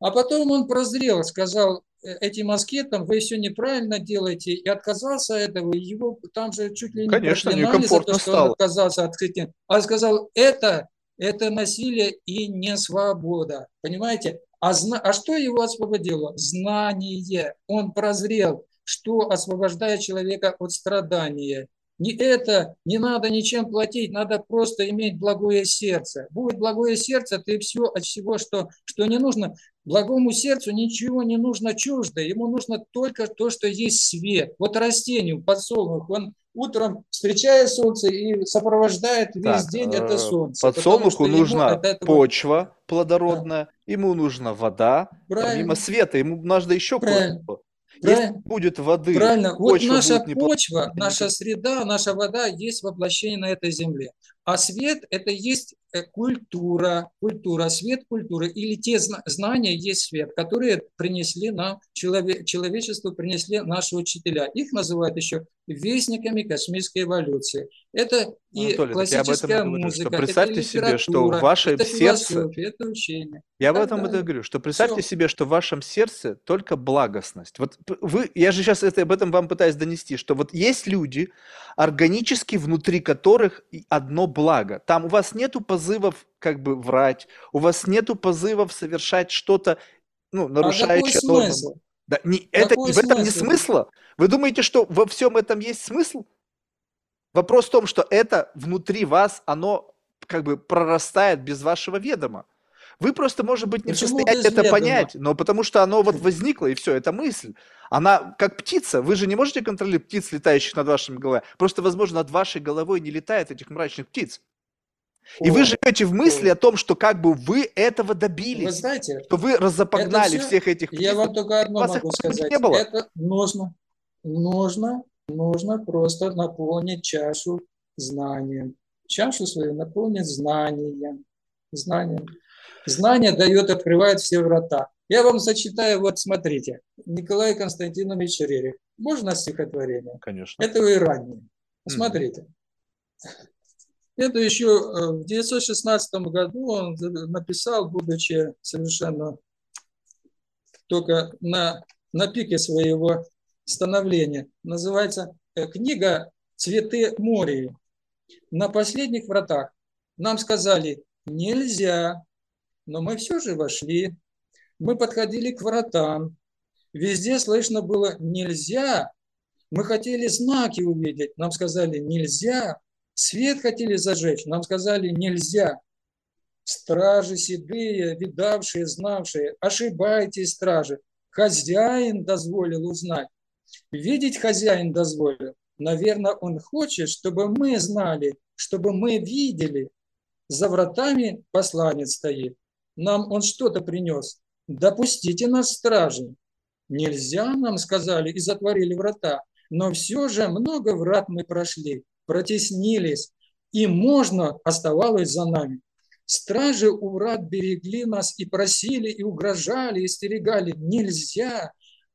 А потом он прозрел, сказал «Э, этим аскетам, вы все неправильно делаете, и отказался от этого, его там же чуть ли не Конечно, некомфортно за то, что стало. он отказался от христиан. А сказал, это, это насилие и не свобода. Понимаете? А, зна... а что его освободило? Знание. Он прозрел, что освобождает человека от страдания. Не это, не надо ничем платить, надо просто иметь благое сердце. Будет благое сердце, ты все от всего, что, что не нужно. Благому сердцу ничего не нужно чуждо, ему нужно только то, что есть свет. Вот растению, подсолнух, он утром встречает солнце и сопровождает весь так, день это э, солнце. Подсолнуху нужна этого... почва плодородная, да. ему нужна вода, Правильно. помимо света, ему нужно еще кое-что. Если будет воды, Правильно. Вот наша будет почва, наша среда, наша вода есть воплощение на этой земле. А свет – это есть культура, культура, свет культуры. Или те знания есть свет, которые принесли нам, человек, человечеству принесли наши учителя. Их называют еще вестниками космической эволюции. Это и Анатолий, классическая музыка, что представьте это себе, что в вашем это сердце... это учение. Я об этом и говорю, что представьте Все. себе, что в вашем сердце только благостность. Вот вы, я же сейчас это, об этом вам пытаюсь донести, что вот есть люди, органически внутри которых одно благо. Там у вас нету позывов как бы врать, у вас нету позывов совершать что-то, ну, нарушающее а норму. Да, не, это, в этом смысл? не смысла. Вы думаете, что во всем этом есть смысл? Вопрос в том, что это внутри вас, оно как бы прорастает без вашего ведома. Вы просто, может быть, не Почему в состоянии это ведома? понять, но потому что оно вот возникло, и все, это мысль. Она как птица, вы же не можете контролировать птиц, летающих над вашими головами. Просто, возможно, над вашей головой не летает этих мрачных птиц. И вы живете в мысли о. том, что как бы вы этого добились. Вы знаете, что вы разопогнали все, всех этих птиц. Я вам только одно могу сказать. Не было. Это нужно, нужно, нужно просто наполнить чашу знанием. Чашу свою наполнить знанием. Знанием. Знание дает, открывает все врата. Я вам зачитаю, вот смотрите, Николай Константинович Рерих. Можно стихотворение? Конечно. Это и раннее. Смотрите. Это еще э, в 1916 году он написал, будучи совершенно только на, на пике своего становления. Называется э, книга «Цветы моря». На последних вратах нам сказали, нельзя но мы все же вошли. Мы подходили к вратам. Везде слышно было «нельзя». Мы хотели знаки увидеть, нам сказали «нельзя». Свет хотели зажечь, нам сказали «нельзя». Стражи седые, видавшие, знавшие, ошибайтесь, стражи. Хозяин дозволил узнать. Видеть хозяин дозволил. Наверное, он хочет, чтобы мы знали, чтобы мы видели. За вратами посланец стоит нам он что-то принес. Допустите нас, стражи. Нельзя, нам сказали, и затворили врата. Но все же много врат мы прошли, протеснились, и можно оставалось за нами. Стражи у врат берегли нас и просили, и угрожали, и стерегали. Нельзя.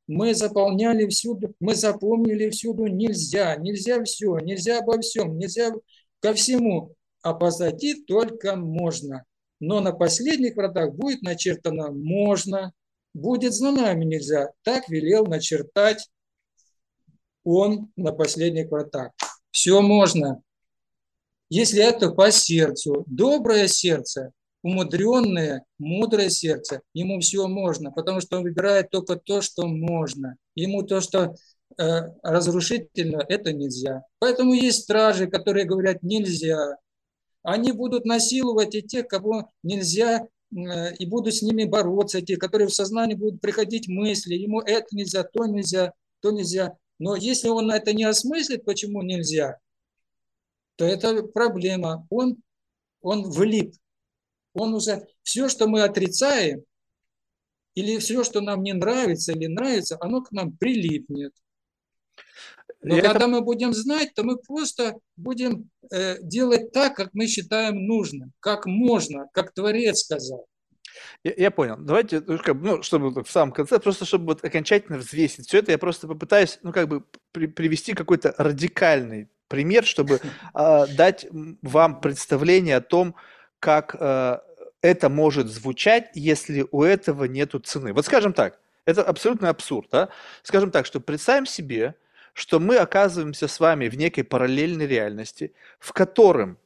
Мы заполняли всюду, мы запомнили всюду. Нельзя, нельзя все, нельзя обо всем, нельзя ко всему. а позади только можно. Но на последних вратах будет начертано «можно», будет знамами нельзя. Так велел начертать он на последних вратах. Все можно. Если это по сердцу, доброе сердце, умудренное, мудрое сердце, ему все можно, потому что он выбирает только то, что можно. Ему то, что э, разрушительно, это нельзя. Поэтому есть стражи, которые говорят нельзя. Они будут насиловать и тех, кого нельзя, э, и будут с ними бороться, те, которые в сознании будут приходить мысли, ему это нельзя, то нельзя, то нельзя. Но если он это не осмыслит, почему нельзя, то это проблема. Он, он влип. Он уже все, что мы отрицаем, или все, что нам не нравится или нравится, оно к нам прилипнет. Но Я когда это... мы будем знать, то мы просто будем э, делать так, как мы считаем нужным, как можно, как Творец сказал. Я, я понял. Давайте, ну, ну чтобы в самом конце, просто чтобы вот окончательно взвесить все это, я просто попытаюсь, ну, как бы при, привести какой-то радикальный пример, чтобы э, дать вам представление о том, как э, это может звучать, если у этого нету цены. Вот скажем так, это абсолютно абсурд, да? Скажем так, что представим себе, что мы оказываемся с вами в некой параллельной реальности, в котором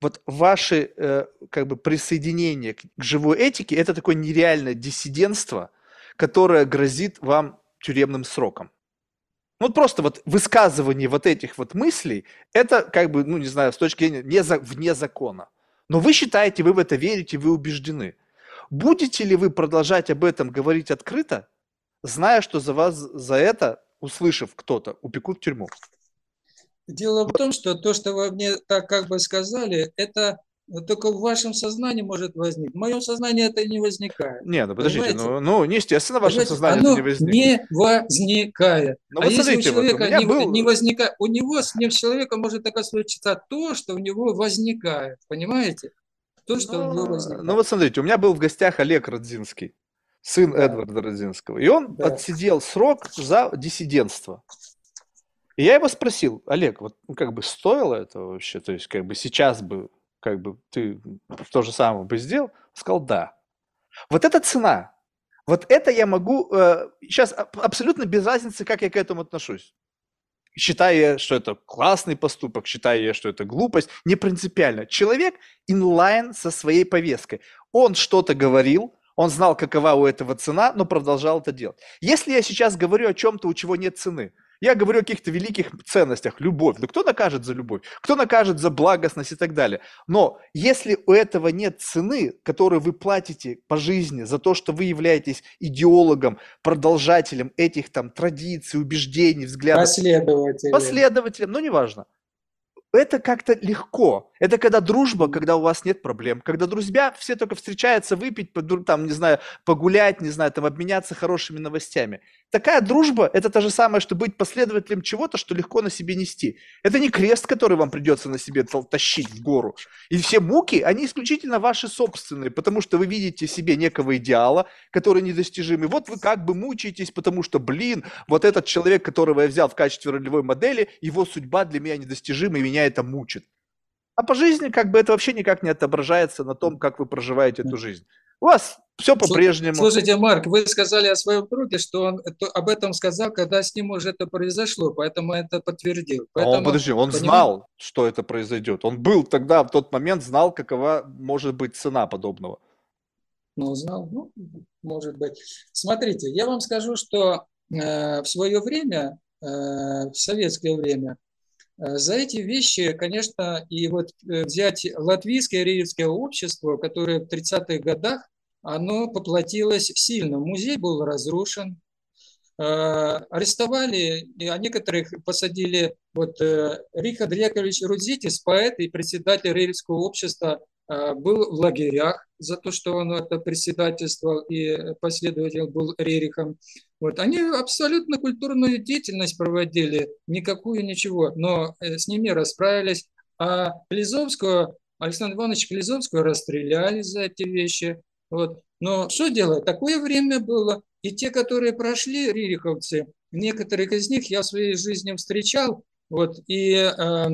вот ваше э, как бы присоединение к живой этике – это такое нереальное диссидентство, которое грозит вам тюремным сроком. Вот просто вот высказывание вот этих вот мыслей, это как бы, ну, не знаю, с точки зрения не за, вне закона. Но вы считаете, вы в это верите, вы убеждены. Будете ли вы продолжать об этом говорить открыто, зная, что за вас за это, услышав кто-то, упекут в тюрьму? Дело в том, что то, что вы мне так как бы сказали, это только в вашем сознании может возникнуть. В моем сознании это не возникает. Не, ну подождите, ну, ну естественно, в вашем сознании оно это не возникает. не возникает. Ну, а вот если смотрите, у человека вот у не, был... не возникает, у него с ним с человеком может такое случиться то, что у него возникает, понимаете? То, что ну, у него ну, возникает. Ну вот смотрите, у меня был в гостях Олег Родзинский, сын да. Эдварда Родзинского, и он да. отсидел срок за диссидентство. И я его спросил, Олег, вот ну, как бы стоило это вообще, то есть как бы сейчас бы как бы ты то же самое бы сделал? сказал, да. Вот эта цена, вот это я могу, э, сейчас абсолютно без разницы, как я к этому отношусь. Считая, что это классный поступок, считая, что это глупость, не принципиально. Человек инлайн со своей повесткой. Он что-то говорил, он знал, какова у этого цена, но продолжал это делать. Если я сейчас говорю о чем-то, у чего нет цены, я говорю о каких-то великих ценностях, любовь. Да кто накажет за любовь? Кто накажет за благостность и так далее? Но если у этого нет цены, которую вы платите по жизни за то, что вы являетесь идеологом, продолжателем этих там традиций, убеждений, взглядов. Последователем. Последователем, ну неважно это как-то легко. Это когда дружба, когда у вас нет проблем, когда друзья все только встречаются выпить, там, не знаю, погулять, не знаю, там, обменяться хорошими новостями. Такая дружба – это то же самое, что быть последователем чего-то, что легко на себе нести. Это не крест, который вам придется на себе тащить в гору. И все муки, они исключительно ваши собственные, потому что вы видите в себе некого идеала, который недостижимый. Вот вы как бы мучаетесь, потому что, блин, вот этот человек, которого я взял в качестве ролевой модели, его судьба для меня недостижима, и меня это мучит. А по жизни как бы это вообще никак не отображается на том, как вы проживаете эту жизнь. У вас все по-прежнему. Слушайте, Марк, вы сказали о своем друге, что он об этом сказал, когда с ним уже это произошло, поэтому это подтвердил. Поэтому, он, подожди, он понимаете? знал, что это произойдет. Он был тогда, в тот момент, знал, какова может быть цена подобного. Ну, знал, ну, может быть. Смотрите, я вам скажу, что э, в свое время, э, в советское время, за эти вещи, конечно, и вот э, взять латвийское рейдерское общество, которое в 30-х годах, оно поплатилось сильно. Музей был разрушен, э, арестовали, а некоторых посадили. Вот Рихард Яковлевич Рудзитис, поэт и председатель рейдерского общества, был в лагерях за то, что он это председательствовал и последователь был Рерихом. Вот. Они абсолютно культурную деятельность проводили, никакую ничего, но э, с ними расправились. А Клизовского, Александра Ивановича Клизовского расстреляли за эти вещи. Вот. Но что делать? Такое время было. И те, которые прошли, ририховцы, некоторых из них я в своей жизни встречал, вот, и э, Э,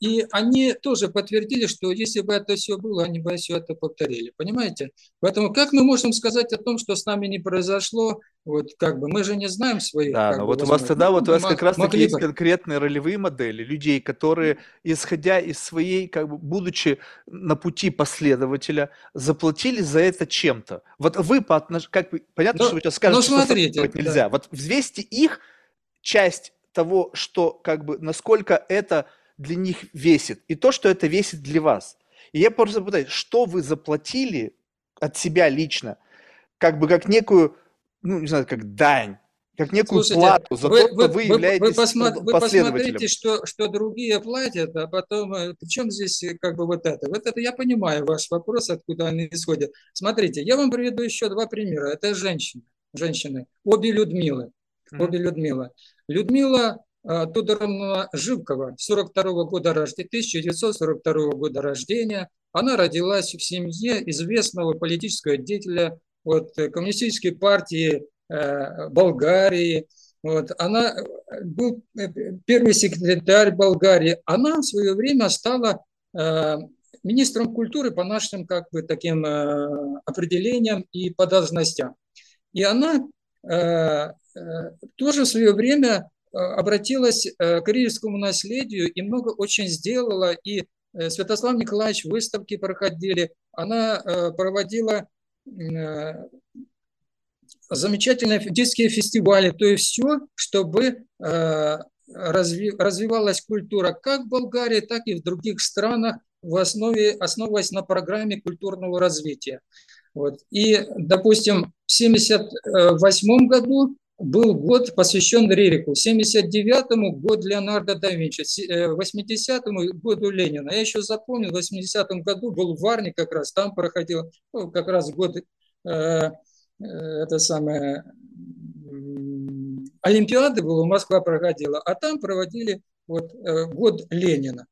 и они тоже подтвердили, что если бы это все было, они бы все это повторили. Понимаете? Поэтому как мы можем сказать о том, что с нами не произошло? Вот как бы мы же не знаем своих. Да, но вот у вас тогда вот у вас как раз таки есть конкретные ролевые модели людей, которые, исходя из своей, как бы, будучи на пути последователя, заплатили за это чем-то. Вот вы по отношению, как бы, понятно, но, что вы сейчас скажете, что смотрите, нельзя. Да. Вот взвесьте их часть того, что как бы насколько это для них весит, и то, что это весит для вас. И я просто пытаюсь, что вы заплатили от себя лично, как бы как некую, ну не знаю, как дань, как некую Слушайте, плату за вы, то, что вы, являетесь вы, посмотри, вы посмотрите, что, что другие платят, а потом, э, причем здесь э, как бы вот это? Вот это я понимаю ваш вопрос, откуда они исходят. Смотрите, я вам приведу еще два примера. Это женщины, женщины, обе Людмилы. Обе Людмила. Людмила э, Тодоровна Живкова, 42 года рождения, 1942 года рождения. Она родилась в семье известного политического деятеля вот, э, коммунистической партии э, Болгарии. Вот, она э, был первый секретарь Болгарии. Она в свое время стала э, министром культуры по нашим как бы таким э, определениям и по должностям. И она э, Э, тоже в свое время э, обратилась э, к карельскому наследию и много очень сделала. И Святослав Николаевич выставки проходили. Она проводила замечательные детские фестивали. То есть все, чтобы развивалась культура как в Болгарии, так и в других странах, в основе, основываясь на программе культурного развития. Вот. И, допустим, в 1978 году был год посвящен Рерику, 79-му год Леонардо да Винчи, 80-му э, году Ленина. Я еще запомнил, в 80-м году был в Варне как раз, там проходил ну, как раз год, э, э, это самое, Олимпиады было, Москва проходила, а там проводили вот, э, год Ленина.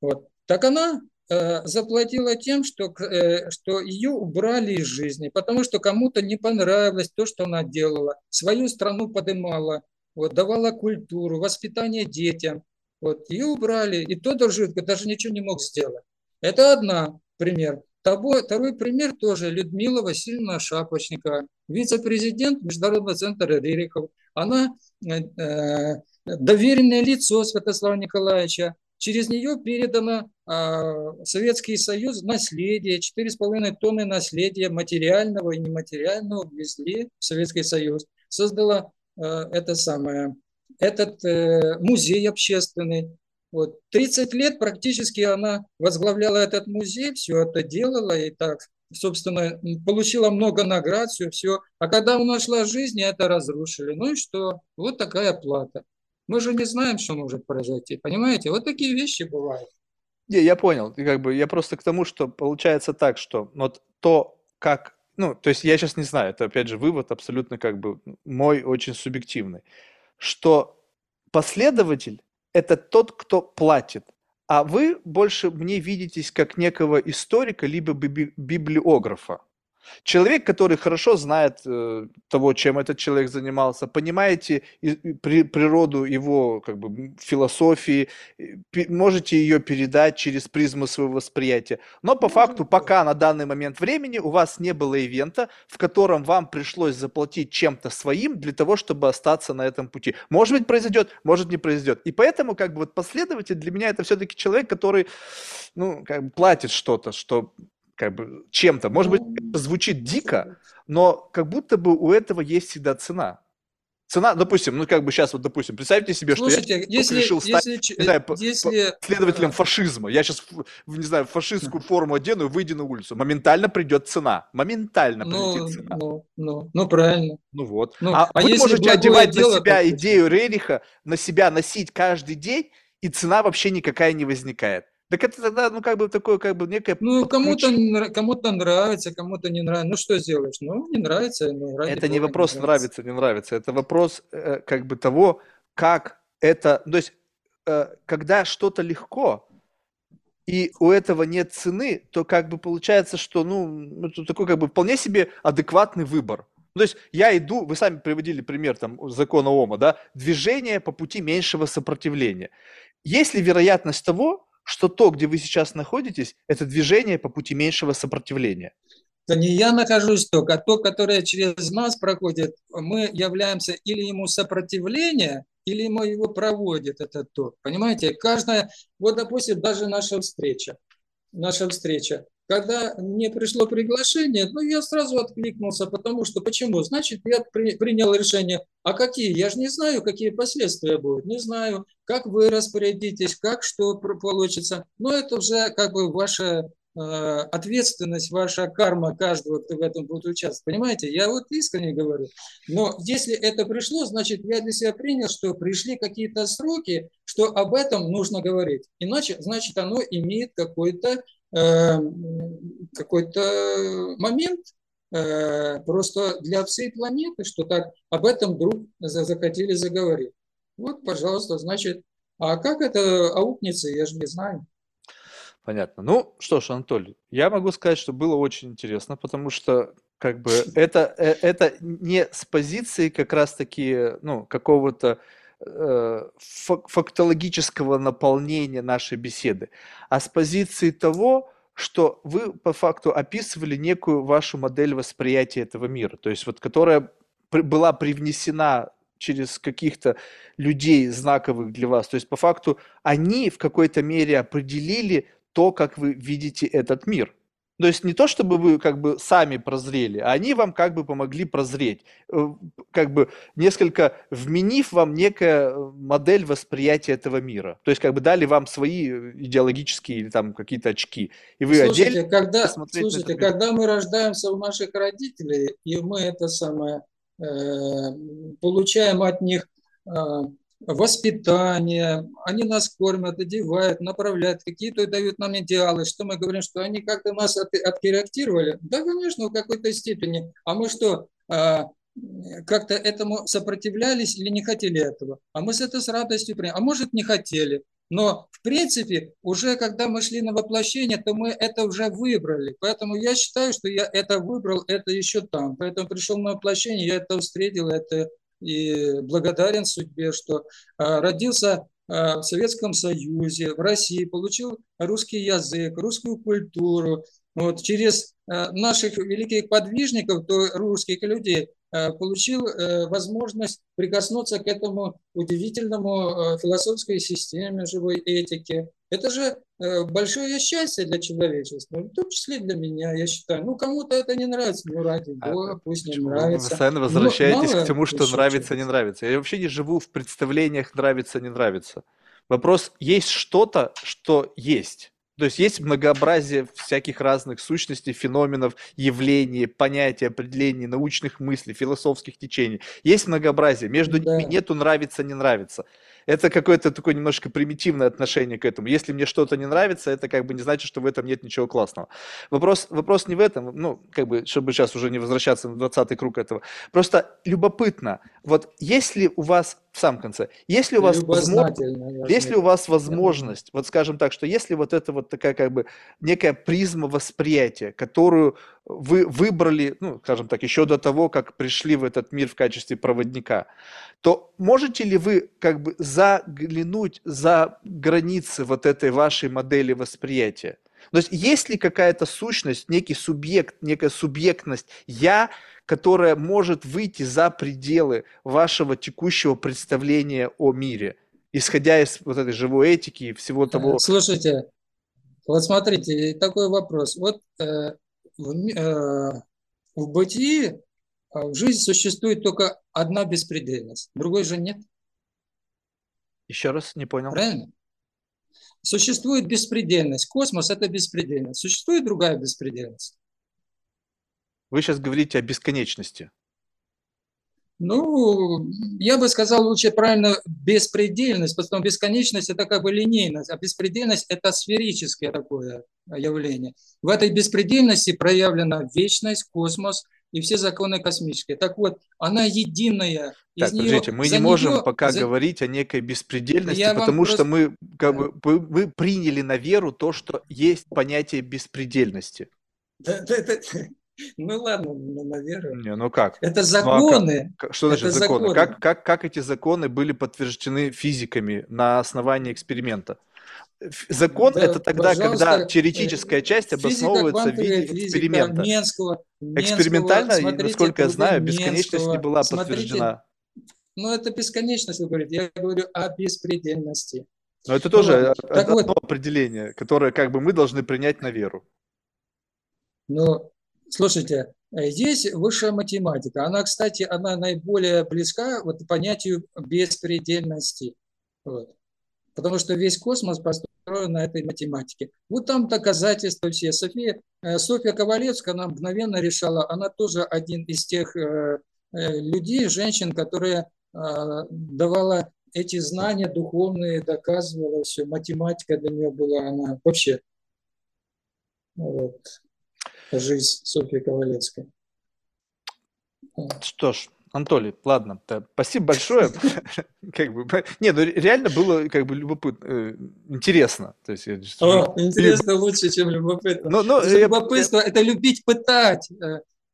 Вот. Так она заплатила тем, что, э, что ее убрали из жизни, потому что кому-то не понравилось то, что она делала, свою страну поднимала, вот, давала культуру, воспитание детям. Вот, ее убрали, и тот даже, даже ничего не мог сделать. Это одна пример. Второй, второй пример тоже Людмила Васильевна Шапочникова, вице-президент Международного центра Рерихов. Она э, э доверенное лицо Святослава Николаевича, Через нее передано а, Советский Союз наследие, 4,5 тонны наследия материального и нематериального ввезли в Советский Союз. Создала а, это самое, этот э, музей общественный. Вот. 30 лет практически она возглавляла этот музей, все это делала и так, собственно, получила много наград, все, все. А когда она шла жизнь, это разрушили. Ну и что? Вот такая плата. Мы же не знаем, что может произойти, понимаете? Вот такие вещи бывают. Не, я понял. Как бы я просто к тому, что получается так, что вот то, как ну, то есть я сейчас не знаю, это опять же вывод абсолютно как бы мой очень субъективный, что последователь – это тот, кто платит, а вы больше мне видитесь как некого историка либо библиографа. Человек, который хорошо знает э, того, чем этот человек занимался, понимаете и, при, природу его как бы, философии, пи, можете ее передать через призму своего восприятия. Но по факту, пока на данный момент времени у вас не было ивента, в котором вам пришлось заплатить чем-то своим для того, чтобы остаться на этом пути. Может быть, произойдет, может не произойдет. И поэтому как бы вот последователь для меня это все-таки человек, который ну, как бы платит что-то, что как бы чем-то. Может быть, это звучит дико, но как будто бы у этого есть всегда цена. Цена, допустим, ну как бы сейчас вот, допустим, представьте себе, Слушайте, что я если, решил стать, если, не знаю, если... следователем фашизма. Я сейчас, не знаю, фашистскую форму одену и выйду на улицу. Моментально придет цена. Моментально ну, придет цена. Ну, ну, ну правильно. Ну вот. Ну, а, а вы можете одевать дело, на себя идею Рериха, на себя носить каждый день, и цена вообще никакая не возникает. Так это тогда, ну, как бы такое, как бы некое... Ну, кому-то кому нравится, кому-то не нравится. Ну, что сделаешь? Ну, не нравится. Ну, это не вопрос не нравится. нравится, не нравится. Это вопрос, э, как бы, того, как это... То есть, э, когда что-то легко, и у этого нет цены, то как бы получается, что, ну, это такой как бы вполне себе адекватный выбор. Ну, то есть я иду, вы сами приводили пример там закона Ома, да, движение по пути меньшего сопротивления. есть ли вероятность того, что то, где вы сейчас находитесь, это движение по пути меньшего сопротивления? то не я нахожусь только, а то, которое через нас проходит, мы являемся или ему сопротивление, или ему его проводит этот ток. Понимаете, каждая, вот допустим, даже наша встреча, наша встреча, когда мне пришло приглашение, ну, я сразу откликнулся, потому что, почему? Значит, я при, принял решение, а какие? Я же не знаю, какие последствия будут, не знаю, как вы распорядитесь, как что получится. Но это уже как бы ваше Э, ответственность, ваша карма каждого, кто в этом будет участвовать. Понимаете, я вот искренне говорю. Но если это пришло, значит, я для себя принял, что пришли какие-то сроки, что об этом нужно говорить. Иначе, значит, оно имеет какой-то какой-то момент, э, просто для всей планеты, что так об этом вдруг захотели заговорить. Вот, пожалуйста, значит, а как это аукнется, я же не знаю. Понятно. Ну, что ж, Анатолий, я могу сказать, что было очень интересно, потому что как бы это, э, это не с позиции как раз-таки, ну, какого-то э, фактологического наполнения нашей беседы, а с позиции того, что вы по факту описывали некую вашу модель восприятия этого мира, то есть вот которая была привнесена через каких-то людей знаковых для вас. То есть по факту они в какой-то мере определили то, как вы видите этот мир. То есть не то, чтобы вы как бы сами прозрели, а они вам как бы помогли прозреть, э, как бы несколько вменив вам некая э, модель восприятия этого мира. То есть как бы дали вам свои э, идеологические или там какие-то очки. И вы слушайте, когда, слушайте, когда мы рождаемся у наших родителей, и мы это самое, э, получаем от них э, воспитание, они нас кормят, одевают, направляют, какие-то дают нам идеалы, что мы говорим, что они как-то нас от, откорректировали. Да, конечно, в какой-то степени. А мы что, а, как-то этому сопротивлялись или не хотели этого? А мы с это с радостью приняли. А может, не хотели. Но, в принципе, уже когда мы шли на воплощение, то мы это уже выбрали. Поэтому я считаю, что я это выбрал, это еще там. Поэтому пришел на воплощение, я это встретил, это и благодарен судьбе, что а, родился а, в Советском Союзе, в России, получил русский язык, русскую культуру. Вот через а, наших великих подвижников, то русских людей, получил э, возможность прикоснуться к этому удивительному философской системе живой этики. Это же Э, большое счастье для человечества, в том числе для меня, я считаю. Ну, кому-то это не нравится, ну, ради а Бога, а, пусть не нравится. Вы постоянно возвращаетесь Но, к тому, что нравится, не нравится. Я вообще не живу в представлениях нравится, не нравится. Вопрос, есть что-то, что есть. То есть есть многообразие всяких разных сущностей, феноменов, явлений, понятий, определений, научных мыслей, философских течений. Есть многообразие. Между да. ними нету нравится, не нравится это какое-то такое немножко примитивное отношение к этому. Если мне что-то не нравится, это как бы не значит, что в этом нет ничего классного. Вопрос, вопрос не в этом, ну, как бы, чтобы сейчас уже не возвращаться в 20 круг этого. Просто любопытно, вот если у вас в самом конце, если у вас, возможно, если у вас возможность, вот скажем так, что если вот это вот такая как бы некая призма восприятия, которую вы выбрали, ну, скажем так, еще до того, как пришли в этот мир в качестве проводника, то можете ли вы как бы заглянуть за границы вот этой вашей модели восприятия? То есть есть ли какая-то сущность, некий субъект, некая субъектность «я», которая может выйти за пределы вашего текущего представления о мире, исходя из вот этой живой этики и всего того? Слушайте, вот смотрите, такой вопрос. Вот э, в, э, в бытии, а, в жизни существует только одна беспредельность, другой же нет. Еще раз, не понял. Правильно? Существует беспредельность. Космос – это беспредельность. Существует другая беспредельность. Вы сейчас говорите о бесконечности. Ну, я бы сказал лучше правильно беспредельность, потому что бесконечность – это как бы линейность, а беспредельность – это сферическое такое явление. В этой беспредельности проявлена вечность, космос и все законы космические. Так вот, она единая. Так, нее, подождите, мы не можем нее, пока за... говорить о некой беспредельности, я потому что просто... мы как бы вы приняли на веру то, что есть понятие беспредельности. Да, да, да. Ну ладно, ну, наверное. Не, ну как? Это законы. Ну, а как, что значит это законы? законы. Как, как, как эти законы были подтверждены физиками на основании эксперимента? Закон да, это тогда, когда теоретическая часть обосновывается в виде эксперимента. Менского, Экспериментально, смотрите, насколько я знаю, бесконечность не была подтверждена. Ну, это бесконечность, вы говорите. Я говорю о беспредельности. Но это тоже ну, одно вот, определение, которое как бы мы должны принять на веру. Ну, слушайте, есть высшая математика. Она, кстати, она наиболее близка вот понятию беспредельности. Вот. Потому что весь космос построен на этой математике. Вот там доказательства все. София, э, Софья Ковалевская, она мгновенно решала, она тоже один из тех э, э, людей, женщин, которые давала эти знания духовные, доказывала все. Математика для нее была, она вообще вот, жизнь Софьи Ковалевской. Что ж, Анатолий, ладно, да, спасибо большое. как бы, не, ну реально было как бы любопытно, э, интересно. То есть, О, интересно лучше, чем любопытно. Но, но, любопытство это любить пытать.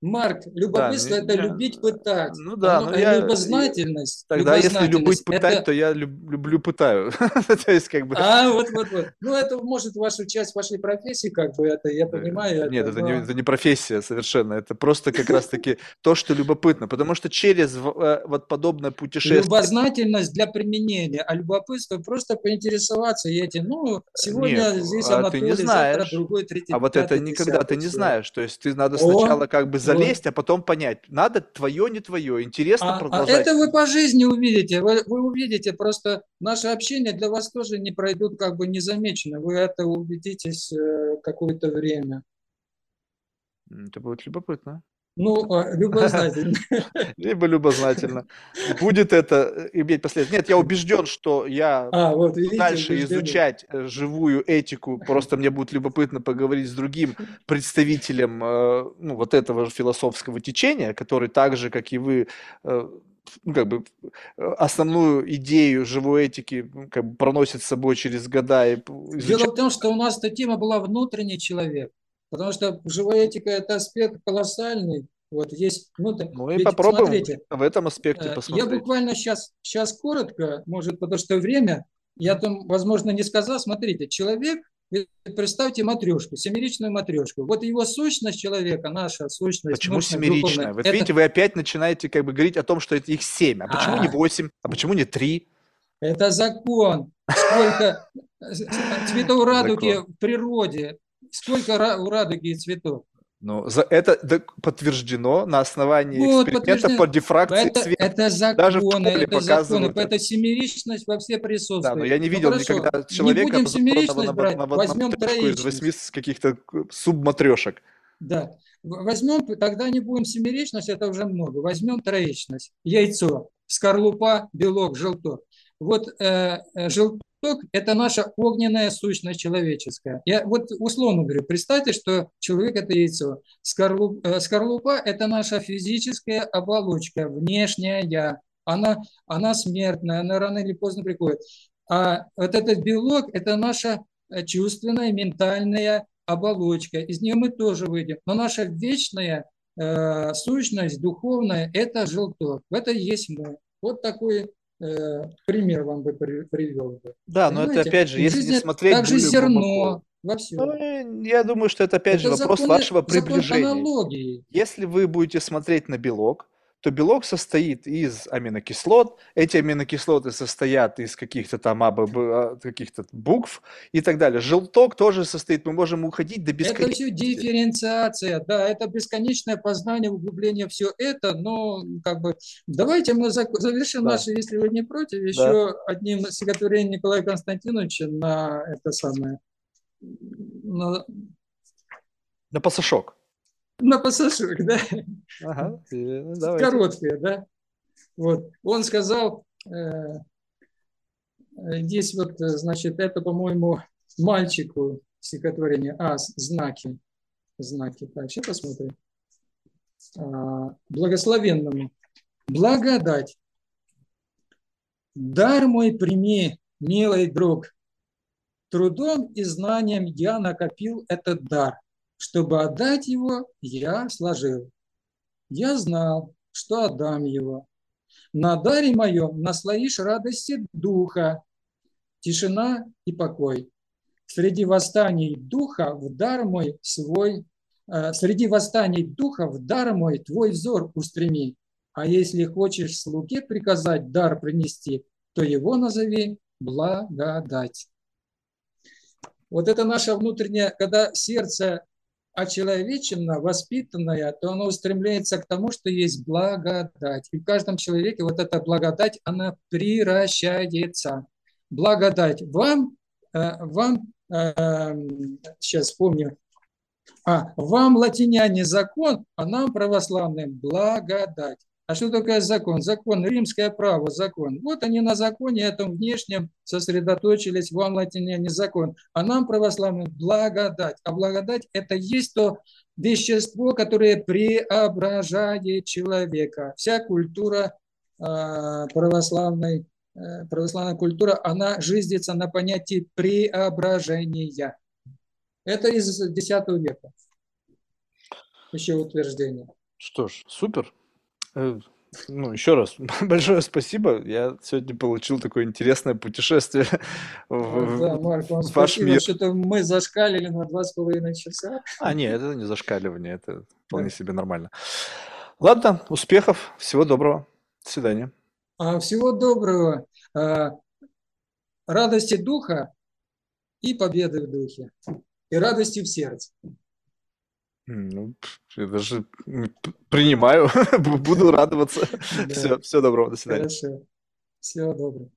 Э, Марк, любопытство да, это я, любить пытать. Ну да, но ну, я, любознательность. Тогда если любить пытать, это... то я люб, люблю пытаю. то есть как бы. А вот вот вот. Ну это может вашу часть вашей профессии как бы это я понимаю. Нет, это, это, но... не, это не профессия совершенно, это просто как раз таки то, что любопытно, потому что через э, вот подобное путешествие. Любознательность для применения, а любопытство просто поинтересоваться этим. Ну сегодня Нет, здесь а ты не знаешь. завтра другой, третий. А вот это никогда ты не знаешь, то есть ты надо сначала как бы залезть, а потом понять, надо твое, не твое, интересно а, продолжать. А это вы по жизни увидите, вы, вы увидите, просто наше общение для вас тоже не пройдут как бы незамеченно, вы это убедитесь э, какое-то время. Это будет любопытно. Ну, а, любознательно. Либо любознательно. Будет это э, иметь последствия. Нет, я убежден, что я а, вот, видите, дальше убеждены. изучать э, живую этику. Просто мне будет любопытно поговорить с другим представителем э, ну, вот этого философского течения, который так же, как и вы, ну, как бы основную идею живой этики как бы проносит с собой через года. И Дело в том, что у нас эта тема была внутренний человек. Потому что живая этика – это аспект колоссальный. Вот есть, ну, ну и попробуем смотрите, в этом аспекте э, посмотреть. Я буквально сейчас, сейчас коротко, может, потому что время, я там, возможно, не сказал. Смотрите, человек, представьте матрешку, семеричную матрешку. Вот его сущность человека, наша сущность. Почему семеричная? Вы это... видите, вы опять начинаете как бы говорить о том, что это их семь. А почему а... не восемь? А почему не три? Это закон. Сколько цветов радуги в природе, Сколько у радуги цветов? Ну, за это подтверждено на основании вот, эксперимента по дифракции это, света. Это законы, Даже в это законы, это семеричность во все присутствует. Да, но я не видел ну, никогда человека, не семеричность брать, на, на, возьмем троечность. из восьми каких-то субматрешек. Да, возьмем, тогда не будем семеричность, это уже много. Возьмем троечность, яйцо, скорлупа, белок, желток. Вот э, э жел, Восток – это наша огненная сущность человеческая. Я вот условно говорю, представьте, что человек – это яйцо. Скорлуп, э, скорлупа – это наша физическая оболочка, внешняя я. Она, она смертная, она рано или поздно приходит. А вот этот белок – это наша э, чувственная, ментальная оболочка. Из нее мы тоже выйдем. Но наша вечная э, сущность, духовная – это желток. Это есть мы. Вот такой пример вам бы привел бы. Да, но это опять же, если не смотреть также зерно во всем. Ну, я думаю, что это опять это же вопрос законы, вашего приближения. Если вы будете смотреть на белок, то белок состоит из аминокислот, эти аминокислоты состоят из каких-то там АББ, а, каких-то букв и так далее. Желток тоже состоит, мы можем уходить до бесконечности. Это все дифференциация, да, это бесконечное познание, углубление, все это, но как бы давайте мы завершим да. наше, если вы не против, еще да. одним стихотворением Николая Константиновича на это самое, на, на пасашок на пассажир, да? Ага, ну, Короткое, да? Вот. Он сказал, э, здесь вот, значит, это, по-моему, мальчику стихотворение. А, знаки. Знаки. Так, сейчас посмотрим. А, благословенному. Благодать. Дар мой прими, милый друг. Трудом и знанием я накопил этот дар. Чтобы отдать его, я сложил. Я знал, что отдам его. На даре моем наслоишь радости духа, тишина и покой. Среди восстаний духа в дар мой свой, э, среди восстаний духа в дар мой твой взор устреми. А если хочешь слуге приказать дар принести, то его назови благодать. Вот это наше внутреннее, когда сердце очеловечено, воспитанное, то оно устремляется к тому, что есть благодать. И в каждом человеке вот эта благодать, она приращается. Благодать вам, э, вам, сейчас э, вспомню, а, вам, латиняне, закон, а нам, православным, благодать. А что такое закон? Закон, римское право, закон. Вот они на законе этом внешнем сосредоточились, вам латиняне закон. А нам, православным, благодать. А благодать – это есть то вещество, которое преображает человека. Вся культура э, православной, э, православная культура, она жизнится на понятии преображения. Это из X века. Еще утверждение. Что ж, супер. Э, ну, еще раз, большое спасибо. Я сегодня получил такое интересное путешествие в, да, Марк, вам в ваш спасибо, мир. что-то мы зашкалили на два с половиной часа. А, нет, это не зашкаливание, это вполне да. себе нормально. Ладно, успехов, всего доброго. До свидания. А, всего доброго. А, радости духа и победы в духе. И радости в сердце. Ну, я даже принимаю, буду радоваться. Все, все доброго, до свидания. Хорошо. Всего доброго.